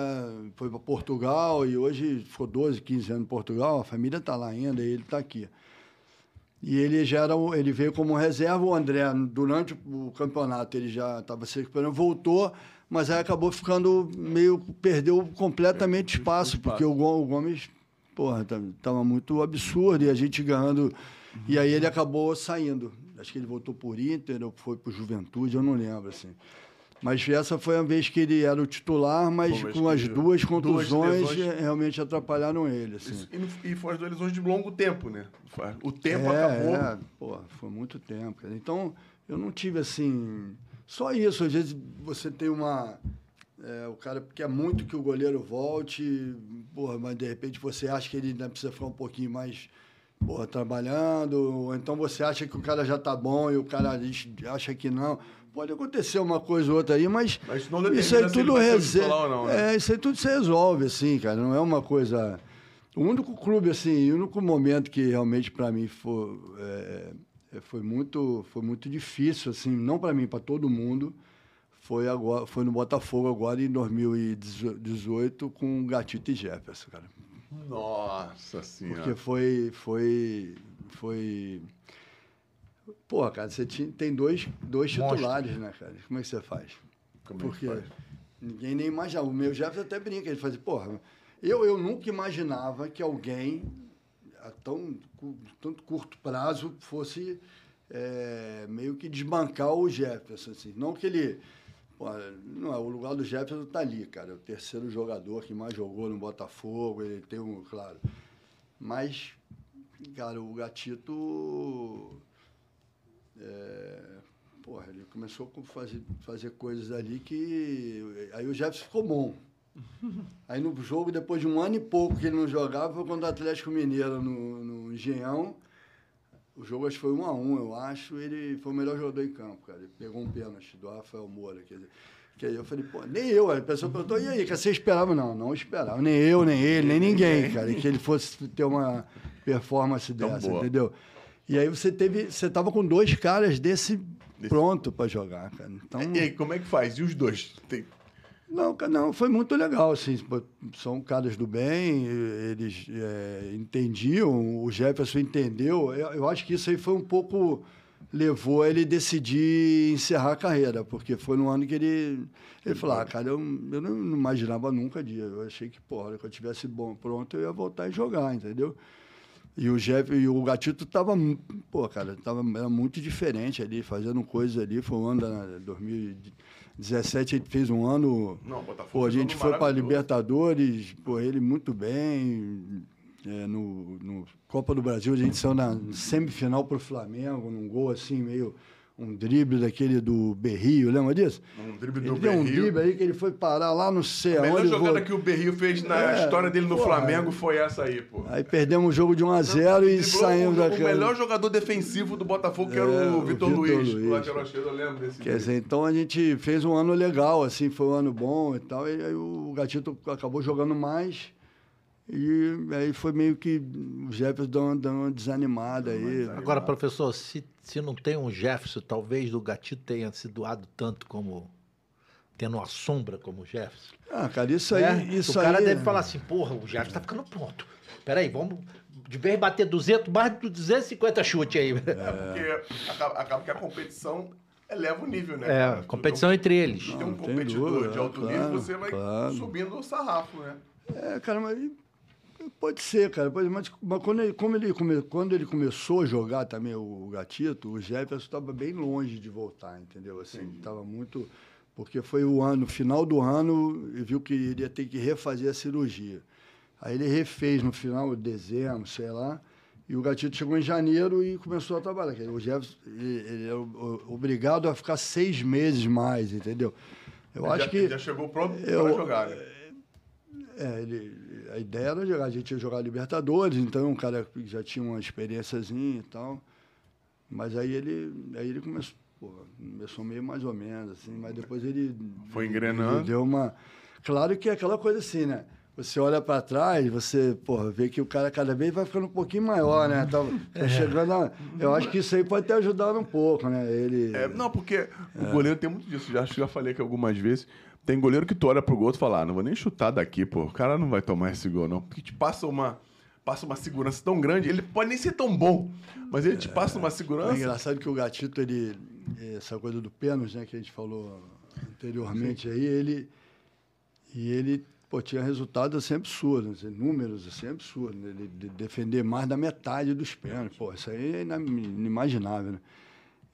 foi para Portugal e hoje ficou 12, 15 anos em Portugal, a família está lá ainda e ele está aqui. E ele já era, ele veio como reserva, o André, durante o campeonato, ele já estava se recuperando, voltou, mas aí acabou ficando meio, perdeu completamente espaço, espaço. porque o Go- o Gomes, porra, estava muito absurdo e a gente ganhando. E aí ele acabou saindo. Acho que ele voltou por Inter ou foi por Juventude, eu não lembro, assim. Mas essa foi a vez que ele era o titular, mas com as duas duas contusões lesões. eh, realmente atrapalharam ele, assim. Isso- E, e foi as duas lesões de longo tempo, né? O tempo é, acabou. É, pô, foi muito tempo. Então, eu não tive assim. Só isso. Às vezes você tem uma. é, o cara quer muito que o goleiro volte, porra, mas de repente você acha que ele ainda precisa ficar um pouquinho mais porra, trabalhando, ou então você acha que o cara já tá bom e o cara acha que não. Pode acontecer uma coisa ou outra aí, mas, Mas isso aí tudo o não, né? É, isso aí tudo se resolve, assim, cara. Não é uma coisa. O único clube, assim, o único momento que realmente para mim foi, é, é, foi, muito, foi muito difícil, assim, não para mim, para todo mundo, foi, agora, foi no Botafogo agora em 2018 com Gatito e Jefferson, cara. Nossa senhora. Porque foi. foi, foi... Pô, cara, você tinha- tem dois, dois Monstro. titulares, né, cara? Como é que você faz? Como é que Porque faz? ninguém nem imaginava. O meu Jefferson até brinca, ele fazia, porra, eu, eu nunca imaginava que alguém a tão tanto curto prazo fosse é, meio que desbancar o Jefferson, assim. Não que ele. Não, o lugar do Jefferson tá ali, cara. É o terceiro jogador que mais jogou no Botafogo, ele tem um, claro. Mas, cara, o Gatito. É, porra, ele começou a fazer, fazer coisas ali que. Aí o Jefferson ficou bom. Aí no jogo, depois de um ano e pouco que ele não jogava, foi contra o Atlético Mineiro no, no Engenhão. O jogo acho que foi um a um, eu acho. Ele foi o melhor jogador em campo, cara. Ele pegou um pênalti do Rafael Moura. Quer dizer, que aí eu falei, pô, nem eu. A pessoa perguntou, e aí, que você esperava? Não, não esperava. Nem eu, nem ele, nem ninguém, cara. Que ele fosse ter uma performance dessa, boa. entendeu? E aí você teve. Você tava com dois caras desse pronto para jogar, cara. Então, E aí, como é que faz? E os dois? Tem- não, não, foi muito legal, assim, são caras do bem, eles é, entendiam, o Jefferson entendeu, eu, eu acho que isso aí foi um pouco, levou ele decidir encerrar a carreira, porque foi no ano que ele, ele falou, ah, cara, eu, eu não, imaginava nunca dia, eu achei que, porra, que eu tivesse bom, pronto, eu ia voltar e jogar, entendeu? E o Jeff e o Gatito tava, pô, cara, tava era muito diferente ali, fazendo coisas ali, foi um ano da 2017, ele fez um ano Não, Botafogo. Pô, a gente foi para. Libertadores, pô, ele muito bem. É, no, no Copa do Brasil, a gente saiu na semifinal para o Flamengo, num gol assim, meio um drible daquele do Berrio, lembra disso? Um drible Ele do deu um drible aí que ele foi parar lá no céu. A melhor jogada que o Berrio fez na É, história dele no pô, Flamengo foi essa aí, pô. Aí perdemos o jogo de 1 a 0 e saímos o, daquela. O melhor jogador defensivo do Botafogo, que era É, o o Vitor Vitor Luiz. Luiz. O lateral esquerdo, eu lembro desse. Quer dizer, então a gente fez um ano legal, assim, foi um ano bom e tal. E aí o Gatito acabou jogando mais. E aí foi meio que o Jefferson deu uma, deu uma desanimada aí. Agora, professor, se, se não tem um Jefferson, talvez o Gatito tenha se doado tanto como tendo uma sombra como o Jefferson. Ah, cara, isso aí. né? Isso o cara aí, deve falar assim, porra, o Jefferson tá ficando pronto. Peraí, vamos. De vez em bater 200, mais de 250 chute aí. É porque acaba, acaba que a competição eleva o nível, né? É, cara? competição entre eles. Tu tem um Não, competidor dúvida, de alto claro, nível, você vai claro. subindo o sarrafo, né? É, cara, mas pode ser, cara. Pode, mas, mas quando, ele, como ele come- quando ele começou a jogar também o, Gatito, o Jefferson estava bem longe de voltar, entendeu? Assim, estava muito. Porque foi o ano, no final do ano, e viu que iria ter que refazer a cirurgia. Aí ele refez no final de dezembro, sei lá. E o Gatito chegou em janeiro e começou a trabalhar. O Jefferson ele, é obrigado a ficar seis meses mais, entendeu? Eu Ele acho já, que. Já chegou pronto para jogar, né? É, ele, a ideia era jogar, a gente ia jogar Libertadores, então um cara que já tinha uma experiênciazinha e tal. Mas aí ele, aí ele começou, pô, começou meio mais ou menos, assim, mas depois ele. Foi engrenando. ele deu uma. Claro que é aquela coisa assim, né? Você olha para trás, você, porra, vê que o cara cada vez vai ficando um pouquinho maior, né? Tá, tá chegando a, Eu acho que isso aí pode ter ajudado um pouco, né? Ele. É, não, porque o goleiro tem muito disso. Já, já falei aqui algumas vezes. Tem goleiro que tu olha pro gol e fala, ah, não vou nem chutar daqui, pô. O cara não vai tomar esse gol, não. Porque te passa uma, passa uma segurança tão grande. Ele pode nem ser tão bom, mas ele te passa uma É segurança. engraçado que o Gatito, ele, essa coisa do pênalti, né, que a gente falou anteriormente aí, ele, e ele, pô, tinha resultados assim absurdos, assim, números assim absurdos, né, ele de- defender mais da metade dos pênaltis, pô, isso aí é inimaginável, né?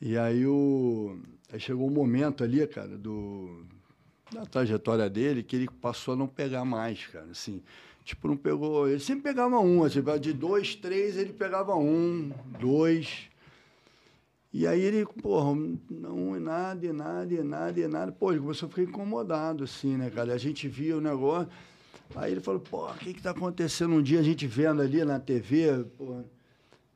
E aí o, aí chegou um momento ali, cara, do, da trajetória dele, que ele passou a não pegar mais, cara, assim, tipo, não pegou, ele sempre pegava um, assim, de dois, três, ele pegava um, dois, e aí ele, porra, não, e nada, e nada, e nada, e nada. Pô, ele começou a ficar incomodado, assim, né, cara? A gente via o negócio. Aí ele falou, pô, o que que tá acontecendo? Um dia a gente vendo ali na TV, pô.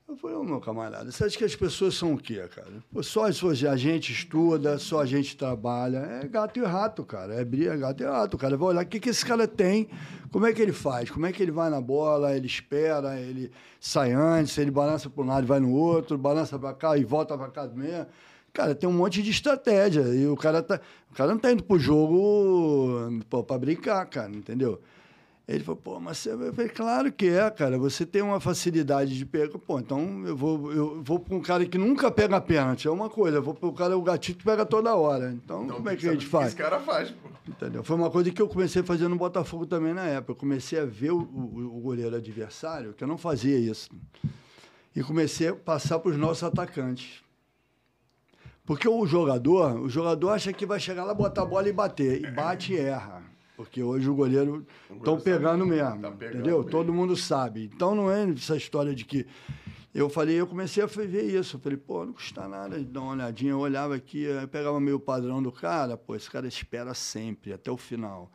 Eu falei, ô meu camarada, você acha que as pessoas são o quê, cara? Pô, só as suas- a gente estuda, só a gente trabalha. É gato e rato, cara. É briga, gato e rato. Cara vai olhar o que, que esse cara tem, como é que ele faz, como é que ele vai na bola, ele espera, ele sai antes, ele balança para um lado e vai no outro, balança para cá e volta para cá mesmo. Cara, tem um monte de estratégia. E o cara, tá, o cara não tá indo pro jogo para brincar, cara, entendeu? Ele falou, pô, mas você... Eu falei, claro que é, cara. Você tem uma facilidade de pegar. Pô, então eu vou, eu vou para um cara que nunca pega pênalti. É uma coisa. Eu vou para o cara, o gatito pega toda hora. Então, Então, como é que a gente faz? Esse cara faz, pô. Entendeu? Foi uma coisa que eu comecei a fazer no Botafogo também na época. Eu comecei a ver o, o- o goleiro adversário, que eu não fazia isso. E comecei a passar para os nossos atacantes. Porque o jogador, o jogador acha que vai chegar lá, botar a bola e bater. E bate e erra. Porque hoje o goleiro estão pegando mesmo. Tá pegando entendeu? mesmo. Todo mundo sabe. Então não é essa história de que. Eu falei, eu comecei a ver isso. Eu falei, pô, não custa nada de dar uma olhadinha. Eu olhava aqui, eu pegava meio padrão do cara, pô, esse cara espera sempre, até o final.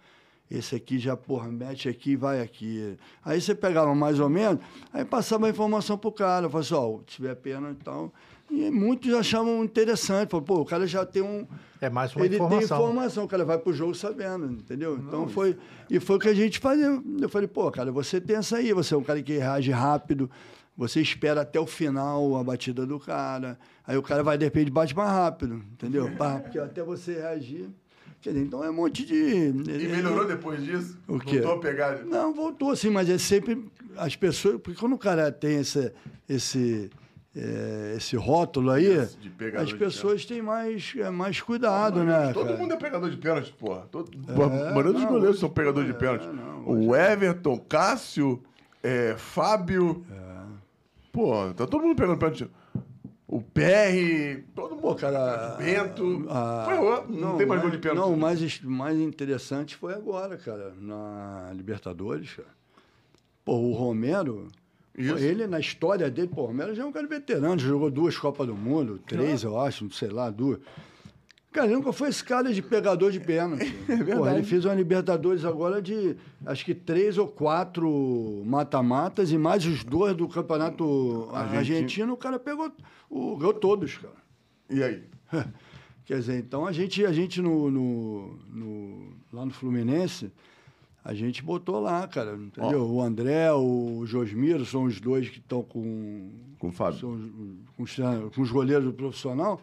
Esse aqui já, porra, mete aqui e vai aqui. Aí você pegava mais ou menos, aí passava a informação pro cara. Eu falava assim, ó, se tiver pena e tal. E muitos achavam interessante. Falaram, pô, o cara já tem um. É mais uma ele tem informação. informação, o cara vai pro jogo sabendo, entendeu? Então foi. E foi o que a gente fazia. Eu falei, pô, cara, você tem essa aí, você é um cara que reage rápido, você espera até o final a batida do cara. Aí o cara vai, de repente, bate mais rápido, entendeu? Porque até você reagir. Quer dizer, então é um monte de. E melhorou depois disso? O quê? Voltou a pegar... Não, voltou assim, mas é sempre as pessoas. Porque quando o cara tem esse, esse, eh, esse rótulo aí, as pessoas têm mais, é, mais cuidado, né? Todo cara? mundo é pegador de pênalti, porra. Todo, a maioria dos não, goleiros são pegadores de é, pênalti. não, o Everton, Cássio, é, Fábio. É. Pô, tá todo mundo pegando pênalti. O PR, todo mundo. Cara. Bento. a- Foi, ó, não, tem mais gol de pênalti. Não, o mais, mais interessante foi agora, cara, na Libertadores, cara. Pô, o Romero, Isso. ele, na história dele, pô, o Romero já é um cara veterano, jogou duas Copas do Mundo, três, eu acho, não sei lá, duas. Cara, ele nunca foi esse cara de pegador de pênalti. É verdade. ele fez uma Libertadores agora de, acho que três ou quatro mata-matas e mais os dois do Campeonato Argentino. Argentino, o cara pegou, o, ganhou todos, cara. E aí? Quer dizer, então a gente, a gente no, no- no- lá no Fluminense, A gente botou lá, cara, entendeu? O André, o Josmiro são os dois que estão com, Com o Fábio. são com, os, com os goleiros do profissional.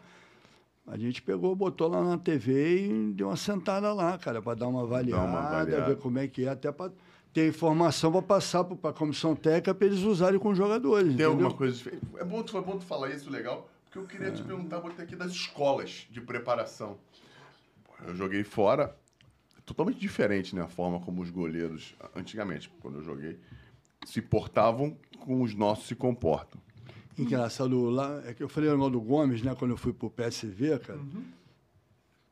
A gente pegou, botou lá na TV e deu uma sentada lá, cara, para dar uma avaliada, avaliada. ver como é que é, até para ter informação para passar para a comissão técnica para eles usarem com os jogadores. Tem entendeu? alguma coisa diferente? É bom, foi bom tu falar isso, legal, porque eu queria te perguntar muito aqui das escolas de preparação. Eu joguei fora, é totalmente diferente, né? A forma como os goleiros, antigamente, quando eu joguei, se portavam com os nossos se comportam. Engraçado, lá, é que eu falei o do Gomes, né, quando eu fui pro PSV, cara.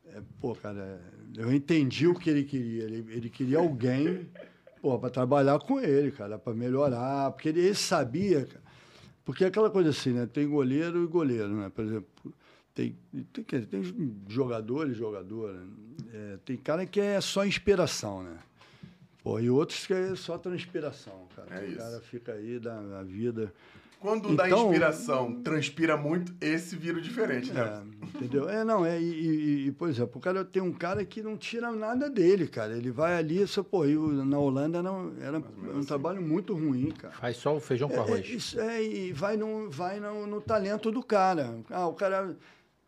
É, pô, cara, eu entendi o que ele queria. Ele, ele queria alguém, pô, para trabalhar com ele, cara, para melhorar, porque ele, ele sabia, cara. Porque é aquela coisa assim, né, tem goleiro e goleiro, né? Por exemplo, tem, tem, dizer, tem jogadores, jogadora. É, tem cara que é só inspiração, né? Pô, e outros que é só transpiração, cara. É o cara fica aí da, da vida. Quando Então- inspiração transpira muito, esse vira diferente, né? É, entendeu? É, não, é, e, e- por exemplo, o cara tem um cara que não tira nada dele, cara. Ele vai ali, só, pô, e na Holanda não, era um trabalho muito ruim, cara. Faz só o feijão com É, arroz. é, isso, é, e vai, no, vai no, no talento do cara. Ah, o cara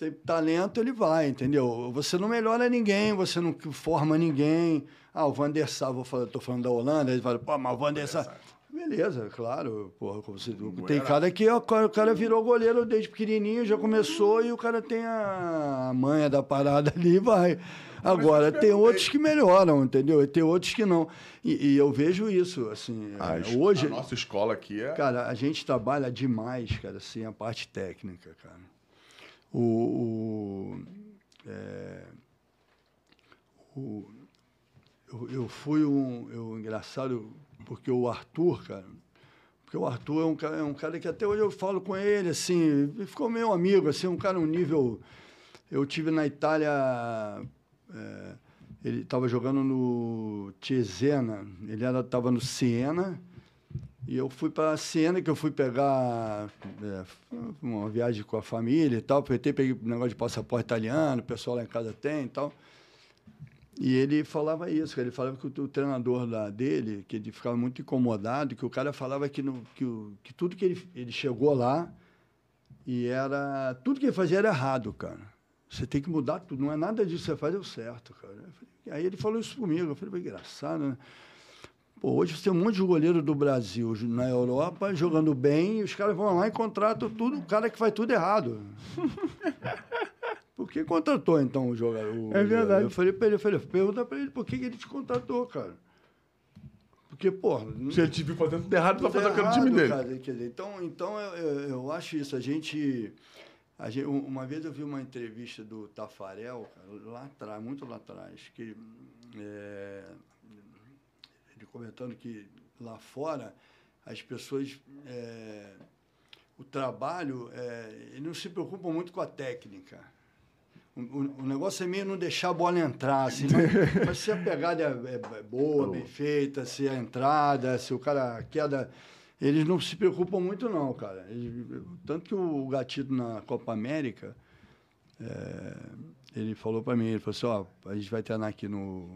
tem talento, ele vai, entendeu? Você não melhora ninguém, você não forma ninguém. Ah, o Van der Sar, vou falar, tô falando da Holanda, ele fala, pô, mas o Van der Sar... Beleza, claro. Porra, como você, tem cara que ó, o cara virou goleiro desde pequenininho, já começou e o cara tem a manha da parada ali e vai. Agora, tem outros que melhoram, entendeu? E tem outros que não. E, e eu vejo isso, assim, A, es- hoje... a nossa escola aqui é. Cara, a gente trabalha demais, cara, assim, a parte técnica, cara. O, o, é, o- eu, eu fui um, eu, engraçado, porque o Arthur, cara, porque o Arthur é um, cara, é um cara que até hoje eu falo com ele, assim, ficou meu amigo, assim, um cara um nível... Eu tive na Itália, é, ele estava jogando no Cesena, ele estava no Siena, e eu fui para Siena, que eu fui pegar é, uma viagem com a família e tal. Aproveitei, peguei um negócio de passaporte italiano, o pessoal lá em casa tem e tal. E ele falava isso, ele falava que o, o treinador lá dele, que ele ficava muito incomodado, que o cara falava que, no, que, o, que tudo que ele, ele chegou lá e era. Tudo que ele fazia era errado, cara. Você tem que mudar tudo, não é nada disso que você faz, deu certo, cara. Falei- aí ele falou isso comigo, eu falei, "Pô, engraçado, né? Pô, hoje você tem um monte de goleiro do Brasil na Europa jogando bem, e os caras vão lá e contratam tudo, o cara que faz tudo errado. Por que contratou então o jogador? o É verdade. Eu falei pra ele, eu falei, pergunta pra ele por que, ele te contratou, cara. Porque, pô, não- Se ele te viu fazendo tudo errado, tá tudo fazendo aquilo no errado, time dele. cara, quer dizer, então, então eu, eu, eu acho isso. A gente, a gente- um- Uma vez eu vi uma entrevista do Tafarel, cara, lá atrás, muito lá atrás, que é, comentando que lá fora as pessoas. é, o trabalho, é, não se preocupam muito com a técnica. O, o- o negócio é meio não deixar a bola entrar, assim, mas, mas se a pegada é, é boa, bem feita, se a entrada, se o cara queda. Eles não se preocupam muito, não, cara. Eles- tanto que o Gatito na Copa América, é, ele falou para mim, ele falou assim, ó, a gente vai treinar aqui no,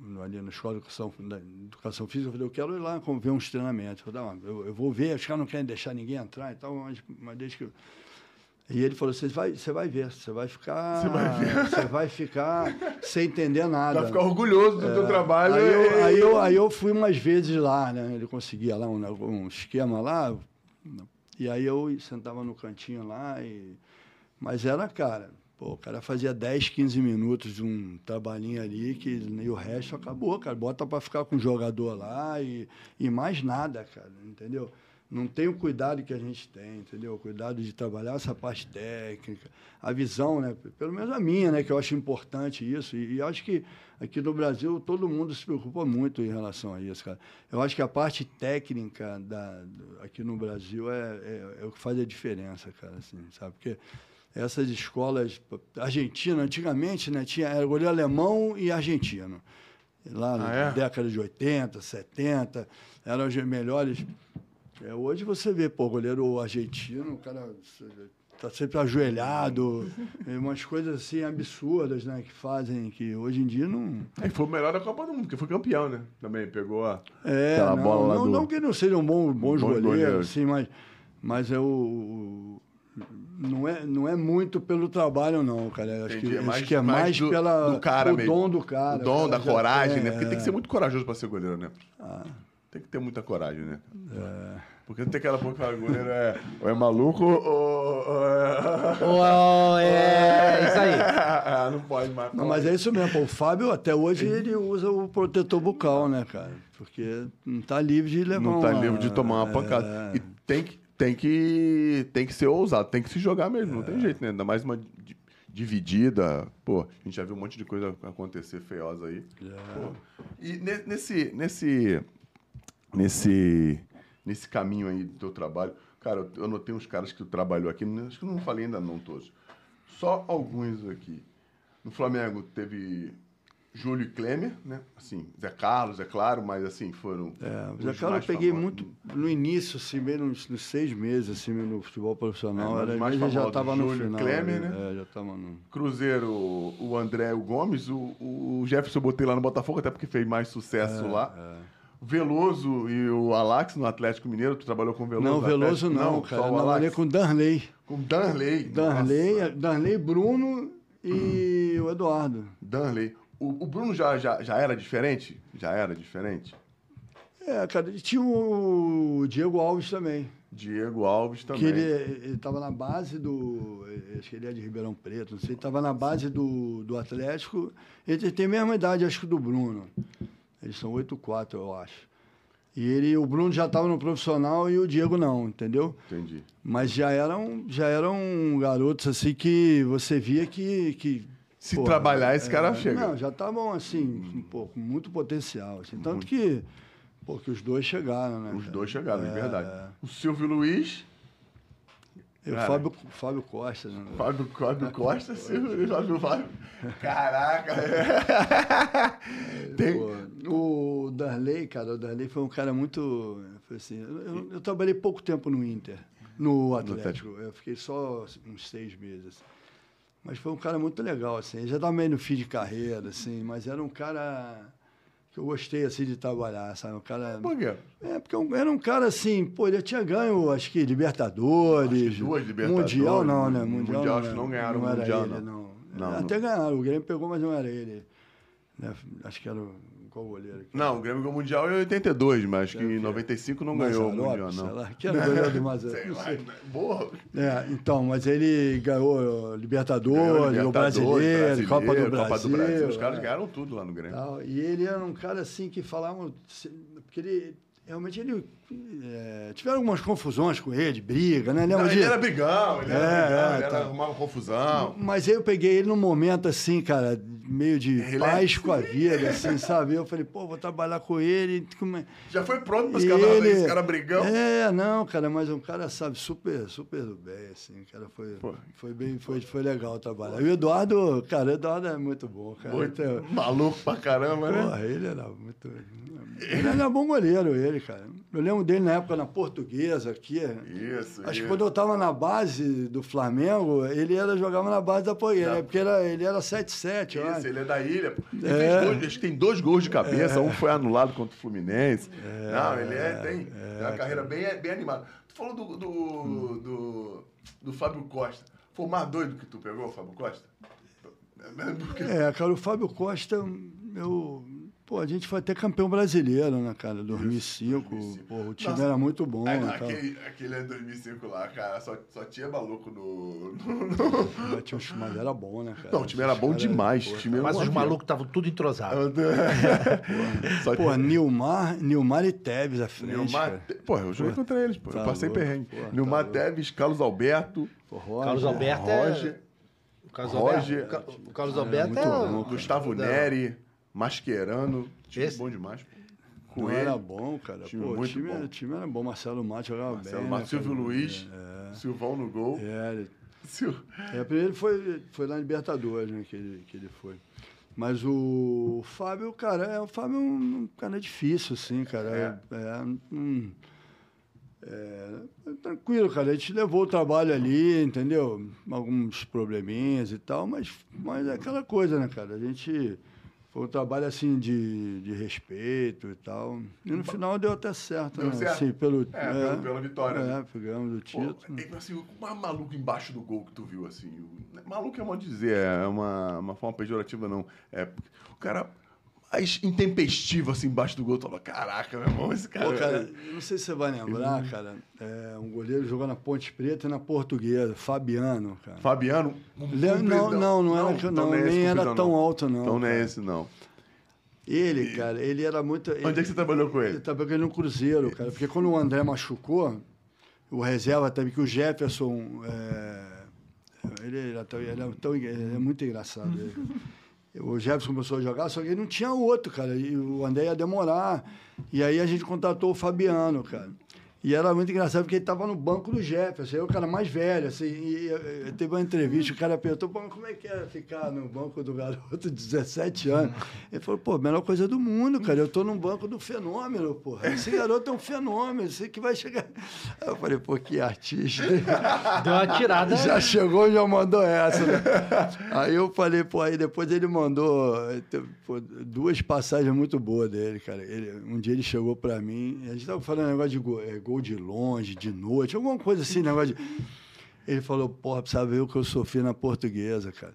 no- ali na Escola de Educação, da Educação Física, eu falei, eu quero ir lá ver uns treinamentos. Eu, falei, "Não, eu, eu vou ver, os caras não querem deixar ninguém entrar e tal, mas, mas desde que... eu-" E ele falou, você vai, você vai ver, você vai ficar... Você vai vai ficar sem entender nada. Vai ficar orgulhoso do teu É, trabalho. Aí e- eu, aí, eu, aí eu fui umas vezes lá, né? Ele conseguia lá um, um esquema lá. E aí eu sentava no cantinho lá. E... Mas era, cara, pô, o cara fazia 10, 15 minutos de um trabalhinho ali que, e o resto acabou, cara. Bota para ficar com o jogador lá e, e mais nada, cara, entendeu? Não tem o cuidado que a gente tem, entendeu? O cuidado de trabalhar essa parte técnica, a visão, né? Pelo menos a minha, né? Que eu acho importante isso. E, e acho que aqui no Brasil todo mundo se preocupa muito em relação a isso, cara. Eu acho que a parte técnica da, aqui no Brasil é, é, é o que faz a diferença, cara, assim, sabe? Porque essas escolas argentinas, antigamente, né? Tinha era goleiro alemão e argentino. Lá na Ah, é? década de 80, 70, eram os melhores. É, hoje você vê, pô, goleiro argentino, o cara tá sempre ajoelhado, e umas coisas assim absurdas, né? Que fazem, que hoje em dia não. Aí foi o melhor da Copa do Mundo, porque foi campeão, né? Também pegou a, É, não, bola lá não, do... não que não seja um bom, bons Bom goleiros, goleiro. assim, mas, mas é o- não é, não é muito pelo trabalho, não, cara. Acho que, é acho mais- que é mais mais, do- pela, do cara o mesmo. dom do cara. o dom cara, da coragem, é, né? Porque tem que ser é. muito corajoso pra ser goleiro, né? Ah, Tem que ter muita coragem, né? é. Porque não tem aquela porra que fala, goleiro é, ou é maluco ou... ou é... Ô, é, isso aí. Ah, não pode mais. Não, mas é isso mesmo. pô. O Fábio, até hoje, ele usa o protetor bucal, né, cara? Porque não tá livre de levar Não tá uma- livre de tomar uma pancada. É. E tem que, tem, que, tem que ser ousado, tem que se jogar mesmo, não tem jeito, né? Ainda mais uma di- dividida. Pô, a gente já viu um monte de coisa acontecer feiosa aí. Pô, E ne- nesse, nesse, nesse, nesse caminho aí do teu trabalho, cara, eu- eu notei uns caras que tu trabalhou aqui, não- acho que eu não falei ainda não todos. Só alguns aqui. No Flamengo teve Júlio e Klemer, né? Assim, Zé Carlos, é claro, mas assim, foram. É, os já cara, eu peguei famosos. muito no início, assim, meio nos, nos seis meses, assim, no futebol profissional. É, mas era, mais já estava no Júlio final. Klemer, né? né? É, já estava no... Cruzeiro, o André e o Gomes, o, o Jefferson eu botei lá no Botafogo, até porque fez mais sucesso lá. O Veloso e o Alax no Atlético Mineiro, tu trabalhou com o Veloso? Não, Veloso Atlético? não, cara. Só Eu o trabalhei com o Darley. Com Danley. Darley, Nossa, Darley, Bruno e o Eduardo. Danley. O, o Bruno já, já, já era diferente? Já era diferente? É, cara, tinha o Diego Alves também. Diego Alves também. Que ele estava na base do. Acho que ele é de Ribeirão Preto, não sei. Estava na base do, do Atlético. Ele tem a mesma idade, acho que do Bruno. Eles são 8-4, eu acho. E ele, o Bruno já estava no profissional e o Diego não, entendeu? Entendi. Mas já eram, já eram garotos assim que você via que. que Se pô, trabalhar, esse cara é, chega. Não, já estavam assim, um pouco, muito potencial. Assim, tanto que, pô, que os dois chegaram, né? Os cara? dois chegaram, de É, verdade. é. O Silvio Luiz, E o Cara. Fábio, Fábio Costa, né? Fábio, Fábio Costa, Silvio Luiz, Fábio, Fábio. Caraca! Tem, Pô, o Darley, cara, o Darley foi um cara muito. Foi assim, eu, eu- eu trabalhei pouco tempo no Inter, no Atlético. Eu fiquei só uns seis meses. Mas foi um cara muito legal, assim. Já estava meio no fim de carreira, assim, mas era um cara que eu gostei, assim, de trabalhar, sabe? Um cara... Por quê? É, porque era um cara assim, pô, ele tinha ganho, acho que Libertadores. Acho que duas Libertadores. Mundial não, né? Mundial, Mundial, acho que não ganharam o era Mundial, ele, não. não. Não, Até ganharam, o Grêmio pegou, mas não era ele. Né? Acho que era o, qual goleiro? aqui? Não, o Grêmio ganhou o Mundial em 82, mas acho que em 95 não ganhou o Mazzaropi, Mundial, sei não. lá. Que era o goleiro do Mazzaropi, Sei lá, sei. Boa. É, então, mas ele ganhou Libertadores, Ganhou ganhou brasileiro, Copa do Brasil. Copa do Brasil. Os caras é. ganharam tudo lá no Grêmio. Tal. E ele era um cara assim que falavam. Porque ele. Realmente ele. é, tiveram algumas confusões com ele, de briga, né? Lembra Não, ele disso? era brigão, ele era É, brigão, é, ele era tá. arrumava confusão. Mas aí eu peguei ele num momento assim, cara, meio de Relax. paz com a vida, assim, sabe? Eu falei, pô, vou trabalhar com ele. Como é? Já foi pronto para os caras esse cara brigão. É, não, cara, mas um cara, sabe, super, super do bem, assim, cara, foi, Pô. foi bem, foi, foi legal trabalhar. E o Eduardo, cara, o Eduardo é muito bom, cara. Muito Então, maluco pra caramba, né? Porra, ele era muito. Ele era bom goleiro, ele, cara. Eu lembro dele na época na portuguesa aqui. Isso, Acho que isso. quando eu tava na base do Flamengo, ele era, jogava na base da portuguesa, né? porque era, ele era 7-7, eu Ele é da ilha. Ele É. fez dois, acho que tem dois gols de cabeça, um foi anulado contra o Fluminense. Não, ele é, tem, tem uma carreira bem, bem animada. Tu falou do, do, do, do Fábio Costa. Foi o mais doido que tu pegou, Fábio Costa? Porque- É, cara, o Fábio Costa, eu. Pô, a gente foi até campeão brasileiro, né, cara? 2005. 2005. Pô, o time Nossa, era muito bom. Aí, e tal. aquele, aquele ano 2005 lá, cara, só, só tinha maluco no. Mas, tinha uns- mas era bom, né, cara? Não, o time era bom demais. pô, o time era Mas os malucos estavam tudo entrosados. Só Pô, Nilmar, Nilmar e Tevez à frente. Nilmar, Pô, eu joguei contra eles, pô. tá eu passei louco, perrengue. pô, tá Nilmar louco. Teves, Carlos Alberto, Pô, Roger, Carlos Alberto é- Roger, O Carlos Roger- Alberto, o Ca- o Carlos Alberto é. bom, Gustavo. Neri, Mascherano. Time Esse- bom demais. pô. Não Coelho, era bom, cara. Time Pô, o muito time, bom. o time era bom. Marcelo Matos jogava Marcelo bem. Matos, né, Silvio cara? Luiz, Silvão no gol. É, ele, Sil- é, primeiro foi, foi na Libertadores, né, que ele, que ele foi. Mas o Fábio, cara, é, o Fábio é um, um cara difícil, assim, cara. É, é, hum, É, tranquilo, cara. A gente levou o trabalho ali, entendeu? Alguns probleminhas e tal, mas, mas é aquela coisa, né, cara? A gente. Foi um trabalho assim de, de respeito e tal. E no final deu até certo, Deu né? certo? Assim, pelo, É, pelo- pela vitória, É, né? pegamos o Pô, título. é, assim, o mais maluco embaixo do gol que tu viu, assim. o- maluco é de dizer, é uma, uma forma pejorativa, não. É, o cara mais intempestivo, assim, embaixo do gol. Tu fala, caraca, meu irmão, esse cara... Pô, cara, eu não sei se você vai lembrar, cara. É, um goleiro jogou na Ponte Preta e na Portuguesa, Fabiano, cara. Fabiano... um não, não, não era, então não, é nem era tão não. alto, não. Então não é cara. esse, não. Ele, cara, ele era muito. Onde é que você trabalhou com Ele ele? estava ganhando no Cruzeiro, cara. Porque quando o André machucou, o reserva também, que o Jefferson. é, ele, era tão, ele, é tão- ele é muito engraçado. ele. O Jefferson começou a jogar, só que não tinha outro, cara. E o André ia demorar. E aí a gente contratou o Fabiano, cara. E era muito engraçado porque ele estava no banco do Jefferson, aí o cara mais velho, assim, e, e, e teve uma entrevista, o cara perguntou, pô, como é que é ficar no banco do garoto de 17 anos? Ele falou, pô, melhor coisa do mundo, cara, eu tô no banco do fenômeno, porra. Esse garoto é um fenômeno, esse que vai chegar. Aí eu falei, pô, que artista. Deu uma tirada. Já chegou e já mandou essa, né? Aí eu falei, pô, aí depois ele mandou pô, duas passagens muito boas dele, cara. Ele, um dia ele chegou pra mim, a gente tava falando negócio de gol, é, gol de longe, de noite, alguma coisa assim, negócio de. Ele falou, porra, precisa ver o que eu sofri na portuguesa, cara.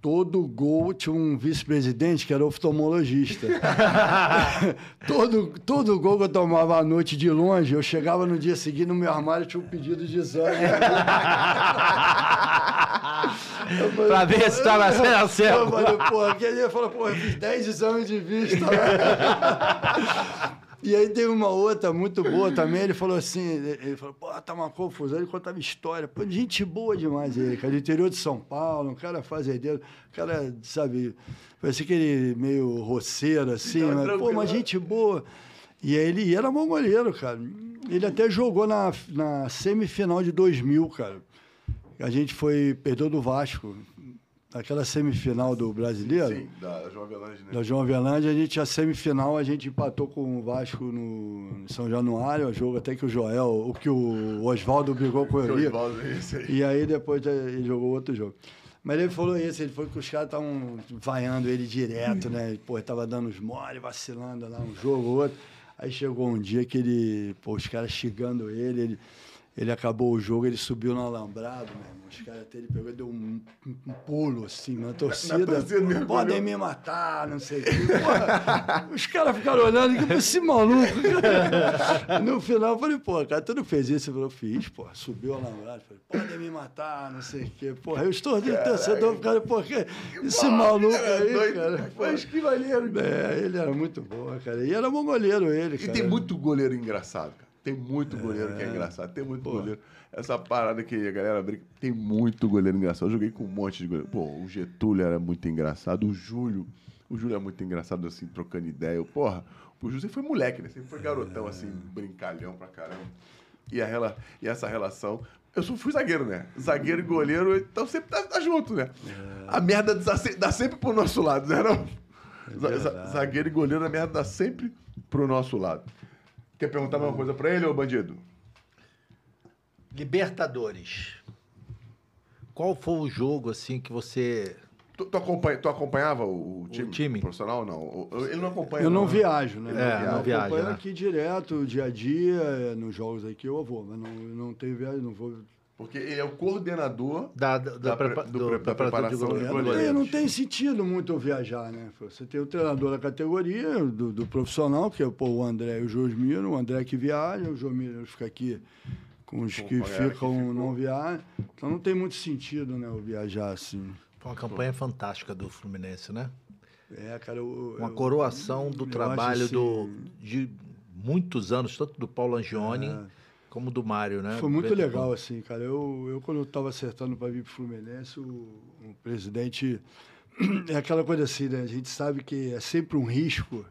Todo gol tinha um vice-presidente que era oftalmologista. todo, todo gol que eu tomava à noite de longe, eu chegava no dia seguinte no meu armário tinha um pedido de exame. Eu falei, Pra ver se tava sendo Eu cego. falei, pô, aquele dia falou, pô, eu fiz 10 exames de vista. E aí teve uma outra muito boa também, ele falou assim, ele falou, pô, tá uma confusão, ele contava história. Pô, gente boa demais ele, cara, do interior de São Paulo, um cara fazendeiro, um cara, sabe, parecia aquele meio roceiro, assim, Então, mas, pô, tranquilo. uma gente boa. E aí ele era bom goleiro, cara. Ele até jogou na, na semifinal de 2000, cara. A gente foi, perdeu do Vasco, naquela semifinal do Brasileiro. Sim, da João Avelange, né? Da João Avelange, a gente, a semifinal, a gente empatou com o Vasco no São Januário, o jogo até que o Joel, o que o Oswaldo brigou com o. Osvaldo é. E aí depois ele jogou outro jogo. Mas ele falou isso, ele falou que os caras estavam vaiando ele direto, né? Pô, ele tava dando os mole, vacilando lá, um jogo, outro. Aí chegou um dia que ele, pô, os caras xingando ele, ele, ele acabou o jogo, ele subiu no alambrado, meu irmão. Os caras até ele pegou e deu um, um- um pulo assim na torcida. torcida mesmo, Podem me matar, não sei o quê. Os caras ficaram olhando, que esse maluco. cara. No final eu falei, pô, cara, tu não fez isso? Ele falou, fiz, pô. Subiu o alambrado, falei, podem me matar, não sei o quê. Porra, eu estou de torcedor, ficaram, pô, que- esse maluco aí, doido. cara. Mas que maneiro. É, ele era muito bom, cara. E era bom goleiro ele, E cara. tem muito goleiro engraçado, cara. Tem muito goleiro que é engraçado. Tem muito goleiro. Essa parada que a galera brinca. Tem muito goleiro engraçado. Eu joguei com um monte de goleiro. Pô, o Getúlio era muito engraçado. O Júlio. O Júlio é muito engraçado, assim, trocando ideia. Eu, Porra, o Júlio sempre foi moleque, né? Sempre foi garotão, assim, brincalhão pra caramba. E, a rela... e essa relação. Eu sou, fui zagueiro, né? Zagueiro e goleiro, então sempre tá, tá junto, né? A merda dá, se- dá sempre pro nosso lado, né? Não? Verdade. zagueiro e goleiro, a merda dá sempre pro nosso lado. Quer perguntar alguma coisa pra ele, ô bandido? Libertadores. Qual foi o jogo assim que você Tu, tu acompanha- tu acompanhava o, o time, time? profissional ou não? Ele não acompanha. Eu não né? viajo, né? É, não eu viaja, acompanho né? aqui direto, dia a dia, é, nos jogos aqui eu vou, mas não, não tenho viagem, não vou. Porque ele é o coordenador. da, da, Da prepa- do do- da da preparação de É, goleiro. não, tem, sentido muito eu viajar, né? Você tem o treinador da categoria, do, do profissional, que é pô, o André e o Josmiro, o André que viaja, o Josmiro fica aqui com os Com que que ficam, ficou. não viajam. Então não tem muito sentido, né, eu viajar assim. Foi uma campanha fantástica do Fluminense, né? É, cara, eu, Uma eu- coroação do eu trabalho acho, do, assim, de muitos anos, tanto do Paulo Angione É. como do Mário, né? Foi muito Beto legal, assim, cara. Eu, eu quando eu estava acertando para vir para o Fluminense, o, o presidente. É aquela coisa assim, né? A gente sabe que é sempre um risco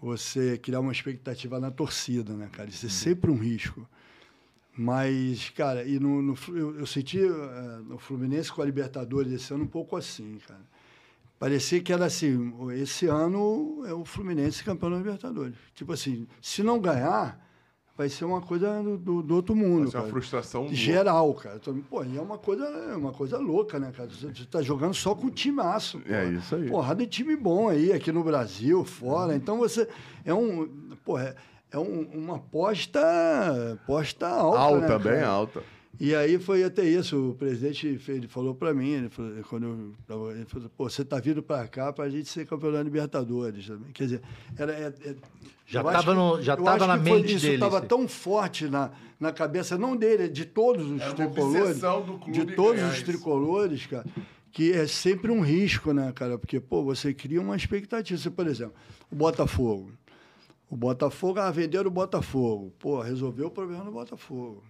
você criar uma expectativa na torcida, né, cara? Isso é sempre um risco. Mas, cara, e no, no eu, eu senti eh, no Fluminense com a Libertadores esse ano um pouco assim, cara. Parecia que era assim, esse ano é o Fluminense campeão da Libertadores. Tipo assim, se não ganhar, vai ser uma coisa do, do, do outro mundo. Vai ser uma cara. frustração geral, cara. Então, Pô, e é uma coisa, é uma coisa louca, né, cara? Você, você tá jogando só com timaço. pô. É isso aí. Porrada de time bom aí, aqui no Brasil, Uhum. fora. Então você. É um. Pô, é, é um- uma aposta, aposta alta. Alta, né, bem cara? alta. E aí foi até isso, o presidente ele falou para mim, ele falou, quando eu tava, ele falou, pô, você tá vindo para cá para a gente ser campeão da Libertadores também. Quer dizer, era, é- é- Já eu acho tava que- no- já eu tava acho na que foi- mente isso dele, estava sim. tão forte na, na cabeça, não dele, de todos os Era uma tricolores, obsessão do clube de todos os isso. tricolores, cara, que é sempre um risco, né, cara? Porque, pô, você cria uma expectativa. Você, por exemplo, o Botafogo. O Botafogo, ah, venderam o Botafogo. Pô, resolveu o problema do Botafogo.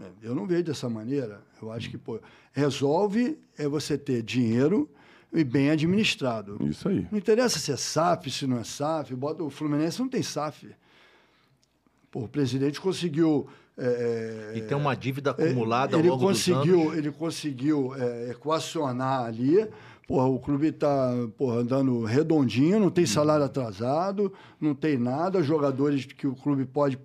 É, Eu não vejo dessa maneira. Eu acho que, pô, resolve é você ter dinheiro e bem administrado. Isso aí. Não interessa se é SAF, se não é SAF. Bota, o Fluminense não tem SAF. Pô, o presidente conseguiu. é, E tem uma dívida acumulada ao ele longo conseguiu, dos anos. Ele conseguiu é, equacionar ali. Porra, o clube está andando redondinho, não tem salário atrasado, não tem nada, jogadores que o clube pode,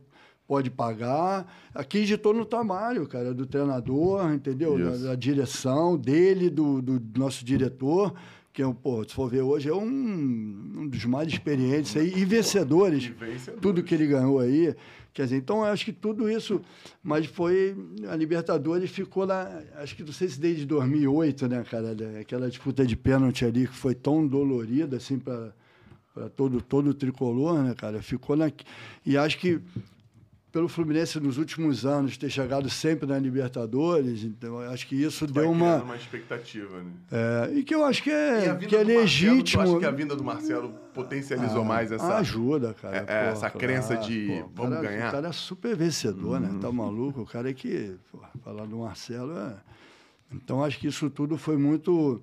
pode pagar. Aqui ditou no trabalho, cara, do treinador, entendeu? Da, da direção, dele, do, do nosso diretor, que é um, pô, se for ver hoje, é um, um dos mais experientes aí, e vencedores E vencedores. tudo que ele ganhou aí. Quer dizer, então eu acho que tudo isso, mas foi a Libertadores ficou lá, acho que não sei se desde 2008, né, cara, né, aquela disputa de pênalti ali que foi tão dolorida assim para para todo todo o tricolor, né, cara, ficou na e acho que pelo Fluminense nos últimos anos ter chegado sempre na Libertadores, então eu acho que isso Vai deu uma uma expectativa, né? é, e que eu acho que é que é Marcelo, legítimo. tu acha que a vinda do Marcelo potencializou Ah, mais essa... Ajuda, cara. é, é, essa crença de vamos cara- ganhar? Uhum. O cara é super vencedor, né? Tá maluco? O cara é que. Falar do Marcelo é. Então, acho que isso tudo foi muito.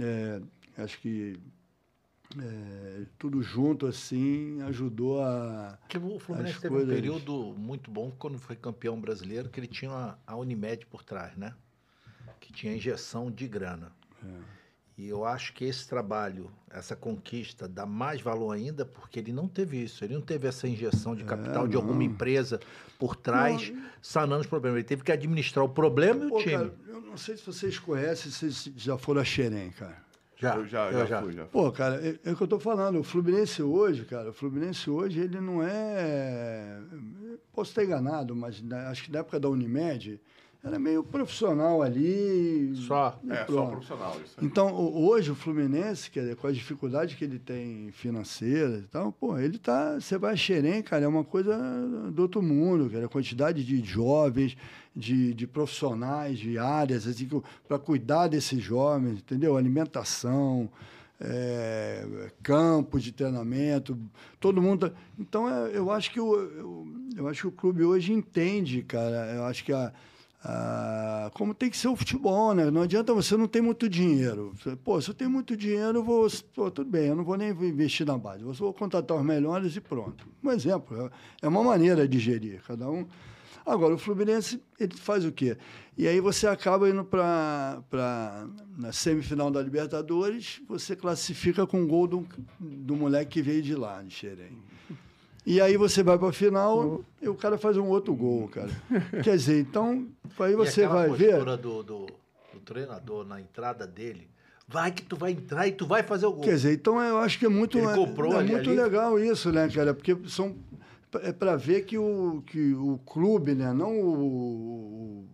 é, acho que. É, tudo junto, assim, ajudou a. Porque o Fluminense teve um coisas- período muito bom quando foi campeão brasileiro, que ele tinha a- a Unimed por trás, né? Que tinha injeção de grana. É. E eu acho que esse trabalho, essa conquista, dá mais valor ainda, porque ele não teve isso. Ele não teve essa injeção de capital de alguma É, não. empresa por trás, sanando os problemas. Ele teve que administrar o problema e o Pô, time. cara, eu não sei se vocês conhecem, se vocês já foram a Xerém, cara. Já, eu já, eu já, fui, já fui. Pô, cara, é, é o que eu tô falando. O Fluminense hoje, cara, o Fluminense hoje, ele não é. Posso estar enganado, mas na- acho que na época da Unimed era meio profissional ali. Só. É, só profissional isso aí. Então, hoje o Fluminense, quer dizer, com as dificuldades que ele tem financeiras e tal, pô, ele tá. Você vai a Xerém, cara, é uma coisa do outro mundo, cara. A quantidade de jovens, de, de profissionais, de áreas, assim, para cuidar desses jovens, entendeu? Alimentação. é, campo de treinamento, todo mundo. tá- Então, é, eu acho que o, eu, eu acho que o clube hoje entende, cara. Eu acho que a, a- como tem que ser o futebol, né? Não adianta você não ter muito dinheiro. Pô, se eu tenho muito dinheiro, eu vou. Pô, tudo bem, eu não vou nem investir na base. Eu vou contratar os melhores e pronto. Um exemplo. É é uma maneira de gerir. Cada um. Agora, o Fluminense, ele faz o quê? E aí você acaba indo para na semifinal da Libertadores, você classifica com o gol do, do moleque que veio de lá, de Xerém. E aí você vai para a final e o cara faz um outro gol, cara. Quer dizer, então, aí você vai ver. postura Do, do, do treinador na entrada dele. Vai que tu vai entrar e tu vai fazer o gol. Quer dizer, então eu acho que é muito, Ele é, comprou é ali- muito ali. legal isso, né, cara? Porque são é para ver que o, que o clube, né, não o,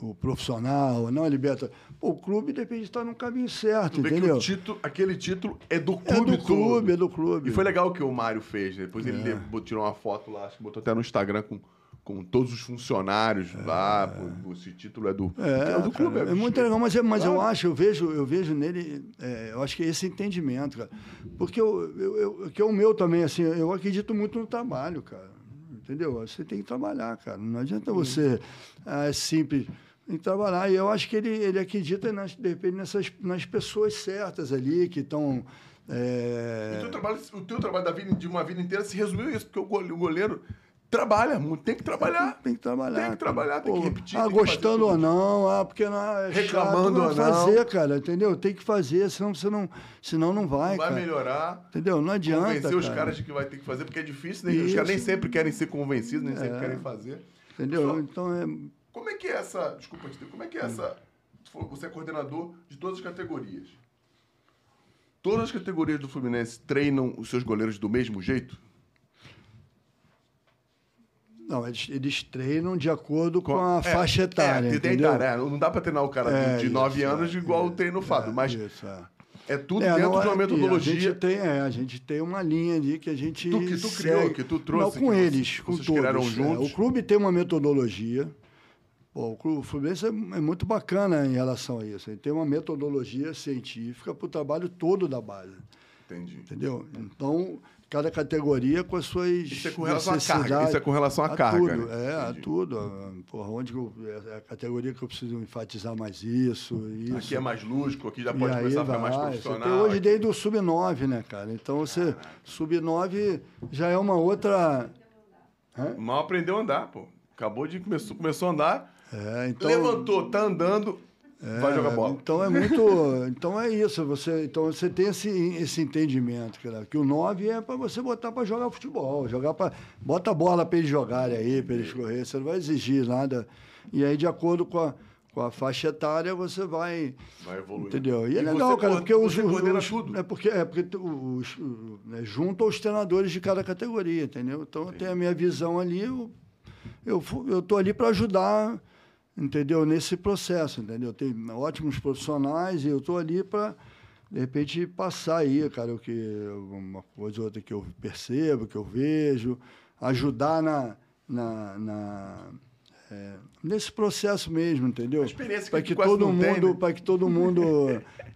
o, o profissional, não a liberta. O clube depende de estar no caminho certo, entendeu? título, aquele título é do É clube do clube, todo. é do clube. E foi legal o que o Mário fez. né? Depois ele É. levou- tirou uma foto lá, acho que botou até no Instagram com, com todos os funcionários lá. pô, esse título é do, É, é do clube. cara, é muito legal, mas, é- mas eu acho, eu vejo, eu vejo nele, é, eu acho que é esse entendimento, cara. Porque eu, eu, eu- que é o meu também, assim, eu acredito muito no trabalho, cara. Entendeu? Você tem que trabalhar, cara. Não adianta você, ah, é simples, tem que trabalhar. E eu acho que ele, ele acredita, nas, de repente, nessas, nas pessoas certas ali, que estão... O teu trabalho, o teu trabalho da vida, de uma vida inteira se resumiu isso, porque o goleiro, trabalha, tem que trabalhar. Tem que trabalhar. Tem que trabalhar, tem que Pô, repetir, Ah, tem que gostando ou não, ah, porque não é Reclamando chato, ou vai não. fazer, cara, entendeu? Tem que fazer, senão você não, senão não vai, vai cara. melhorar. Entendeu? Não adianta, Convencer os cara. caras de que vai ter que fazer, porque é difícil, né? Os Isso. caras nem sempre querem ser convencidos, nem sempre É. querem fazer. Entendeu? Só- Então é Como é que é essa. Desculpa como é que é essa. Você é coordenador de todas as categorias. Todas as categorias do Fluminense treinam os seus goleiros do mesmo jeito? Não, eles, eles treinam de acordo com, a é, faixa etária, É, entendeu? idade, é, não dá pra treinar o cara É, de, de 9 isso, anos é, igual é, treina o Fábio, é, mas isso, é. é tudo É, dentro não, de uma é- metodologia. A gente tem, é, a gente tem uma linha ali que a gente. Tu- que tu criou, segue. que tu trouxe, Não, com eles, com vocês todos. criaram é. juntos. o clube tem uma metodologia. O Fluminense é, é muito bacana em relação a isso. Ele tem uma metodologia científica para o trabalho todo da base. Entendi. Entendeu? Então, cada categoria com as suas Isso é com relação à carga, isso é com relação à a carga, Tudo, né? É, a tudo. Porra, onde eu, é a categoria que eu preciso enfatizar mais isso, isso. Aqui é mais lúdico, aqui já E pode aí começar a ficar mais profissional. Hoje aqui- desde o sub-9, né, cara? Então você. Sub-9 já é uma outra. Mal aprendeu a andar, pô. Acabou de. Começou, começou a andar, É, então, levantou, tá andando, vai jogar bola. Então é muito. Então é isso. Você, então você tem esse, esse entendimento, cara, que o 9 é para você botar para jogar futebol. Jogar para. Bota a bola para eles jogarem aí, para eles correrem. Você não vai exigir nada. E aí, de acordo com a, com a faixa etária, você vai. Vai evoluir. Entendeu? E é você legal, cara, porque os, os- tudo. É porque, é porque os, né, junto aos treinadores de cada categoria, entendeu? Então tenho a minha visão ali, eu, eu, eu tô ali para ajudar, entendeu? Nesse processo, entendeu? Tem ótimos profissionais e eu tô ali para de repente passar aí, cara, o que uma coisa ou outra que eu percebo, que eu vejo, ajudar na, na, na é, nesse processo mesmo, entendeu? A experiência que Para tu que todo mundo, né? para que todo mundo,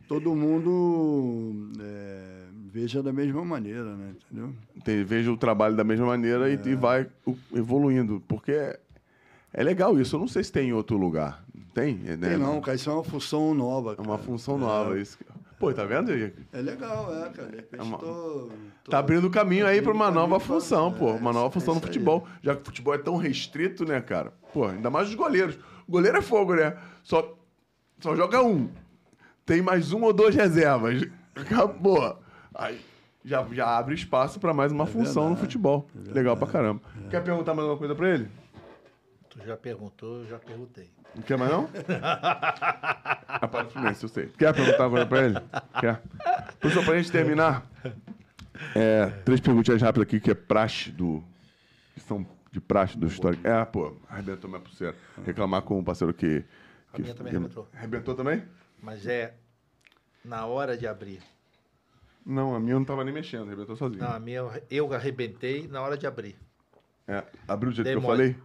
todo mundo é, veja da mesma maneira, né? Entendeu? Tem- veja o trabalho da mesma maneira e, É. e vai o- evoluindo. Porque é, é legal isso. Eu não sei se tem em outro lugar. Tem? É, né? Tem não, cara, isso é uma função nova. É uma cara. função nova. Isso. que- Pô, tá vendo? aí? É legal, é, cara. De repente É uma- tô, tô- Tá abrindo caminho aí para uma nova pra- função, é, pô. Uma isso- nova é função no isso aí. futebol. Já que o futebol é tão restrito, né, cara? Pô, ainda mais os goleiros. O goleiro é fogo, né? Só, só joga um. Tem mais um ou duas reservas. Acabou. Aí já, já abre espaço para mais uma função no verdade, futebol. Legal pra caramba. Quer perguntar mais alguma coisa para ele? Tu já perguntou, eu já perguntei. Não quer mais não? Ah, para o Fluminense, eu sei. Quer perguntar agora pra ele? Quer? Professor, pra gente terminar, é, três perguntinhas rápidas aqui, que é praxe do... Que são de praxe do histórico. É, pô, arrebentou minha pulseira. Reclamar com um parceiro que... A que minha também arrebentou. Arrebentou também? Mas é na hora de abrir. Não, a minha eu não tava nem mexendo, arrebentou sozinho. Não, a minha eu- arrebentei na hora de abrir. É, abriu do jeito que eu falei?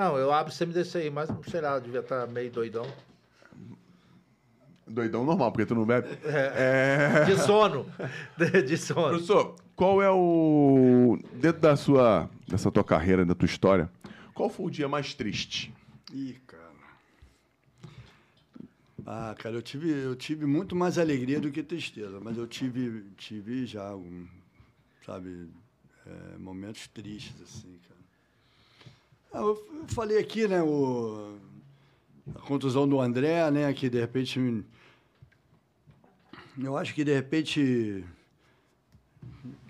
Não, eu abro sempre desse aí, mas sei lá, devia estar meio doidão. Doidão normal, porque tu não bebe. É... De sono. De, de sono. Professor, qual é o. Dentro da sua. dessa tua carreira, da tua história, qual foi o dia mais triste? Ih, cara. Ah, cara, eu tive, eu tive muito mais alegria do que tristeza, mas eu tive, tive já algum, sabe, é, momentos tristes, assim, cara. Ah, eu, falei aqui, né, o, a contusão do André, né, que de repente. Eu acho que de repente,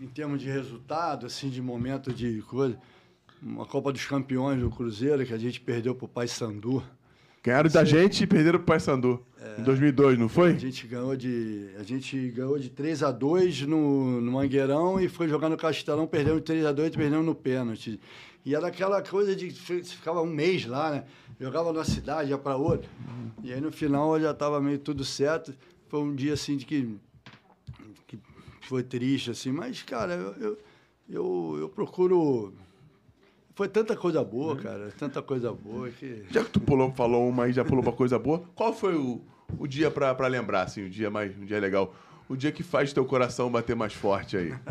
em termos de resultado, assim, de momento de coisa, uma Copa dos Campeões do Cruzeiro, que a gente perdeu pro Paysandu. Ganharam da gente e perderam pro Paysandu. Em 2002, não foi? A gente ganhou de, a gente ganhou de 3 a 2 no, no Mangueirão e foi jogar no Castelão, perdemos de 3 a 2 e perdemos no pênalti. E era aquela coisa de você ficava um mês lá, né? Jogava numa cidade, ia para outra. E aí no final já estava meio tudo certo. Foi um dia assim de que, que foi triste assim, mas cara, eu, eu, eu, eu procuro foi tanta coisa boa, cara, tanta coisa boa que Já que tu pulou, falou uma aí, já pulou pra coisa boa, qual foi o, o dia pra lembrar, assim, o dia mais, um dia legal? O dia que faz teu coração bater mais forte aí.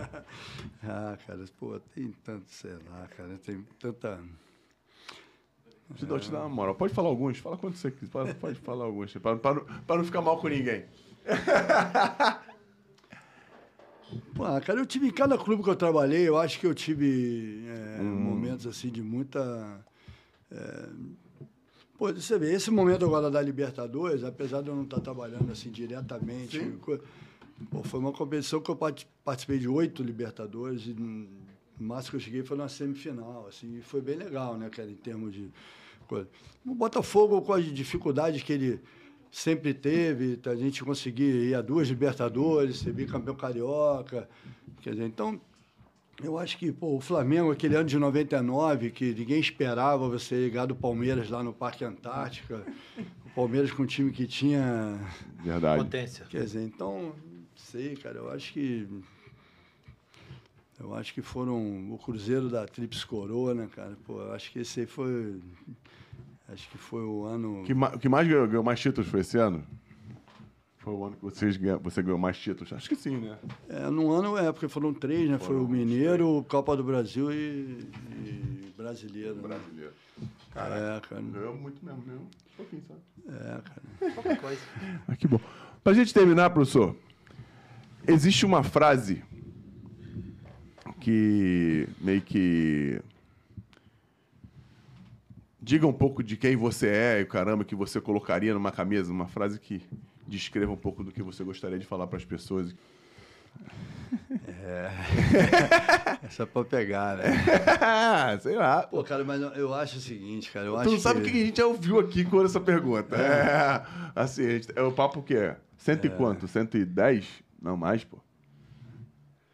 Ah, cara, pô, tem tanto, sei lá, cara, tem tanta. Te dou, te dá uma moral. Pode falar alguns, fala quanto você quiser. Pode, pode falar alguns, pra, pra, não- ficar mal com ninguém. Pô, cara, eu tive em cada clube que eu trabalhei, eu acho que eu tive é, momentos assim de muita. é, Pô, você vê, esse momento agora da Libertadores, apesar de eu não estar trabalhando assim diretamente, pô, foi uma competição que eu part- participei de oito Libertadores e o máximo que eu cheguei foi na semifinal, assim, e foi bem legal, né, cara, em termos de coisa. O Botafogo, com as dificuldades que ele sempre teve, a gente conseguir ir a duas Libertadores, ser bicampeão carioca, quer dizer, então eu acho que pô, o Flamengo, aquele ano de 99, que ninguém esperava você ligar do Palmeiras lá no Parque Antártica, o Palmeiras com um time que tinha. Verdade. Potência. Quer dizer, então, sei, cara, eu acho que. Eu acho que foram o Cruzeiro da Trips Coroa, né, cara? Pô, eu acho que esse aí foi. Acho que foi o ano. O que, ma- o que mais ganhou, ganhou mais títulos foi esse ano? Foi o ano que vocês, ganha- você ganhou mais títulos? Acho que sim, né? É, no ano é, porque foram três, né? Foi o Mineiro, Copa do Brasil e, e Brasileiro. né? Brasileiro. É, cara. Ganhou muito mesmo, ganhou um pouquinho, sabe? É, cara. Qualquer coisa. Ah, que bom. Pra gente terminar, professor, existe uma frase que meio que diga um pouco de quem você é e o caramba que você colocaria numa camisa, uma frase que descreva um pouco do que você gostaria de falar para as pessoas. Essa é pra pegar, né? Sei lá. Pô, cara, mas eu- acho o seguinte, cara. Eu tu acho não sabe o que... que a gente já ouviu aqui com essa pergunta. É, assim, a gente- é o papo que é? Cento e quanto? 110? Não, mais, pô.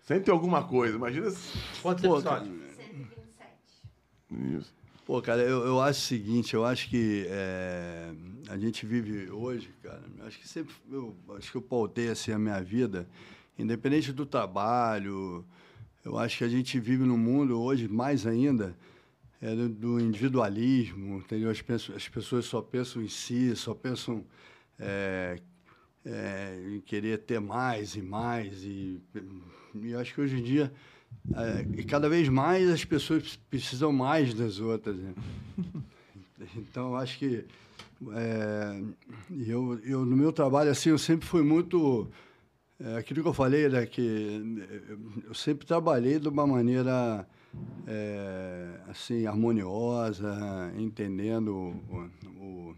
Cento e alguma coisa. Imagina se... Quantos Pô, episódios? 127. Isso. Pô, cara, eu, eu acho o seguinte, eu acho que é, a gente vive hoje, cara, acho que sempre, eu acho que eu pautei assim a minha vida, independente do trabalho, eu acho que a gente vive num mundo hoje, mais ainda, é, do, do individualismo, entendeu? As, pessoas- as pessoas só pensam em si, só pensam é, é, em querer ter mais e mais, e, e acho que hoje em dia é, e cada vez mais as pessoas precisam mais das outras. Né? Então, acho que é, eu, eu, no meu trabalho, assim, eu sempre fui muito... é, aquilo que eu falei, né, que eu sempre trabalhei de uma maneira é, assim, harmoniosa, entendendo o, o,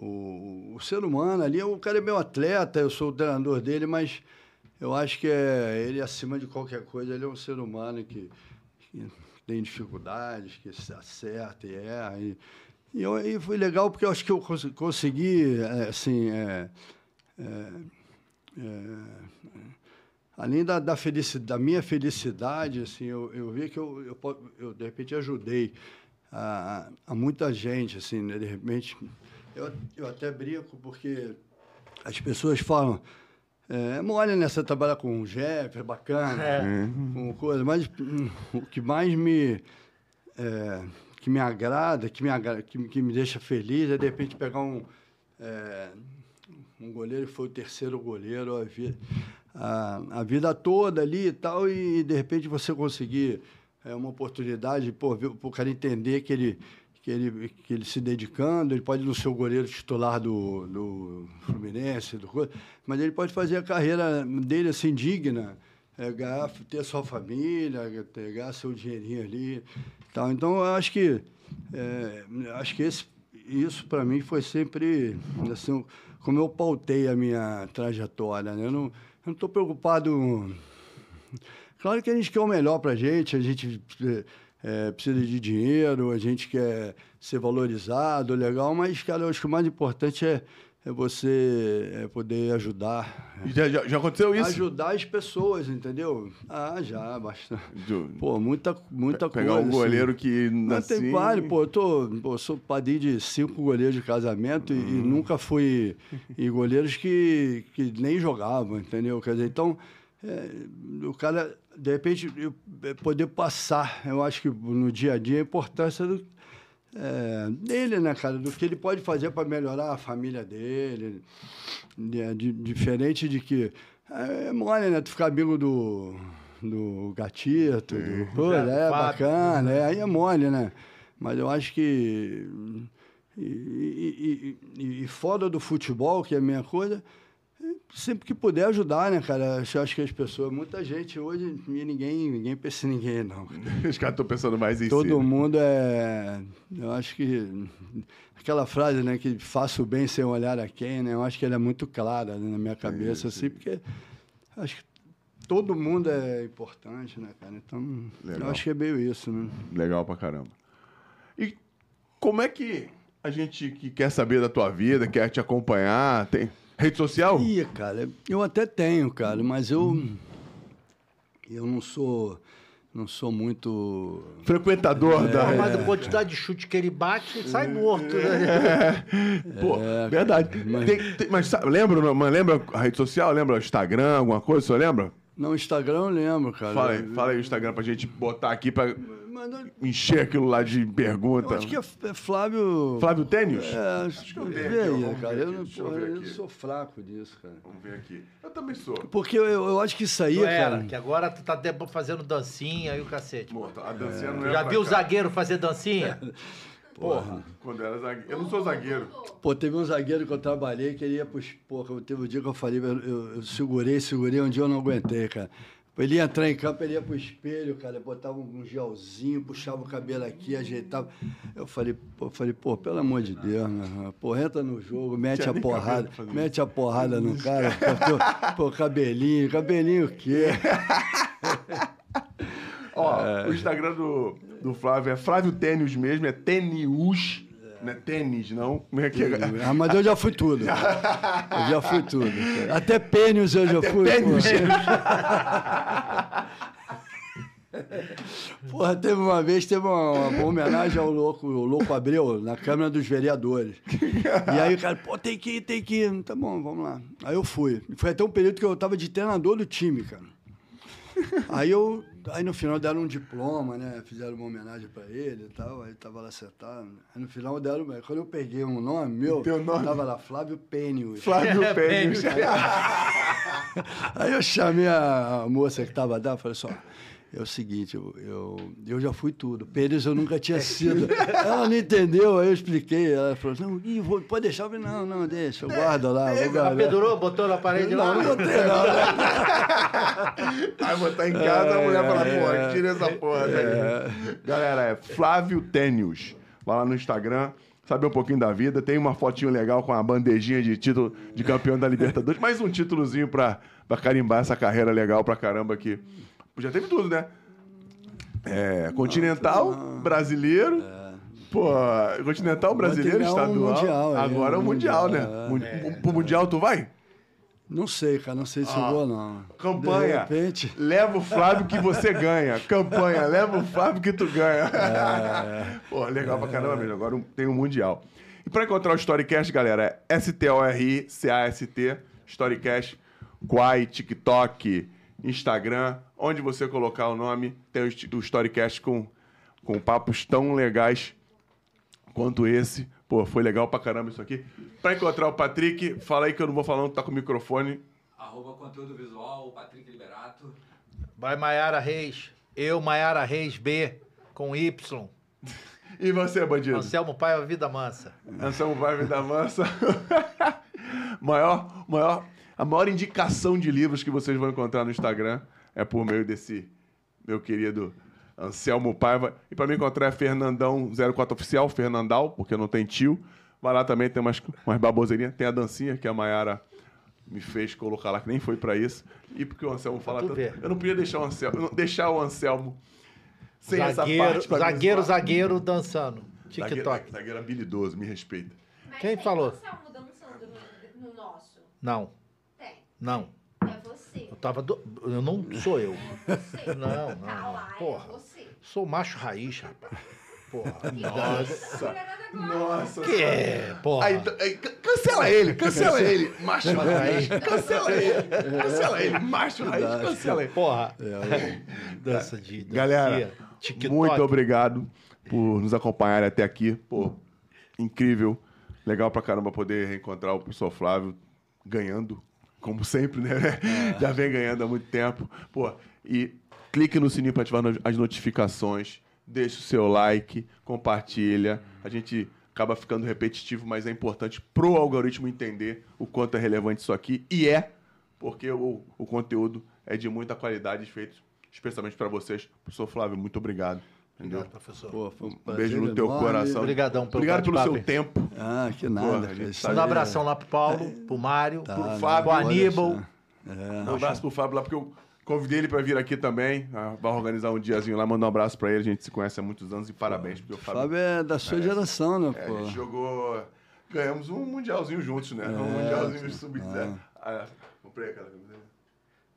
o, o ser humano ali. O cara é meu atleta, eu sou o treinador dele, mas eu acho que é, ele, acima de qualquer coisa, ele é um ser humano que, que tem dificuldades, que se acerta e erra. E, e, eu, e foi legal porque eu acho que eu cons- consegui, é, assim, é, é, é, além da, da, da minha felicidade, assim, eu, eu vi que eu, eu, eu, de repente, ajudei a, a muita gente, assim, né? de repente... Eu, eu até brinco porque as pessoas falam... É mole, né? Você trabalhar com Jeff, é bacana, com coisa, mas hum, o que mais me... é, que me agrada, que me, agra- que, que me deixa feliz é, de repente, pegar um... é, um goleiro que foi o terceiro goleiro a vida, a, a vida toda ali e tal, e de repente você conseguir é, uma oportunidade, pô, o cara entender que ele, que, ele, que ele se dedicando, ele pode não ser o goleiro titular do, do Fluminense, do, mas ele pode fazer a carreira dele assim digna, é, ganhar, ter sua família, pegar seu dinheirinho ali. Tal. Então, eu acho que, é, acho que esse, isso para mim foi sempre assim, como eu pautei a minha trajetória. Né? Eu não estou preocupado. Claro que a gente quer o melhor para a gente, a gente é, precisa de dinheiro, a gente quer ser valorizado, legal, mas, cara, eu acho que o mais importante é, é você é poder ajudar. Já, já, já aconteceu isso? Ajudar as pessoas, entendeu? Ah, já, bastante. Pô, muita, muita pegar coisa. um assim. goleiro que Não, assim, tem vários, pô, eu tô, pô, eu sou padrinho de cinco goleiros de casamento e, e Uhum. nunca fui. E goleiros que, que nem jogavam, entendeu? Quer dizer, então, é, o cara, de repente, eu- é, poder passar, eu acho que no dia a dia, a importância do, é, dele, né, cara? Do que ele pode fazer para melhorar a família dele. É, di- diferente de que. É mole, né? Tu ficar amigo do. Do gatito, do. Pô, Fábio. é bacana, é, aí é mole, né? Mas eu acho que. E, e, e- e- e fora do futebol, que é a minha coisa, sempre que puder ajudar, né, cara? Eu acho que as pessoas, muita gente hoje, ninguém, ninguém pensa em ninguém, não. Os caras estão pensando mais em Todo si. mundo é. Eu acho que. Aquela frase, né, que faço bem sem olhar a quem, né? Eu acho que ela é muito clara né, na minha cabeça, assim, porque acho que todo mundo é importante, né, cara? Então, Legal. eu acho que é meio isso, né? Legal pra caramba. E como é que a gente que quer saber da tua vida, quer te acompanhar, tem rede social? Ih, cara, eu até tenho, cara, mas eu. Eu não sou. Não sou muito. Frequentador da. Pô, mas a quantidade de chute que ele bate, sai morto, né? Pô, É, verdade. mas- Tem- tem- mas sabe, lembra, não- mas lembra a rede social? Lembra o Instagram, alguma coisa? O senhor lembra? No Instagram eu lembro, cara. Fala aí, fala aí o Instagram pra gente botar aqui pra Mas não- encher aquilo lá de pergunta. eu acho que é, é Flávio. Flávio Tênis? É, acho que eu vamos cara. Eu, não, deixa eu sou fraco disso, cara. Vamos ver aqui. Eu também sou. Porque eu, eu acho que isso aí, Tu era, cara. que agora tu tá fazendo dancinha e o cacete. Morto, a dancinha não é Já viu o zagueiro fazer dancinha? Porra. Quando era zagueiro. Eu não sou zagueiro. Pô, teve um zagueiro que eu trabalhei que ele ia pros. Porra, teve um dia que eu falei, eu, eu- eu segurei, segurei, um dia eu não aguentei, cara. Ele ia entrar em campo, ele ia pro espelho, cara, botava um gelzinho, puxava o cabelo aqui, ajeitava. Eu falei, pô, eu falei, pô, pelo amor de Deus, irmão, pô, entra no jogo, mete a porrada, mete a porrada no cara, pô, pô, cabelinho, cabelinho o quê? Ó, É. o Instagram do, do Flávio é Flávio Tênis mesmo, é Tênis. Não é tênis, não? Como é que é? Ah, mas eu já fui tudo. Eu já fui tudo. Até pênis eu já fui. Tênis. Pô. Porra, teve uma vez, teve uma, uma homenagem ao louco, o louco Abreu, na Câmara dos Vereadores. E aí o cara, pô, tem que ir, tem que ir. Tá bom, vamos lá. Aí eu fui. Foi até um período que eu tava de treinador do time, cara. Aí eu. Aí no final deram um diploma, né? Fizeram uma homenagem pra ele e tal. Aí tava lá sentado. Aí no final deram. Quando eu peguei um nome meu, Teu nome? tava lá Flávio Pênios. Flávio É, Tênis. Aí eu chamei a, a moça que estava lá e falei assim, ó, é o seguinte, eu, eu, eu já fui tudo. Pênis eu nunca tinha sido. Ela não entendeu, aí eu expliquei. Ela falou assim, não, Ih, vou- pode deixar? Eu falei, não, não, deixa, eu guardo lá. Vou guardar. Pendurou, botou na parede Não, lá. não botei, não. Aí botar em casa, a mulher fala, pô, tira essa porra daí. Galera, é Flávio Tênis. Vai lá no Instagram, saber um pouquinho da vida. Tem uma fotinho legal com a bandejinha de título de campeão da Libertadores. Mais um títulozinho pra, pra carimbar essa carreira legal pra caramba aqui. Já teve tudo, né? É, continental, brasileiro. Pô, continental, brasileiro, estadual. mundial aí, Agora é o um mundial, né? mundial, Mun- Pro mundial tu vai? Não sei, cara, não sei se eu vou, não. Campanha. De repente... Leva o Flávio que você ganha. Campanha, leva o Flávio que tu ganha. Pô, legal pra caramba mesmo. Agora tem um Mundial. E pra encontrar o Storycast, galera, é S-T-O-R-I-C-A-S-T, Storycast, Quai, TikTok, Instagram. Onde você colocar o nome, tem o st- o Storycast com, com papos tão legais quanto esse. Pô, foi legal pra caramba isso aqui. Pra encontrar o Patrick, fala aí que eu não vou falar, não, tá com o microfone. Arroba conteúdo visual, Patrick Liberato. Vai Maiara Reis. Eu, Maiara Reis B, com Y. E você, bandido? Anselmo Paiva Vida Mansa. Anselmo Vargas da Mansa. maior, maior, a maior indicação de livros que vocês vão encontrar no Instagram é por meio desse meu querido Anselmo Paiva. E para me encontrar é Fernandão04 Oficial, Fernandal, porque não tem tio. Vai lá também, tem umas, umas baboseirinhas. Tem a dancinha que a Mayara me fez colocar lá, que nem foi para isso. E porque o Anselmo fala tanto. ver. Eu não podia deixar o Anselmo, não- deixar o Anselmo sem essa Zagueiro, parte. pra me zagueiro, zagueiro dançando. Zagueiro, TikTok. zagueiro habilidoso, me respeita. Mas Quem tem falou? Anselmo dançando no, no nosso? Não, Tem. não. É tava. do- Eu não sou eu. Você. Não, Tá não. lá, Porra. é você. Sou macho raiz, rapaz. Porra. Nossa. Nossa. Que é, porra. Aí, aí, can- cancela ele, cancela ele. Macho raiz. Cancela ele. Cancela ele. Macho raiz, cancela ele. Porra. Dança de. É, Galera, TikTok. muito obrigado por nos acompanharem até aqui. Pô, incrível. Legal pra caramba poder reencontrar o professor Flávio ganhando, como sempre, né? Já vem ganhando há muito tempo. Pô, e clique no sininho para ativar as notificações. Deixa o seu like, compartilha. A gente acaba ficando repetitivo, mas é importante pro algoritmo entender o quanto é relevante isso aqui. E é, porque o, o conteúdo é de muita qualidade, feito especialmente para vocês. Professor Flávio, muito obrigado. Entendeu? Obrigado, professor. Pô, foi um Um beijo no teu enorme. coração. Obrigadão pelo Obrigado pelo seu tempo. Ah, que nada. Tá- aí Manda um é- abração lá pro Paulo, pro Mário, Tá, pro? Fábio, pro Aníbal. É. Um abraço pro Fábio lá, porque eu convidei ele para vir aqui também. ah, Vai organizar um diazinho lá, mandar um abraço para ele. A gente se conhece há muitos anos e parabéns, porque o Fábio. Fábio é da sua geração, né, é, a pô? gente jogou. Ganhamos um mundialzinho juntos, né? um mundialzinho sub-17. Ah, comprei aquela camiseta.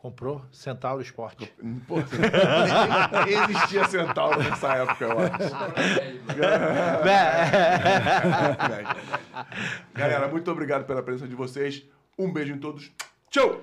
Comprou Centauro Esporte. Pô, nem existia Centauro nessa época, eu acho. Galera, muito obrigado pela presença de vocês. Um beijo em todos. Tchau!